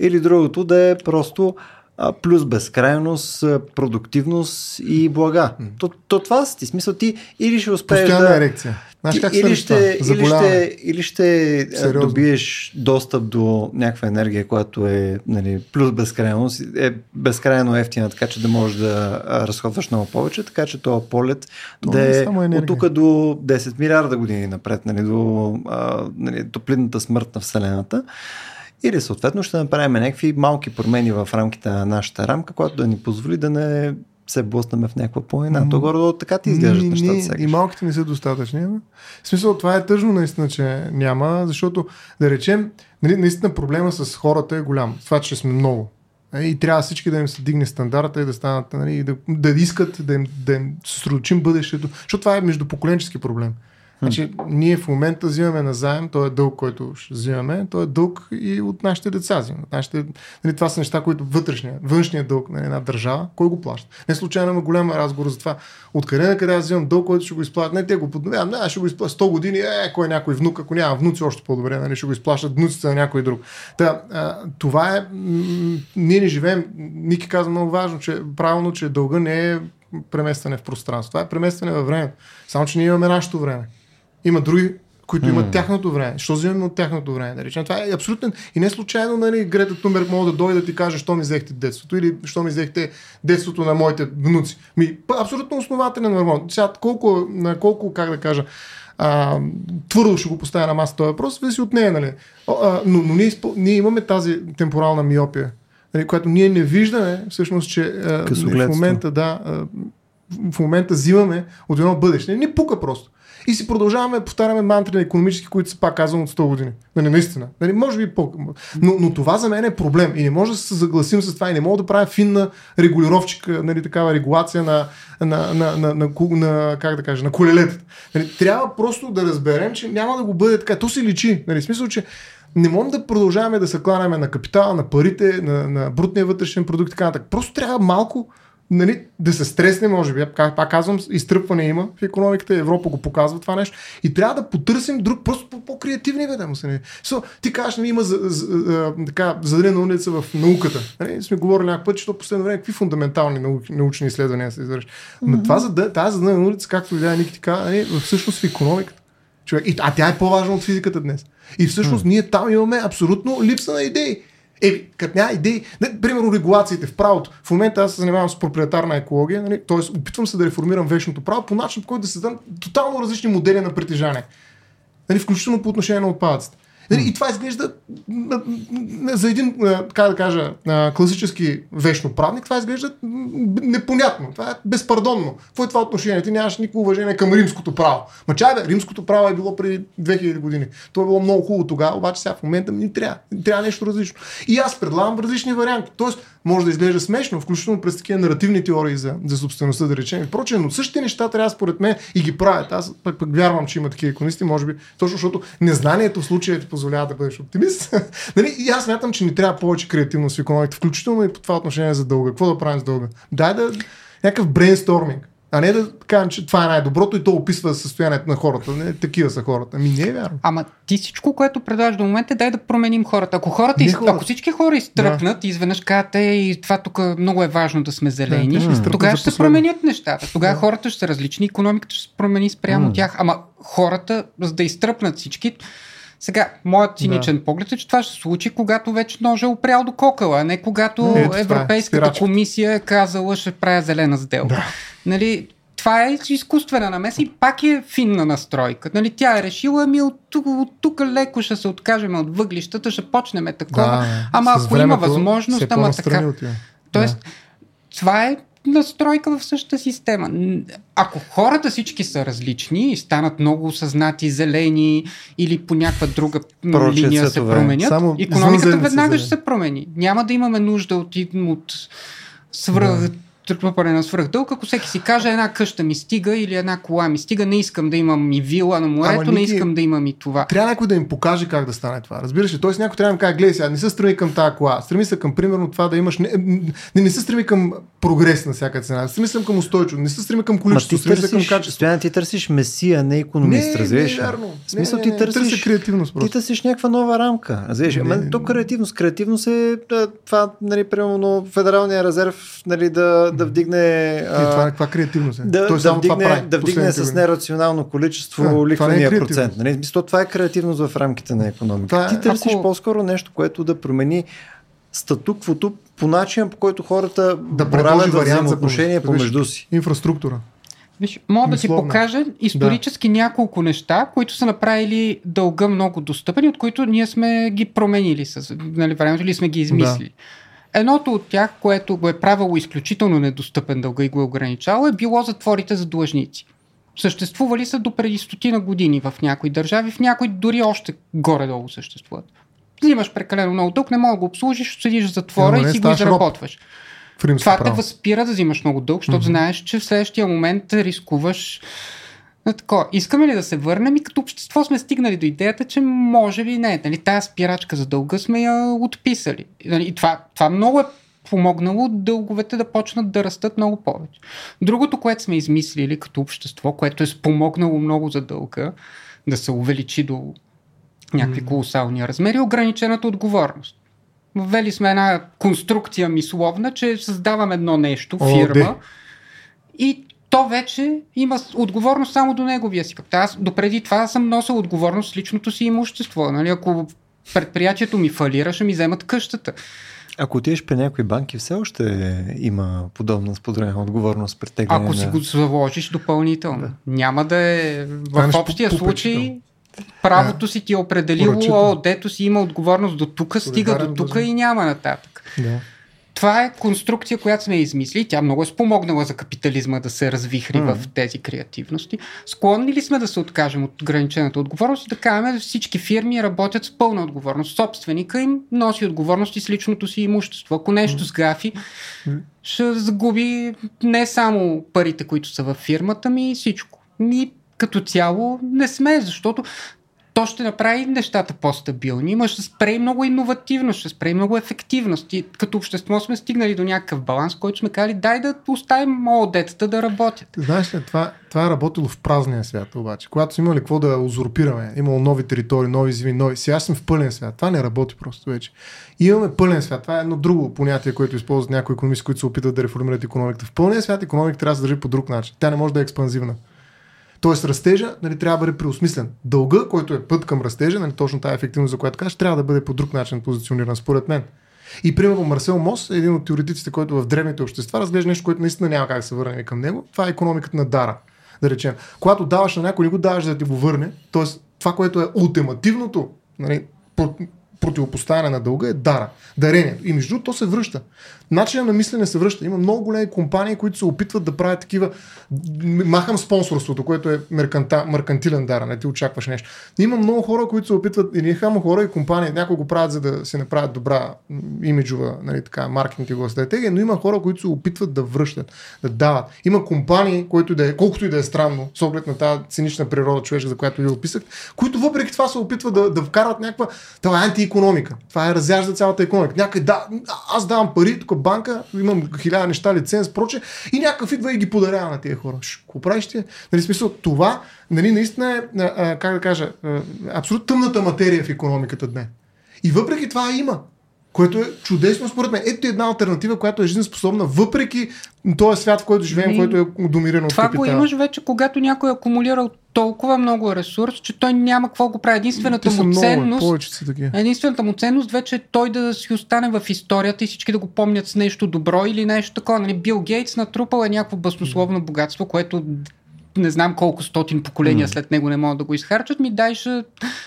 Или другото да е просто а, плюс безкрайност, продуктивност и блага. То, то това си. Смисъл ти или ще успееш Постоянна да... ерекция. Знаеш Ти как или, ще, или, ще, или ще Сериозно. добиеш достъп до някаква енергия, която е нали, плюс безкрайност, е безкрайно ефтина, така че да можеш да разходваш много повече, така че този полет То е да е енергия. от тук до 10 милиарда години напред, нали, до а, нали, топлинната смърт на Вселената. Или съответно ще направим някакви малки промени в рамките на нашата рамка, която да ни позволи да не се блъснем в някаква планина. То горе така ти изглеждат Ни- нещата сега. И малките не са достатъчни. ама. В смисъл, това е тъжно наистина, че няма, защото да речем, нали, наистина проблема с хората е голям. Това, че сме много. Е, И трябва всички да им се дигне стандарта и да станат, нали, да, да искат да им, да им съсредоточим бъдещето. Защото това е междупоколенчески проблем. Значи, ние в момента взимаме на заем, то е дълг, който ще взимаме, то е дълг и от нашите деца взимаме. Нашите, нали, това са неща, които вътрешния, външния дълг на една държава, кой го плаща? Не случайно има голям разговор за това. Откъде на къде аз взимам дълг, който ще го изплащат? Не, те го подновявам, не, ще го изплащат 100 години, е, кой е някой внук, ако няма внуци, още по-добре, нали, ще го изплащат внуците на някой друг. Та, а, това е, м- ние не живеем, Ники каза много важно, че правилно, че дълга не е преместване в пространство. Това е преместване във времето. Само, че ние имаме нашето време. Има други, които имат тяхното време. Що взимаме от тяхното време? Да речем? Това е абсолютно. И не случайно, нали, Грета Тунберг може да дойде да ти каже, що ми взехте детството или що ми взехте детството на моите внуци. Ми, абсолютно основателен аргумент. Сега, колко, на колко, как да кажа, а, твърдо ще го поставя на маса този въпрос, зависи от нея, нали? О, а, но, но ние, ние имаме тази темпорална миопия, нали, която ние не виждаме, всъщност, че а, в момента, да, а, в момента взимаме от едно бъдеще. Не пука просто. И си продължаваме да повтаряме мантри на економически, които се пак казвам от 100 години. Нали, наистина. Нали, може би по... но, но това за мен е проблем. И не може да се съгласим с това. И не мога да правя финна регулировчика, нали, такава регулация на, на, на, на, на, на, как да кажа, на колелетата. Нали, трябва просто да разберем, че няма да го бъде така. То се личи. Нали, в смисъл, че не можем да продължаваме да се кланяме на капитала, на парите, на, на брутния вътрешен продукт и така нататък. Просто трябва малко нали, да се стресне, може би. Пак казвам, изтръпване има в економиката, Европа го показва това нещо. И трябва да потърсим друг, просто по- по-креативни веде му се. Нали. So, ти кажеш, нали, има за, за, за, така, зададена улица в науката. Нали, сме говорили някакъв път, че то последно време какви фундаментални науки, научни изследвания се извършват. Но това, за, тази зададена улица, както видя Ники ти каза, нали, всъщност в економиката. Човек. И, а тя е по-важна от физиката днес. И всъщност ние там имаме абсолютно липса на идеи. Е, като няма идеи, не, примерно регулациите в правото. В момента аз се занимавам с проприетарна екология, нали, т.е. опитвам се да реформирам вечното право по начин, по който да дадат тотално различни модели на притежание. Нали, включително по отношение на отпадъците. Нали, и това изглежда за един, а, как да кажа, класически вечно правник, това изглежда непонятно. Това е безпардонно. Какво е това отношение? Ти нямаш никакво уважение към римското право. Ма чай бе, римското право е било преди 2000 години. То е било много хубаво тогава, обаче сега в момента ни трябва. Трябва нещо различно. И аз предлагам различни варианти. Тоест, може да изглежда смешно, включително през такива наративни теории за, за собствеността, да речем. И прочее, но същите неща трябва според мен и ги правят. Аз пък, пък вярвам, че има такива иконисти, може би, точно защото незнанието в случая ти позволява да бъдеш оптимист. нали? И аз смятам, че ни трябва повече креативност в икономиката, включително и по това отношение за дълга. Какво да правим с дълга? Дай да някакъв брейнсторминг. А не да кажем, че това е най-доброто и то описва състоянието на хората. Не, такива са хората. Ами не е вярно. Ама ти всичко, което предлагаш до момента, дай да променим хората. Ако, хората, из... хората. ако всички хора изтръпнат да. и изведнъж кажат, е, и това тук много е важно да сме зелени, Да, тогава ще се променят нещата. Тогава Да. хората ще са различни, економиката ще се промени спрямо М. тях. Ама хората, за да изтръпнат всички, сега, моят циничен поглед е, че това ще се случи, когато вече ножа е опрял до кокала, а не когато Ето е, Европейската спирачката. комисия е казала, ще правя зелена сделка. Да. Нали, това е изкуствена намеса и пак е финна настройка. Нали, тя е решила, ми от тук, от тук леко ще се откажем от въглищата, ще почнем такова. ама с ако има възможност, все ама така. отива. Тоест, това е настройка в същата система. Ако хората всички са различни и станат много осъзнати, зелени или по някаква друга м, Прочие линия се цветове. променят, Само економиката веднага ще се промени. Няма да имаме нужда от, от свръх трупане на свръхдълг, ако всеки си каже една къща ми стига или една кола ми стига, не искам да имам и вила на морето, Ама, не искам да имам и това. Трябва някой да им покаже как да стане това. Разбираш ли? Тоест някой трябва да им каже, гледай сега, не се стреми към тази кола. Стреми се към, примерно, това да имаш. Не, не, не се стреми към прогрес на всяка цена. Стреми се към устойчиво. Не се стреми към количество. ти Стреми се към качество. Стоян, ти търсиш месия, не економист, не, не разбираш е вярно. В смисъл не, ти не, не, търсиш... Търся креативност Ти просто. търсиш някаква нова рамка. Разбираш? ли? Не, Ама не. то креативност. Креативност е това, нали, примерно, Федералния резерв нали, да, да вдигне... И а, това, каква креативност е? да, Той да, само това вдигне, прави. да вдигне с нерационално количество Да, това не е процент. Нали? Мисля, това е креативност в рамките на економиката. Това е- Ти търсиш ако- по-скоро нещо, което да промени статуквото по начин, по който хората Да за взаимоотношения помежду си. Инфраструктура. Виж, мога да ти покажа исторически да. няколко неща, които са направили дълга много достъпен и от които ние сме ги променили с нали, времето или сме ги измислили. Да. Едното от тях, което го е правило изключително недостъпен дълга и го е ограничало, е било затворите за длъжници. Съществували са до преди стотина години в някои държави, в някои дори още горе-долу съществуват. Взимаш прекалено много дълг, не мога да го обслужиш, седиш в затвора не и си го изработваш. Това те възпира да взимаш много дълг, защото mm-hmm. знаеш, че в следващия момент рискуваш на такова. Искаме ли да се върнем и като общество сме стигнали до идеята, че може би не. Нали, тая спирачка за дълга сме я отписали. Нали, и това, това много е помогнало дълговете да почнат да растат много повече. Другото, което сме измислили като общество, което е спомогнало много за дълга, да се увеличи до някакви колосални размери, е ограничената отговорност. Ввели сме една конструкция мисловна, че създавам едно нещо, О, фирма, де. и то вече има отговорност само до неговия си капитал. Аз допреди това съм носил отговорност с личното си имущество. Нали? Ако предприятието ми фалира, ще ми вземат къщата. Ако отидеш при някои банки, все още има подобна споделена отговорност пред тегляне Ако си го заложиш допълнително. Да. Няма да е... В общия по- случай правото си ти е определило, Поръчително. о, дето си има отговорност до тук, стига до тук и няма нататък. Да. Това е конструкция, която сме измислили. Тя много е спомогнала за капитализма да се развихри М. в тези креативности. Склонни ли сме да се откажем от ограничената отговорност и да кажем, че всички фирми работят с пълна отговорност. Собственика им носи отговорност и с личното си имущество. Ако нещо сгафи, ще загуби не само парите, които са във фирмата ми, и всичко. И като цяло не сме, защото то ще направи нещата по-стабилни, има ще спре много иновативност, ще спре много ефективност. И като общество сме стигнали до някакъв баланс, който сме казали, дай да оставим ОД-тата да работят. Знаеш ли, това, това е работило в празния свят обаче. Когато сме имали какво да узурпираме, имало нови територии, нови земи, нови. Сега сме в пълен свят. Това не работи просто вече. И имаме пълен свят. Това е едно друго понятие, което използват някои економисти, които се опитват да реформират економиката. В пълния свят економиката трябва да се държи по друг начин. Тя не може да е експанзивна. Тоест растежа нали, трябва да бъде преосмислен. Дълга, който е път към растежа, нали, точно тази ефективност, за която кажеш, трябва да бъде по друг начин позициониран, според мен. И примерно Марсел Мос е един от теоретиците, който в древните общества разглежда нещо, което наистина няма как да се върнем към него. Това е економиката на дара. Да речем. Когато даваш на някой, не го даваш да ти го върне. т.е. това, което е ултимативното, нали, про- противопоставяне на дълга е дара, дарението. И между другото, то се връща. Начинът на мислене се връща. Има много големи компании, които се опитват да правят такива. Махам спонсорството, което е мерканта, меркантилен дар, не ти очакваш нещо. Има много хора, които се опитват, или хамо хора и компании, някои го правят, за да се направят добра имиджова нали, така, маркетингова стратегия, но има хора, които се опитват да връщат, да дават. Има компании, които да е, колкото и да е странно, с оглед на тази цинична природа човешка, за която ви описах, които въпреки това се опитват да, да вкарат някаква. Това е антиекономика. Това е разяжда цялата економика. Някъде да, аз давам пари, тук банка, имам хиляда неща, лиценз, проче, и някакъв идва и ги подарява на тия хора. Какво правиш ти? Нали, смисъл, това нали, наистина е, а, а, как да кажа, абсолютно тъмната материя в економиката днес. И въпреки това има. Което е чудесно според мен. Ето една альтернатива, която е жизнеспособна, въпреки този свят, в който живеем, Ми, който е домиран от Това го капитала. имаш вече, когато някой е акумулирал толкова много ресурс, че той няма какво го прави. Единствената му много, ценност. Единствената му ценност вече е той да си остане в историята и всички да го помнят с нещо добро или нещо такова. Нали, Бил Гейтс натрупал е някакво баснословно богатство, което не знам колко стотин поколения след него не могат да го изхарчат, ми дай ще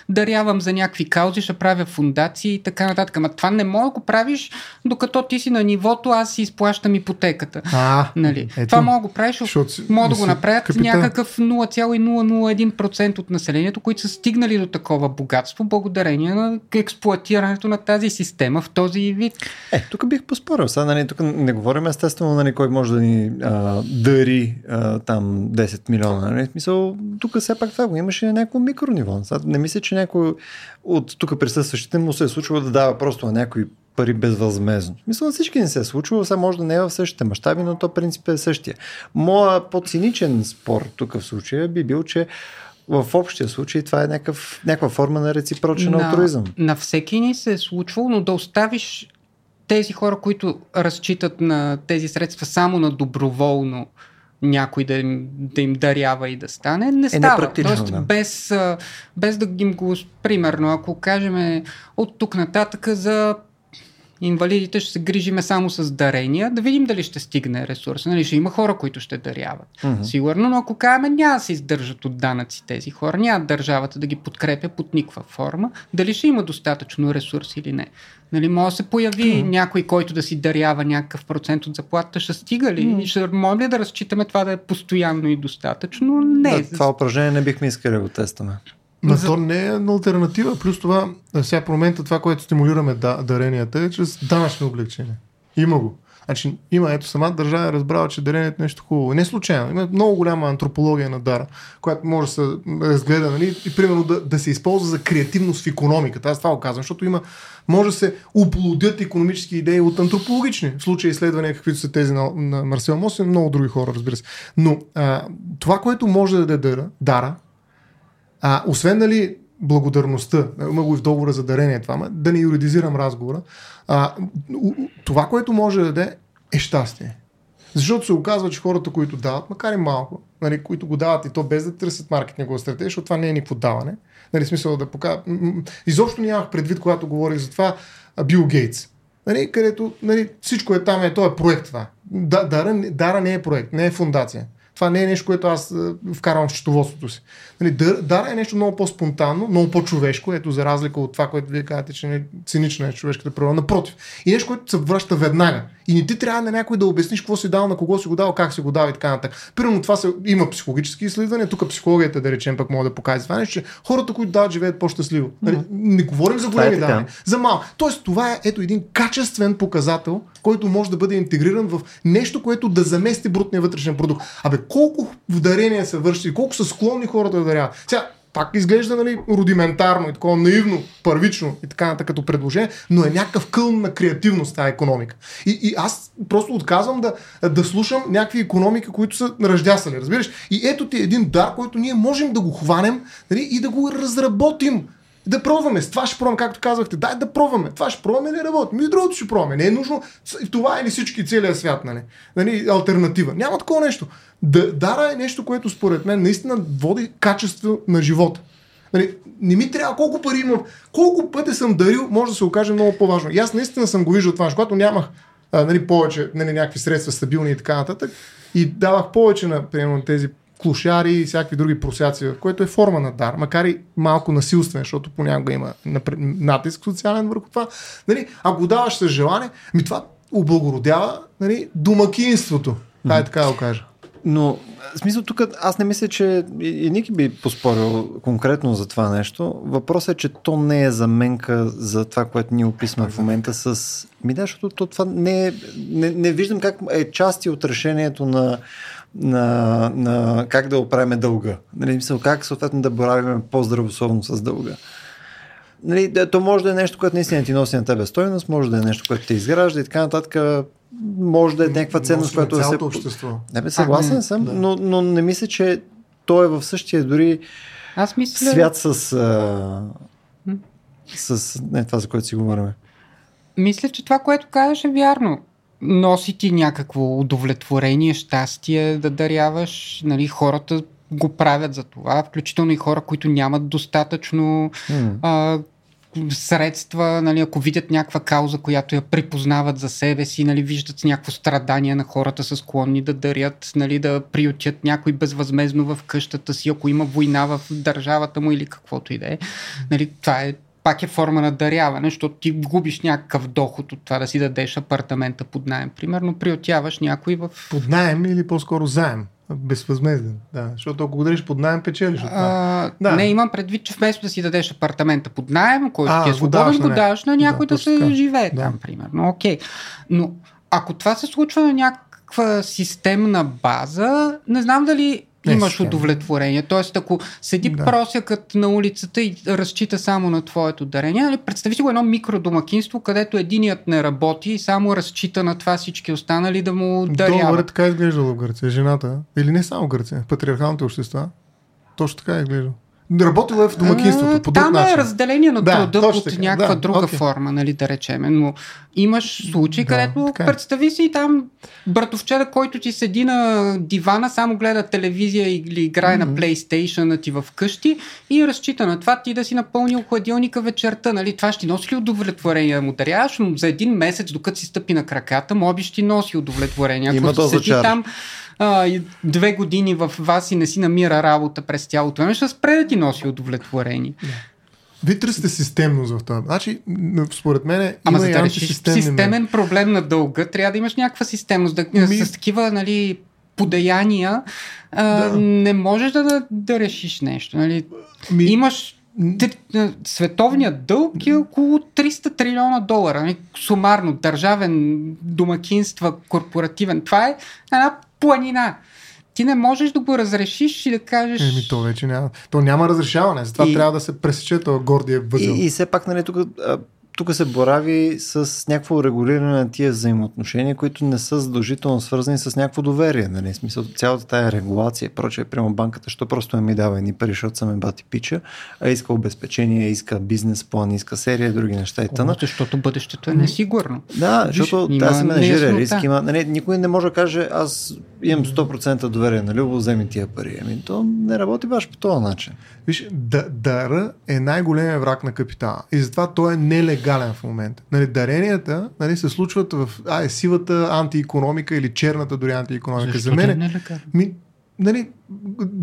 дарявам за някакви каузи, ще правя фундации и така нататък. Ама това не мога да го правиш, докато ти си на нивото, аз си изплащам ипотеката. А, Нали? ето, това мога да го правиш, защото мога да го направят капитал. някакъв 0,001% от населението, които са стигнали до такова богатство, благодарение на експлуатирането на тази система в този вид. Е, тук бих поспорил. Сега, нали, тук не говорим естествено, нали, кой може да ни а, дари а, там 10 милиона. Нали? Смисъл, тук все пак това го имаше на някакво микрониво. Не мисля, че някой от тук присъстващите му се е случило да дава просто на някой пари безвъзмезно. Смисъл на всички не се е случило, сега може да не е в същите мащаби, но то принцип е същия. Моя по-циничен спор тук в случая би бил, че в общия случай това е някакъв, някаква форма на реципрочен алтруизъм. на всеки ни се е случвало, но да оставиш тези хора, които разчитат на тези средства само на доброволно някой да им, да им дарява и да стане, не става. непрактично, Тоест, да. без, без да им го... Примерно, ако кажем от тук нататък за инвалидите ще се грижиме само с дарения, да видим дали ще стигне ресурс. Нали, ще има хора, които ще даряват. Мгм. Сигурно, но ако кажем няма да се издържат от данъци тези хора, няма държавата да ги подкрепя под никаква форма, дали ще има достатъчно ресурс или не. Нали, може да се появи някой, който да си дарява някакъв процент от заплатата, ще стига ли? И Ще може ли да разчитаме това да е постоянно и достатъчно? Не. Да, това упражнение не бихме искали да го тестваме. Но За- то не е на альтернатива. Плюс това, сега в момента това, което стимулираме да, даренията е чрез данъчни облегчения. Има го. Значи, има, ето сама държава е разбрала, че дарението е нещо хубаво. Не случайно. Има много голяма антропология на дара, която може да се разгледа нали, и примерно да, да се използва за креативност в економиката. Аз това го казвам, защото има, може да се оплодят економически идеи от антропологични. В случая изследвания, каквито са тези на, на Марсел Мос и много други хора, разбира се. Но а, това, което може да даде дара, дара а, освен нали, благодарността, има го и в договора за дарение това, ма, да не юридизирам разговора, а, това, което може да даде е щастие. Защото се оказва, че хората, които дават, макар и малко, нали, които го дават и то без да търсят маркетингова стратегия, защото това не е никакво даване, нали, смисъл да м- Изобщо нямах предвид, когато говорих за това, Бил Гейтс. Нали, където нали, всичко е там, е, то е проект това. Да, дара, дара не е проект, не е фундация. Това не е нещо, което аз а, вкарвам в счетоводството си. Нали, дар, дара е нещо много по-спонтанно, много по-човешко, ето за разлика от това, което вие казвате, че не, цинична е човешката природа. Напротив. И нещо, което се връща веднага. И не ти трябва на някой да обясниш какво си дал, на кого си го дал, как си го дал и така нататък. Примерно това се, има психологически изследвания, тук психологията, да речем, пък може да покаже това нещо, че хората, които дават, живеят по-щастливо. Нали, не говорим за е големи така. давания, за малко. Тоест, това е ето един качествен показател, който може да бъде интегриран в нещо, което да замести брутния вътрешен продукт. Абе, колко дарения са върши, колко са склонни хората да даряват. Сега, пак изглежда нали, рудиментарно и такова наивно, първично и така нататък като предложение, но е някакъв кълн на креативност тази економика. И, и аз просто отказвам да, да слушам някакви економики, които са ръждясали, разбираш? И ето ти един дар, който ние можем да го хванем нали, и да го разработим. Да пробваме. С това ще пробваме, както казахте. Дай да пробваме. Това ще пробваме, не работи. Ми другото ще пробваме. Не е нужно. Това е ли всички целия свят, нали? нали? Альтернатива. Няма такова нещо. Да, дара е нещо, което според мен наистина води качество на живота. Нали, не ми трябва колко пари имам, колко пъти съм дарил, може да се окаже много по-важно. И аз наистина съм го виждал това, когато нямах а, нали, повече нали, някакви средства стабилни и така нататък. И давах повече на примерно, тези клошари и всякакви други просяци, което е форма на дар, макар и малко насилствен, защото понякога има натиск социален върху това. Нали, ако го даваш с желание, ми това облагородява нали, домакинството. Това е така да го кажа. Но, в смисъл, тук аз не мисля, че и, и Ники би поспорил конкретно за това нещо. Въпросът е, че то не е заменка за това, което ние описваме в момента с... Ми да, защото то, това не е... Не, не виждам как е части от решението на, на, на как да оправим дълга. Нали, мисъл, как съответно да боравим по-здравословно с дълга. Нали, да, то може да е нещо, което наистина ти носи на тебе стойност, може да е нещо, което те изгражда и така нататък. може да е някаква ценност, която да се... Общество. Не бе, съгласен А, не. съм, Да. но, но не мисля, че той е в същия дори Аз мисля... свят с... А... С... Не, това за което си говорим. Мисля, че това, което казваш е вярно. Носи ти някакво удовлетворение, щастие да даряваш. Нали, хората го правят за това, включително и хора, които нямат достатъчно М. а, средства, нали, ако видят някаква кауза, която я припознават за себе си, нали, виждат някакво страдание на хората са склонни да дарят, нали, да приютят някой безвъзмезно в къщата си, ако има война в държавата му или каквото и да е. Нали, това е пак е форма на даряване, защото ти губиш някакъв доход от това да си дадеш апартамента под найем. Примерно приютяваш някой в... Под найем или по-скоро заем. Безвъзмезден. Да, защото ако го дадеш под найем, печелиш от това. Да. Не, имам предвид, че вместо да си дадеш апартамента под найем, който А, ти е свободен, го даваш на някой. Да, да, се така. живее Да. там, примерно. Окей. Но ако това се случва на някаква системна база, не знам дали Имаш удовлетворение. Тоест, ако седи Да. просякът на улицата и разчита само на твоето дарение, нали, представи си го едно микродомакинство, където единият не работи и само разчита на това всички останали да му даряват. горе така е изглеждало в Гърция. Жената, или не само Гърция, патриархалните общества, точно така е изглеждало. Работила е в домакинството, по Там начин. е разделение на Да, труда под така, някаква да, друга окей. форма, нали, да речеме. Но имаш случаи, Да, където така е. представи си там братовчета, който ти седи на дивана, само гледа телевизия или играе на PlayStation ти в къщи и разчита на това ти да си напълнил хладилника вечерта. Нали? Това ще ти носи ли удовлетворение му даряваш, но за един месец, докато си стъпи на краката, моби ще ти носи удовлетворение. Ако Има седи чар. там а, две години в вас и не си намира работа през цялото време, ще спре да ти носи удовлетворение. Вие търсите системност в това. Значи, според мен, има Ама за да решиш системен проблем на дълга, трябва да имаш някаква системност. Да, Ми- С такива нали, подаяния а, Да. не можеш да, да, да решиш нещо. Нали. Ми- Имаш а, Световният дълг е около 300 трилиона долара. Нали? Сумарно, държавен, домакинства, корпоративен. Това е една планина. Ти не можеш да го разрешиш и да кажеш... Еми, то вече няма. То няма разрешаване. Затова И- трябва да се пресече този гордия възел. И, и все пак, нали, тук, тук се борави с някакво регулиране на тия взаимоотношения, които не са задължително свързани с някакво доверие. Нали? Смисъл, цялата тая регулация и прочее, прямо банката, що просто не ми дава едни пари, защото съм е бати пича, а иска обезпечение, иска бизнес план, иска серия, други неща и тъна. защото бъдещето е несигурно. Да, защото има трябва да се менажира риск. Има, нали, никой не може да каже, аз имам 100% доверие на Любо, вземи тия пари. Ами то не работи баш по този начин. Виж, да, дара е най-големия враг на капитала. И затова той е нелегален в момента. Нали, даренията нали, се случват в а, е сивата антиекономика или черната дори антиекономика. Защо За мен е, не е ми, нали,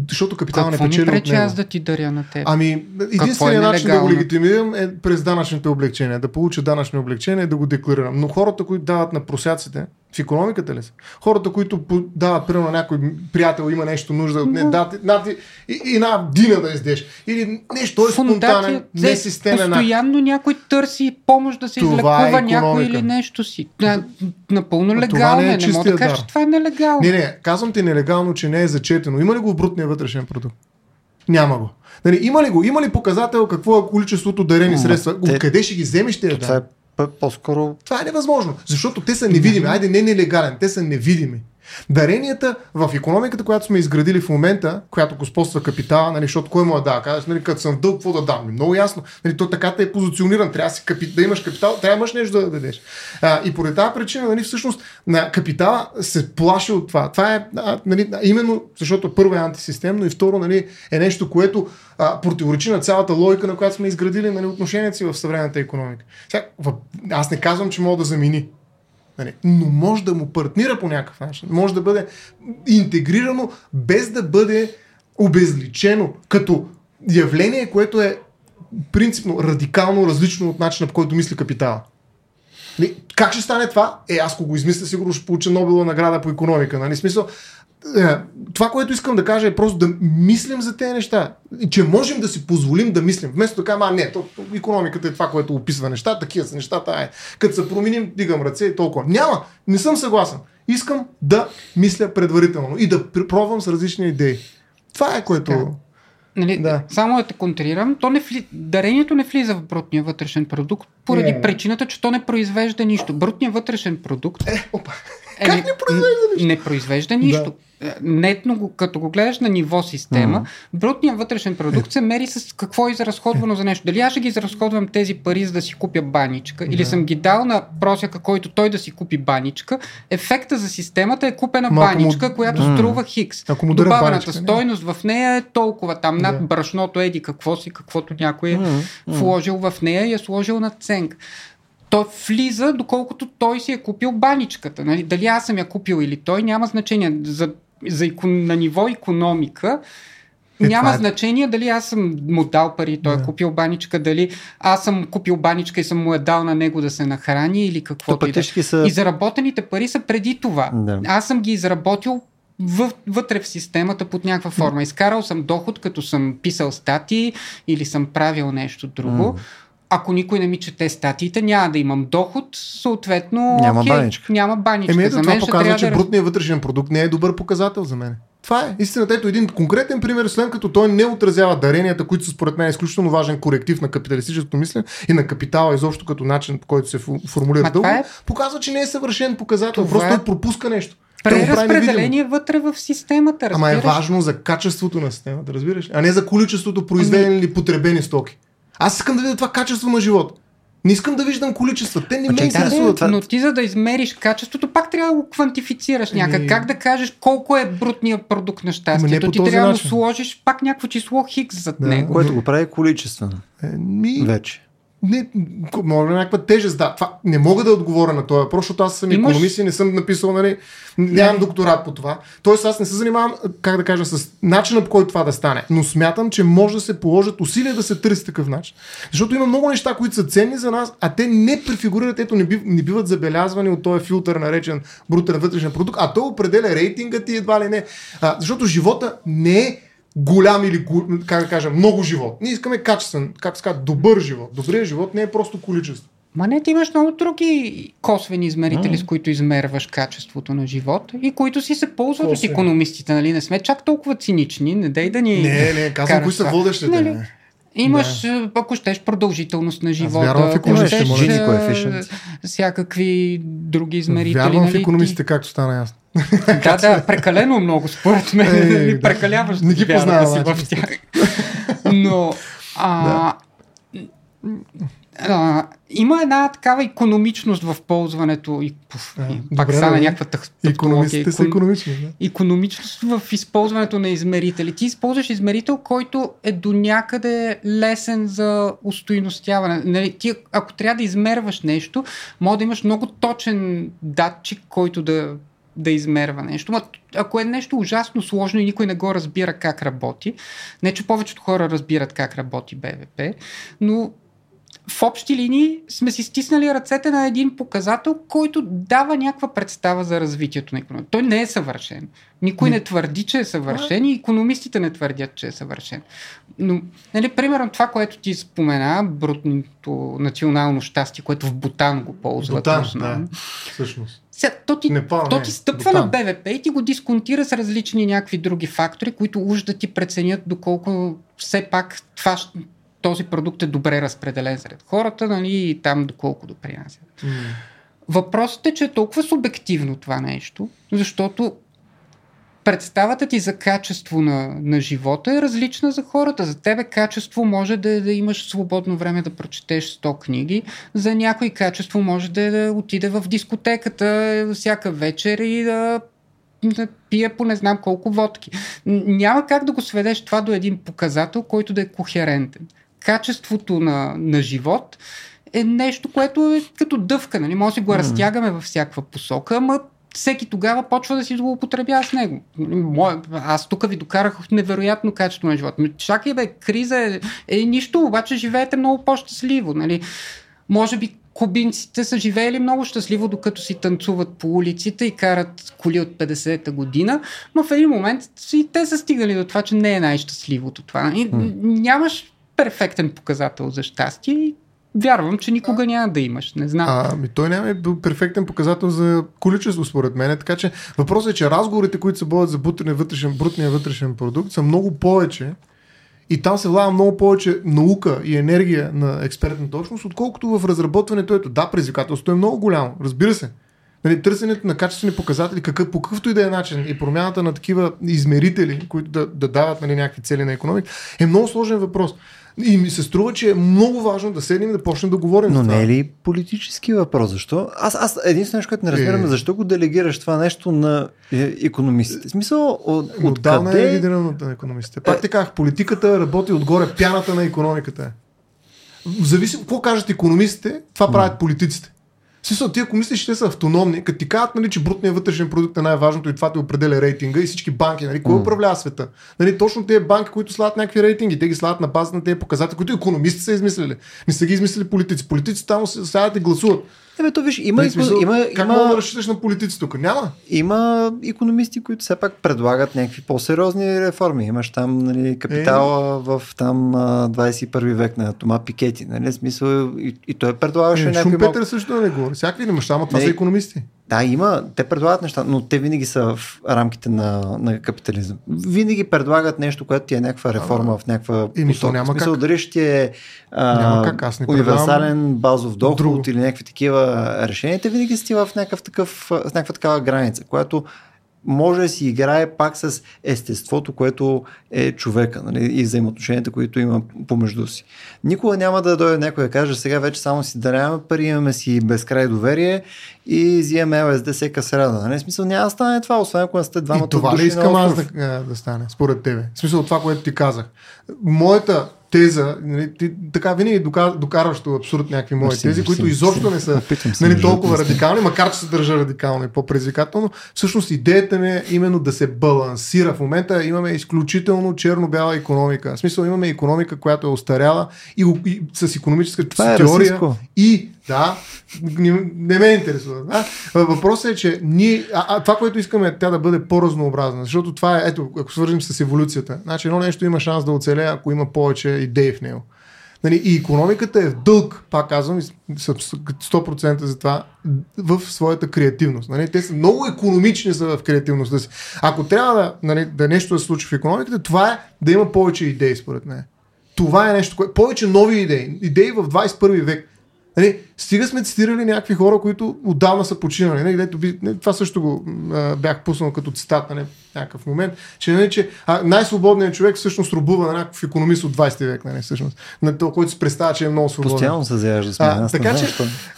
защото капитал не Какво ми печели от него. аз да ти даря на теб? Ами, единственият е начин да го легитимирам е през данъчните облегчения. Да получа данъчни облегчения и да го декларирам. Но хората, които дават на просяците, в економиката ли са? Хората, които дават, примерно, на някой приятел има нещо нужда от не, дати, дати, и, една дина да издеш. Или нещо, е спонтанен, Фундация- несистемен. Постоянно някой търси помощ да се Това е излекува някой икономика. или нещо си. На, напълно това легално не е е. Не мога да кажа, че това е нелегално. Не, не, казвам ти нелегално, че не е зачетено. Има ли го в брутния вътрешен продукт? Няма го. Нали, има ли го? Има ли показател какво е количеството дарени средства? те- Откъде ще ги вземеш тези Това е по-скоро Това е невъзможно, защото те са невидими. Айде, не нелегален, те са невидими. Даренията в економиката, която сме изградили в момента, която господства капитала, нали, защото кой му я дава? Казваш, нали, като съм в дълг, какво да дам? Много ясно. Нали, то така те е позициониран. Трябва да, си капи... да имаш капитал, трябва да имаш нещо да дадеш. А, и поради тази причина, нали, всъщност, на капитала се плаши от това. Това е нали, именно защото първо е антисистемно и второ нали, е нещо, което а, противоречи на цялата логика, на която сме изградили нали, отношенията си в съвременната економика. Сега, в... Аз не казвам, че мога да замени Нали, но може да му партнира по някакъв начин. Може да бъде интегрирано, без да бъде обезличено като явление, което е принципно радикално различно от начина по който мисли капитала. Нали, Как ще стане това? Е, аз го измисля, сигурно ще получа Нобелова награда по економика. Нали? Смисъл, това, което искам да кажа е просто да мислим за тези неща. Че можем да си позволим да мислим. Вместо да кажем, а не, то, економиката е това, което описва неща, такива са нещата, е. Като се променим, дигам ръце и толкова. Няма, не съм съгласен. Искам да мисля предварително и да пр- пробвам с различни идеи. Това е което... Така. Нали, Да. Само да те контрирам, то не вли... дарението не влиза в брутния вътрешен продукт, поради Не. причината, че то не произвежда нищо. Брутният вътрешен продукт Е, опа. е, Как не произвежда нищо? Не произвежда нищо. Е, Нетно, го, като го гледаш на ниво система, Мгм. брутният вътрешен продукт се мери с какво е изразходвано за нещо. Дали аз ще ги изразходвам тези пари, за да си купя баничка, или Да. съм ги дал на просяка, който той да си купи баничка, ефекта за системата е купена Малко му- баничка, която М. струва хикс. Му Добавената баничка, не? стойност в нея е толкова там, над Да. брашното еди какво си, каквото някой е м. вложил в нея и е сложил на ценка. Той влиза, доколкото той си е купил баничката. Нали? Дали аз съм я купил или той, няма значение. За, за икон, на ниво економика Е, няма е- значение дали аз съм му дал пари, той Да. е купил баничка, дали аз съм купил баничка и съм му е дал на него да се нахрани или То каквото и да. са... И заработените пари са преди това. Да. Аз съм ги изработил вътре в системата под някаква форма. Изкарал съм доход, като съм писал статии или съм правил нещо друго. М. Ако никой не ми чете статиите, няма да имам доход, съответно Няма окей, баничка. Няма баничка. Еми ето За това мен ще показва, че да... брутният вътрешен продукт не е добър показател за мен. Това е истината. Ето един конкретен пример, след като той не отразява даренията, които са според мен изключително важен коректив на капиталистическото мислене и на капитала изобщо като начин, по който се формулира дълго, това е- показва, че не е съвършен показател. Това Просто е- той пропуска нещо. Преразпределение вътре в системата. Ама е разбираш? важно за качеството на системата, разбираш? А не за количеството произведени или потребени стоки. Аз искам да видя това качество на живота. Не искам да виждам количества. Те не Ма ме да, интересуват. това- Но ти за да измериш качеството, пак трябва да го квантифицираш някак. Еми- Как да кажеш колко е брутният продукт на не щастието? Ти трябва да му начин. сложиш пак някакво число хикс зад Да. него. Което го прави количествено. Е, ми, Вече. Не, може някаква тежест, да. Това не мога да отговоря на този въпрос, защото аз съм Имаш- економист и не съм написал, нали, нямам докторат по това. Тоест аз не се занимавам, как да кажа, с начина по който това да стане. Но смятам, че може да се положат усилия да се търси такъв начин. Защото има много неща, които са ценни за нас, а те не префигурират, ето не, бив, не биват забелязвани от този филтър, наречен брутен вътрешен продукт, а той определя рейтинга ти едва ли не. А, защото живота не е голям или, как да кажа, много живот. Ние искаме качествен, как се казва, добър живот. Добрият живот не е просто количество. Ма не, ти имаш много други косвени измерители, с които измерваш качеството на живота и които си се ползват от Косвени. економистите, нали? Не сме чак толкова цинични, не дай да ни... Не, не, казвам, кои са водещите. Нали? не. Имаш, да. ако щеш, продължителност на живота, вярвам в економистите, щеш, коефишиент. всякакви други измерители. Вярвам в нали? економистите, както стана ясно. Да, да, прекалено много, според мен. Е, Нали, да. Прекаляваш Не ги вярата познавам, си значи. в тях. Но а, а, има една такава економичност в ползването. И, пуф, Да, и пак добре, стана да. някаква тъх. Економистите са Икон- економични. Да. економичност в използването на измерители. Ти използваш измерител, който е до някъде лесен за устойностяване. Нали, ти, ако трябва да измерваш нещо, може да имаш много точен датчик, който да, да измерва нещо. Ма, ако е нещо ужасно сложно и никой не го разбира как работи, не че повечето хора разбират как работи БВП, но в общи линии сме си стиснали ръцете на един показател, който дава някаква представа за развитието на економиката. Той не е съвършен. Никой не твърди, че е съвършен и економистите не твърдят, че е съвършен. Но, нали, примерно това, което ти спомена, брутното национално щастие, което в Бутан го ползват. Бутан, основно. да. Всъщност. Сега, то ти, Непал, то не, ти стъпва Бутан. на БВП и ти го дисконтира с различни някакви други фактори, които уж да ти преценят доколко все пак това, този продукт е добре разпределен сред хората, нали, и там доколко допринася. М. Въпросът е, че е толкова субективно това нещо, защото представата ти за качество на, на живота е различна за хората. За тебе качество може да е да имаш свободно време да прочетеш 100 книги, за някой качество може да е да отиде в дискотеката всяка вечер и да да пие по не знам колко водки. Няма как да го сведеш това до един показател, който да е кохерентен. Качеството на, на живот е нещо, което е като дъвка. Нали? Може да си го разтягаме във всякаква посока, ама всеки тогава почва да си злоупотребява с него. Мое, аз тук ви докарах невероятно качество на живота. Ами, Чакай бе, криза е, е нищо, обаче живеете много по-щастливо. Нали? Може би кубинците са живеели много щастливо, докато си танцуват по улиците и карат коли от 50-та година, но в един момент и те са стигнали до това, че не е най-щастливото това. И нямаш перфектен показател за щастие и вярвам, че никога няма да имаш. Не знам. А, ми той няма е бил перфектен показател за количество, според мен. Така че въпросът е, че разговорите, които се водят за вътрешен, брутния вътрешен продукт, са много повече И там се влага много повече наука и енергия на експертната общност, отколкото в разработването. Ето, да, предизвикателството е много голямо, разбира се. Нали, търсенето на качествени показатели, какъв, по какъвто и да е начин и промяната на такива измерители, които да, да дават нали, някакви цели на економика, е много сложен въпрос. И ми се струва, че е много важно да седнем и да почнем да говорим. Но това. не е ли политически въпрос? Защо? Аз, аз единствено нещо, което не разбирам, е, Е. защо го делегираш това нещо на е, економистите? В смисъл, от, е откъде? лидерът на економистите. Пак ти казах, политиката работи отгоре, пяната на економиката е. Зависи, какво кажат економистите, това правят политиците. Смисъл, ти ако мислиш, че те са автономни, като ти кажат, нали, че брутният вътрешен продукт е най-важното и това ти определя рейтинга и всички банки, нали, кой управлява света? Нали, точно тези банки, които слагат някакви рейтинги, те ги слагат на база на тези показатели, които економисти са измислили. Не са ги измислили политици. Политици там сядат и гласуват. Ебе, то виж, има, има, смисъл, има, как мога да има, разчиташ на политици тук? Няма. има економисти, които все пак предлагат някакви по-сериозни реформи. Имаш там нали, капитала Е. в там а, 21 век на Тома Пикети. Нали? Смисъл, и, и той предлагаше Е, някакви Шумпетър малко... също да не говори. Всякакви неща, ама това Не. са економисти. Да, има. Те предлагат неща, но те винаги са в рамките на, на капитализъм. Винаги предлагат нещо, което ти е някаква реформа в някаква Еми, то няма В смисъл, как. дали ще ти е а, Няма как, аз не универсален базов доход друго. или някакви такива решения. Те винаги си в, някакъв такъв, в някаква такава граница, която може да си играе пак с естеството, което е човека нали, и взаимоотношенията, които има помежду си. Никога няма да дойде някой да каже, сега вече само си даряваме пари, имаме си безкрай доверие и взимаме ЛСД всека среда. Нали? Смисъл няма да стане това, освен ако не сте двамата И това ли искам аз да, да стане, според тебе? В смисъл това, което ти казах. Моята теза, нали, ти, така винаги дока- докарваш до абсурд някакви мои Мерси, тези, мерси, които изобщо не са нали, толкова радикални, макар че се държа радикално и по-предизвикателно. Всъщност идеята ми е именно да се балансира. В момента имаме изключително черно-бяла економика. В смисъл имаме економика, която е остаряла и, и с економическа Това е теория расистко. и да, не, не ме интересува. Да? Въпросът е, че ние, а, а, това, което искаме е тя да бъде по-разнообразна, защото това е, ето, ако свържим с еволюцията, значи едно нещо има шанс да оцелее, ако има повече идеи в него. Нали, и економиката е в дълг, пак казвам, и съм 100% за това, в своята креативност. Нали? Те са много економични са в креативността си. Ако трябва да, нали, да нещо да се случи в економиката, това е да има повече идеи, според мен. Това е нещо, което... Повече нови идеи. Идеи в 21 век. Нали, стига сме цитирали някакви хора, които отдавна са починали. Нали, дето нали, това също го а, бях пуснал като цитат нали, в някакъв момент, че, нали, че а, най-свободният човек всъщност рубува на някакъв економист от 20 век, нали, всъщност, на този, който се представя, че е много свободен. Постоянно се заяжда с мен. А, не така че,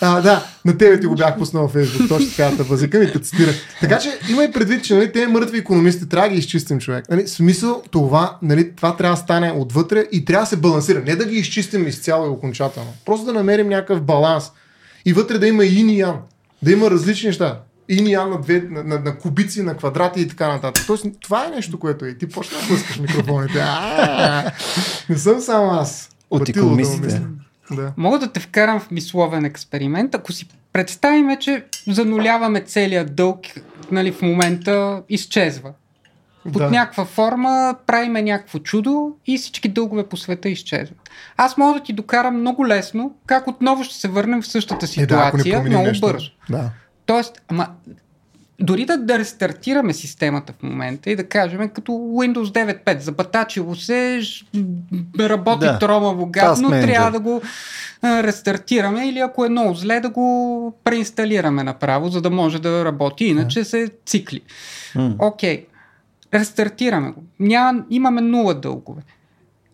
а, да, на тебе ти го бях пуснал в Facebook, точно така да възикам и те цитирах. Така че имай предвид, че нали, те мъртви економисти трябва да ги изчистим човек. Нали, смисъл това, нали, това трябва да стане отвътре и трябва да се балансира. Не да ги изчистим изцяло и окончателно. Просто да намерим някакъв баланс. И вътре да има ин и ян. Да има различни неща. Ин и ян на, две, на, на, на кубици, на квадрати и така нататък. Тоест, това е нещо, което е. Ти почна да блъскаш микрофоните. А, Не съм само аз. От Батило да. Мога да те вкарам в мисловен експеримент. Ако си представим, че зануляваме целият дълг, нали, в момента изчезва. Под Да. някаква форма правиме някакво чудо и всички дългове по света изчезват. Аз мога да ти докарам много лесно как отново ще се върнем в същата Е, да, ситуация променим много нещо. бързо. Да. Тоест, ама, дори да, да рестартираме системата в момента и да кажем като Windows 9.5, забатачило се, работи Да. да. тромаво гадно, трябва да го а, рестартираме или ако е много зле да го преинсталираме направо, за да може да работи, иначе се цикли. Окей, рестартираме го. Няма, имаме нула дългове.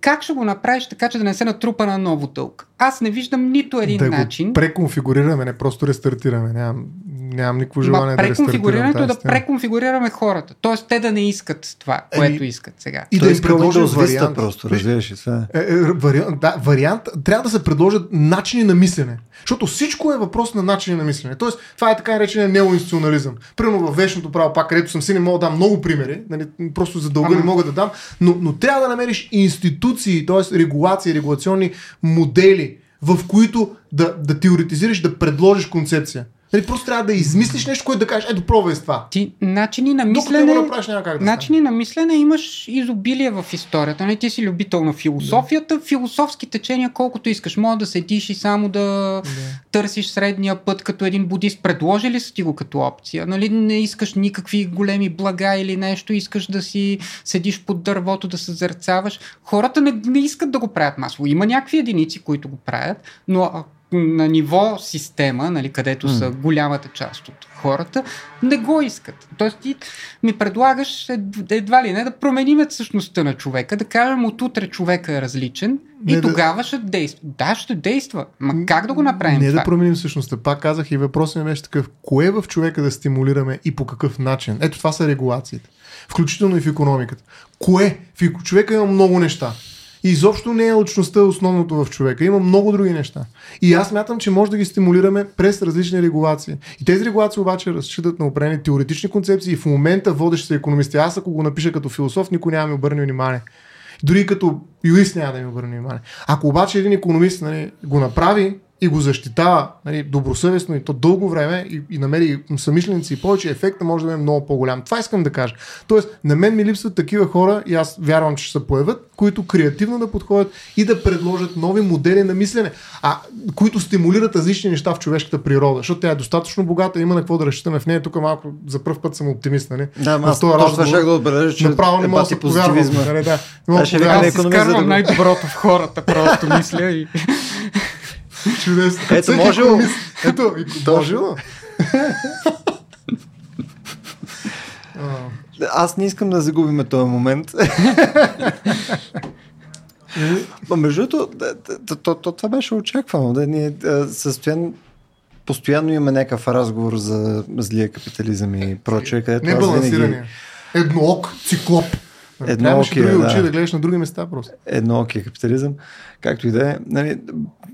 Как ще го направиш така, че да не се натрупа на ново дълг? Аз не виждам нито един да начин. го преконфигурираме, не просто рестартираме. Нямам, нямам никакво желание Ма, да преконфигурирането е да система. преконфигурираме хората. Тоест те да не искат това, което искат сега. И Той да им предложим Windows Vista вариант. просто, разбираш ли това? Е, е, вариант, да, вариант, трябва да се предложат начини на мислене. Защото всичко е въпрос на начини на мислене. Тоест, това е така наречения неоинституционализъм. Примерно във вечното право, пак където съм силен, мога да дам много примери, нали, просто за дълга не мога да дам, но, но трябва да намериш институции, т.е. регулации, регулационни модели, в които да, да теоретизираш, да предложиш концепция. Нали, просто трябва да измислиш нещо, което да кажеш, ето пробвай с това. Ти начини на мислене... го направиш, няма как да Начини на мислене имаш изобилие в историята. Нали? Ти си любител на философията. Философски течения колкото искаш. Може да седиш и само да, Да. търсиш средния път като един будист. Предложи ли са ти го като опция? Нали? Не искаш никакви големи блага или нещо. Искаш да си седиш под дървото, да се зърцаваш. Хората не, не искат да го правят масово. Има някакви единици, които го правят, но на ниво система, нали, където са голямата част от хората, не го искат. Тоест ти ми предлагаш ед- едва ли не да промениме същността на човека, да кажем от утре човека е различен Не и да- тогава ще действа. Да, ще действа. Ма как да го направим Не това? да променим същността. Пак казах и въпросът ми беше такъв. Кое в човека да стимулираме и по какъв начин? Ето това са регулациите. Включително и в економиката. Кое? В ек- човека има много неща. Изобщо не е лъчността основното в човека. Има много други неща. И аз мятам, че може да ги стимулираме през различни регулации. И тези регулации обаче разчитат на определени теоретични концепции и в момента водещи са економисти. Аз ако го напиша като философ, никой няма ми обърне внимание. Дори като юрист няма да ми обърне внимание. Ако обаче един економист нали, го направи и го защитава нали, добросъвестно и то дълго време и, и намери самишленици и повече, ефекта може да е много по-голям. Това искам да кажа. Тоест, на мен ми липсват такива хора и аз вярвам, че ще се появят, които креативно да подходят и да предложат нови модели на мислене, а които стимулират различни неща в човешката природа, защото тя е достатъчно богата, има на какво да разчитаме в нея. Тук малко за първ път съм оптимист, нали? Да, аз този точно това ще да отбележа, че Направо не мога да се повярвам. Нали, да. Аз го- най-доброто в хората, просто мисля и... Чудесно. Ето, Всеки може- економист- Ето, и- Точно. може ли? А, Аз не искам да загубиме този момент. Между другото, това беше очаквано. Да ние състоян... Постоянно имаме някакъв разговор за злия капитализъм и прочее, където аз Небалансирания. винаги Едноок, циклоп. Едноокия, Трябваше други да. очи да гледаш на други места просто. едноокия капитализъм, както и да е. Нали,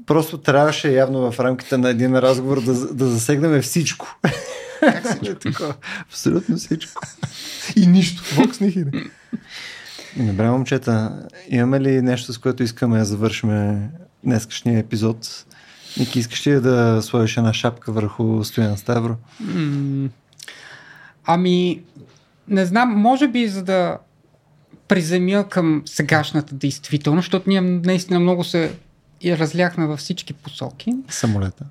просто трябваше явно в рамките на един разговор да, да засегнем всичко. Такова. Абсолютно всичко. И нищо. Вокс нихиде. Добре, момчета, имаме ли нещо, с което искаме да завършим днескашния епизод? Ники, искаш ли да сложиш една шапка върху Стоян Ставро? Ами, не знам, може би за да приземя към сегашната действителност, защото ние наистина много се и разляхме във всички посоки. Самолета.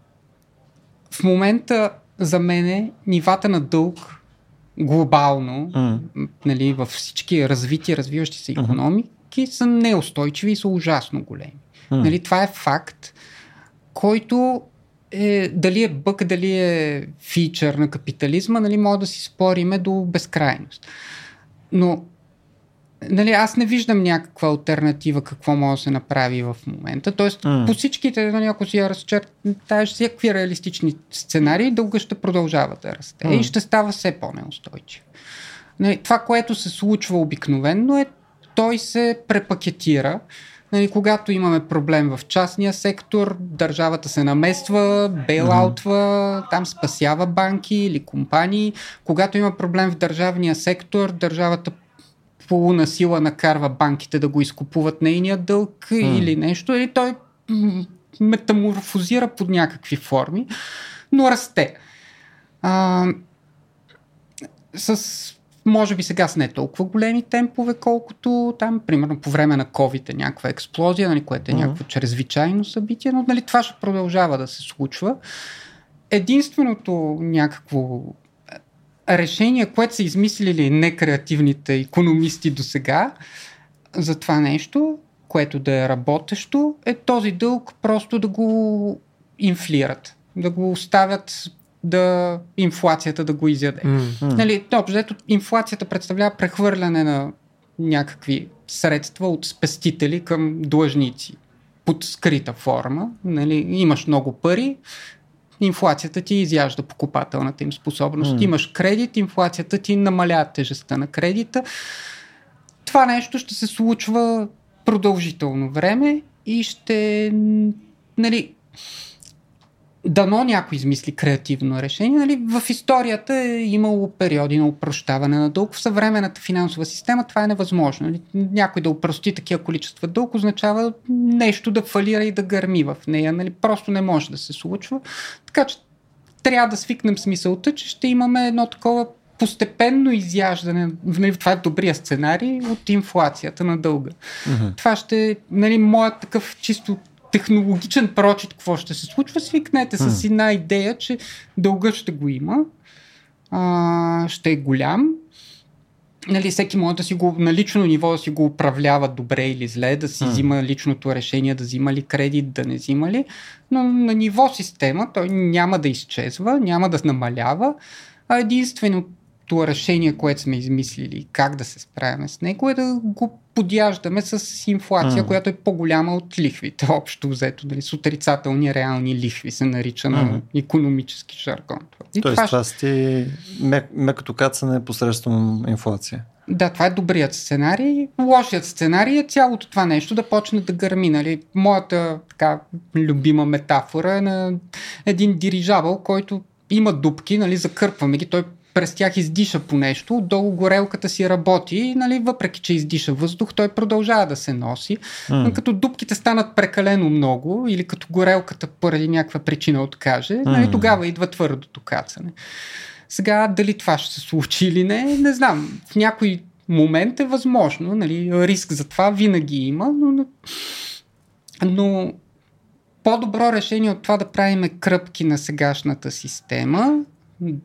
В момента за мен нивата на дълг глобално, м, нали, във всички развити, развиващи се економики са неустойчиви и са ужасно големи. М. Нали, това е факт, който е, дали е бък, дали е фичър на капитализма, нали, може да си спориме до безкрайност. Но нали, аз не виждам някаква альтернатива какво може да се направи в момента. Тоест, М. по всичките, нали, ако си я разчертаеш всякакви реалистични сценарии, дълга ще продължава да расте М. и ще става все по-неустойчив. Нали, това, което се случва обикновенно е, той се препакетира. Нали, когато имаме проблем в частния сектор, държавата се намества, бейлаутва, там спасява банки или компании. Когато има проблем в държавния сектор, държавата полуна сила накарва банките да го изкупуват нейния дълг или нещо, и той метаморфозира под някакви форми, но расте. А, с, може би сега с не толкова големи темпове, колкото там, примерно по време на COVID е някаква експлозия, нали, което е Мгм. някакво чрезвичайно събитие, но нали, това ще продължава да се случва. Единственото някакво решение, което са измислили некреативните економисти до сега за това нещо, което да е работещо, е този дълг просто да го инфлират, да го оставят да инфлацията да го изяде. М. Нали, общо, ето, инфлацията представлява прехвърляне на някакви средства от спестители към длъжници под скрита форма. Нали, имаш много пари, инфлацията ти изяжда покупателната им способност. М. Имаш кредит, инфлацията ти намалява тежестта на кредита. Това нещо ще се случва продължително време и ще нали, дано някой измисли креативно решение. Нали, в историята е имало периоди на упрощаване на дълг. В съвременната финансова система това е невъзможно. Нали, някой да упрости такива количества дълг означава нещо да фалира и да гърми в нея. Нали, просто не може да се случва. Така че трябва да свикнем с мисълта, че ще имаме едно такова постепенно изяждане, нали, това е добрия сценарий, от инфлацията на дълга. Mm-hmm. Това ще е нали, моят такъв чисто технологичен прочит, какво ще се случва, свикнете с една идея, че дълга ще го има, а, ще е голям, нали, всеки може да си го на лично ниво да си го управлява добре или зле, да си mm. взима личното решение, да взима ли кредит, да не взима ли, но на ниво система той няма да изчезва, няма да намалява, а единственото решение, което сме измислили как да се справяме с него е да го подяждаме с инфлация, mm. която е по-голяма от лихвите, общо взето, дали, с отрицателни реални лихви се нарича mm. на економически жаргон. И Тоест това, това сте мек, мекото кацане посредством инфлация. Да, това е добрият сценарий. Лошият сценарий е цялото това нещо да почне да гърми. Нали? Моята така любима метафора е на един дирижабъл, който има дупки, нали, закърпваме ги, той през тях издиша по нещо, отдолу горелката си работи, нали, въпреки че издиша въздух, той продължава да се носи. Mm. Но като дубките станат прекалено много или като горелката поради някаква причина откаже, mm. нали, тогава идва твърдото кацане. Сега дали това ще се случи или не, не знам. В някой момент е възможно, нали, риск за това винаги има, но, но по-добро решение от това да правиме кръпки на сегашната система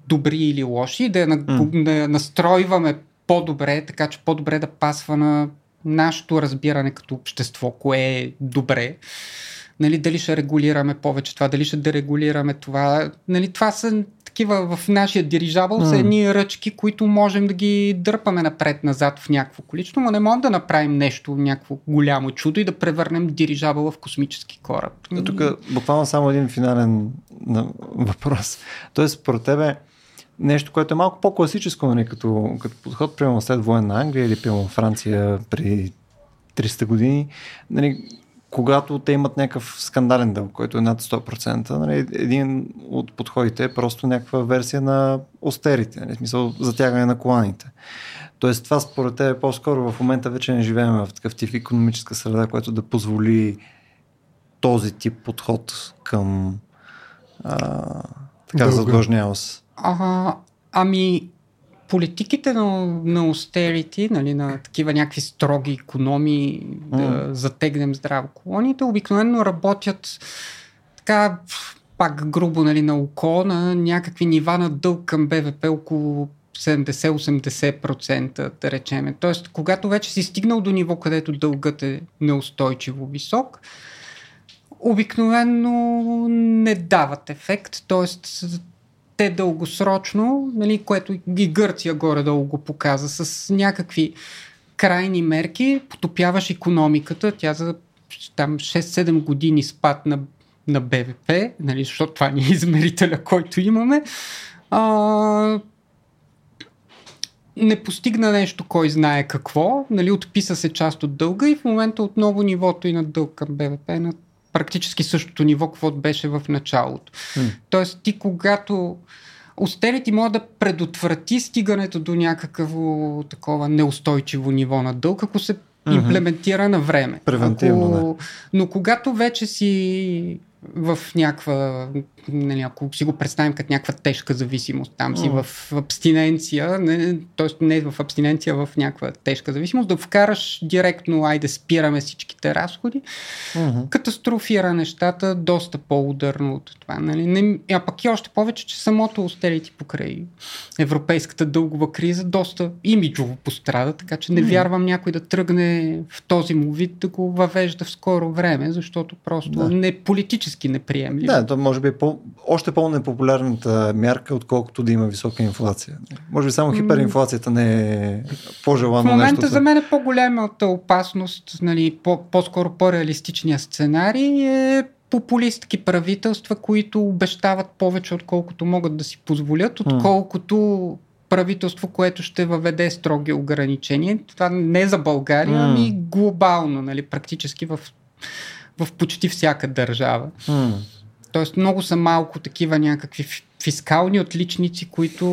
добри или лоши, да я, mm. да я настройваме по-добре, така че по-добре да пасва на нашето разбиране като общество, кое е добре. Нали, дали ще регулираме повече това, дали ще дерегулираме това. Нали, това са такива в нашия дирижабъл mm. са едни ръчки, които можем да ги дърпаме напред-назад в някакво количество, но не можем да направим нещо, някакво голямо чудо и да превърнем дирижабъл в космически кораб. Тук буквално само един финален въпрос. Тоест, според тебе, нещо, което е малко по-класическо, нали, като, като подход, примерно след военна Англия или примерно Франция при 300 години, нали, когато те имат някакъв скандален дълг, който е над 100%, нали, един от подходите е просто някаква версия на остерите, нали, смисъл затягане на коланите. Тоест това според теб е по-скоро в момента вече не живеем в такъв тип економическа среда, която да позволи този тип подход към а, така задлъжнялост. А, ами, политиките на, на austerity, нали, на такива някакви строги економии, mm. да затегнем здраво колоните, обикновено работят така пак грубо нали, на око на някакви нива на дълг към БВП около 70-80%, да речеме. Тоест, когато вече си стигнал до ниво, където дългът е неустойчиво висок, обикновено не дават ефект, т.е те дългосрочно, нали, което и Гърция горе-долу го показа, с някакви крайни мерки, потопяваш економиката, тя за там 6-7 години спад на, на БВП, нали, защото това ни е измерителя, който имаме. А, не постигна нещо, кой знае какво, нали, отписа се част от дълга и в момента отново нивото и на дълг към БВП е на практически същото ниво, каквото беше в началото. Mm. Тоест ти когато ти може да предотврати стигането до някакво такова неустойчиво ниво на дълг, ако се mm-hmm. имплементира на време. Превентивно, ако... да. Но когато вече си в някаква, нали, ако си го представим като някаква тежка зависимост, там си mm. в абстиненция, не, т.е. не в абстиненция, в някаква тежка зависимост, да вкараш директно, айде спираме всичките разходи, mm-hmm. катастрофира нещата доста по-ударно от това. Нали? Не, а пък и още повече, че самото остерити покрай европейската дългова криза доста имиджово пострада, така че не mm. вярвам някой да тръгне в този му вид да го въвежда в скоро време, защото просто да. не политически политически неприемливо. Да, то може би е по, още по-непопулярната мярка, отколкото да има висока инфлация. Може би само хиперинфлацията не е по-желано нещо. В момента нещо. за мен е по-голямата опасност, нали, по- по-скоро по-реалистичният сценарий е популистки правителства, които обещават повече, отколкото могат да си позволят, отколкото правителство, което ще въведе строги ограничения. Това не за България, ами глобално, нали, практически в в почти всяка държава. Тоест много са малко такива някакви фискални отличници, които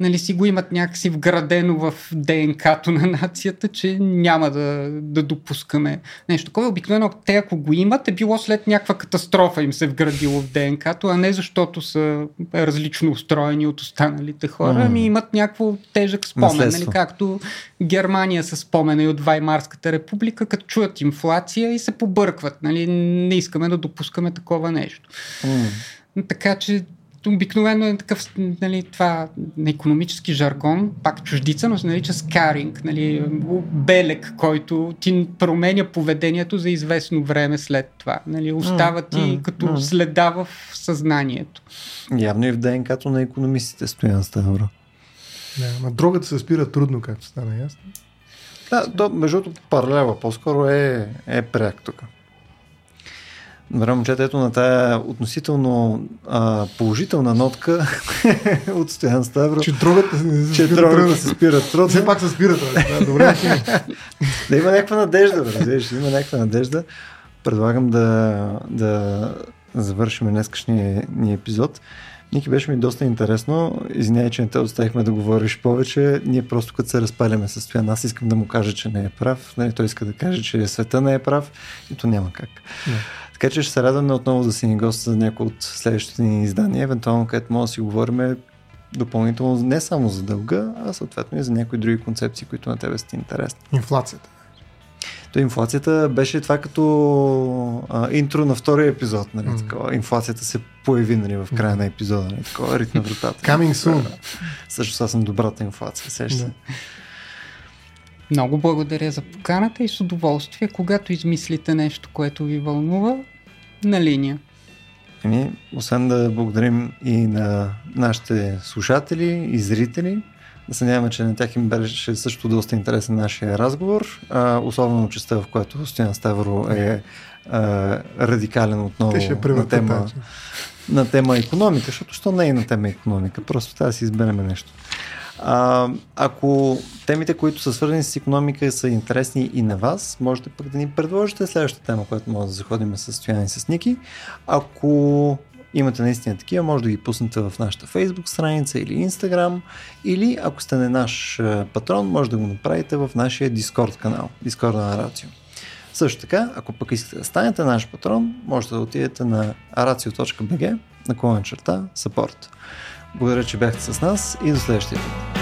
нали, си го имат някакси вградено в ДНК-то на нацията, че няма да, да допускаме нещо такова. Обикновено те ако го имат е било след някаква катастрофа им се вградило в ДНК-то, а не защото са различно устроени от останалите хора, mm. ами имат някакво тежък спомен, нали, както Германия са спомена и от Ваймарската република, като чуят инфлация и се побъркват. Нали, не искаме да допускаме такова нещо. Mm. Така че обикновено е такъв, нали, това на економически жаргон, пак чуждица, но се нарича скаринг, нали, белек, който ти променя поведението за известно време след това. Нали, остава ти mm, като mm. следа в съзнанието. Явно и в ДНК-то на економистите стоян Ставро. Да, но другата се спира трудно, както стана ясно. Да, то, между другото, паралела по-скоро е, е пряк тук. Добре, момчета, ето на тая относително а, положителна нотка от Стоян Ставро. Че другата че другата се спира трудно. Все пак се спира Да, добре. да има някаква надежда, разбираш, има някаква надежда. Предлагам да, да завършим днескашния ни епизод. Ники, беше ми доста интересно. Извинявай, че не те оставихме да говориш повече. Ние просто като се разпаляме с Стоян, аз искам да му кажа, че не е прав. Нали, той иска да каже, че света не е прав и то няма как. Не. Така че ще се радваме отново да си ни гост за някои от следващите ни издания, евентуално където може да си говорим допълнително не само за дълга, а съответно и за някои други концепции, които на тебе са интересни. Инфлацията. То инфлацията беше това като а, интро на втория епизод. Нали, mm. такова. Инфлацията се появи нали, в края mm. на епизода. Нали, такова ритм на вратата. Coming soon. Също аз съм добрата инфлация. Сеща. Yeah. Много благодаря за поканата и с удоволствие, когато измислите нещо, което ви вълнува, на линия. Еми, освен да благодарим и на нашите слушатели и зрители, да се надяваме, че на тях им беше също доста интересен нашия разговор, а, особено частта, в която Стоян Ставро е а, радикален отново на тема, на тема економика, защото що не е на тема економика, просто трябва да си изберем нещо. А, ако темите, които са свързани с економика са интересни и на вас, можете пък да ни предложите следващата тема, която може да заходим с състояние с Ники. Ако имате наистина такива, може да ги пуснете в нашата Facebook страница или Instagram, или ако сте не наш патрон, може да го направите в нашия Discord канал, Discord на Рацио. Също така, ако пък искате да станете наш патрон, можете да отидете на aracio.bg на черта support. Благодаря, че бяхте с нас и до следващия път.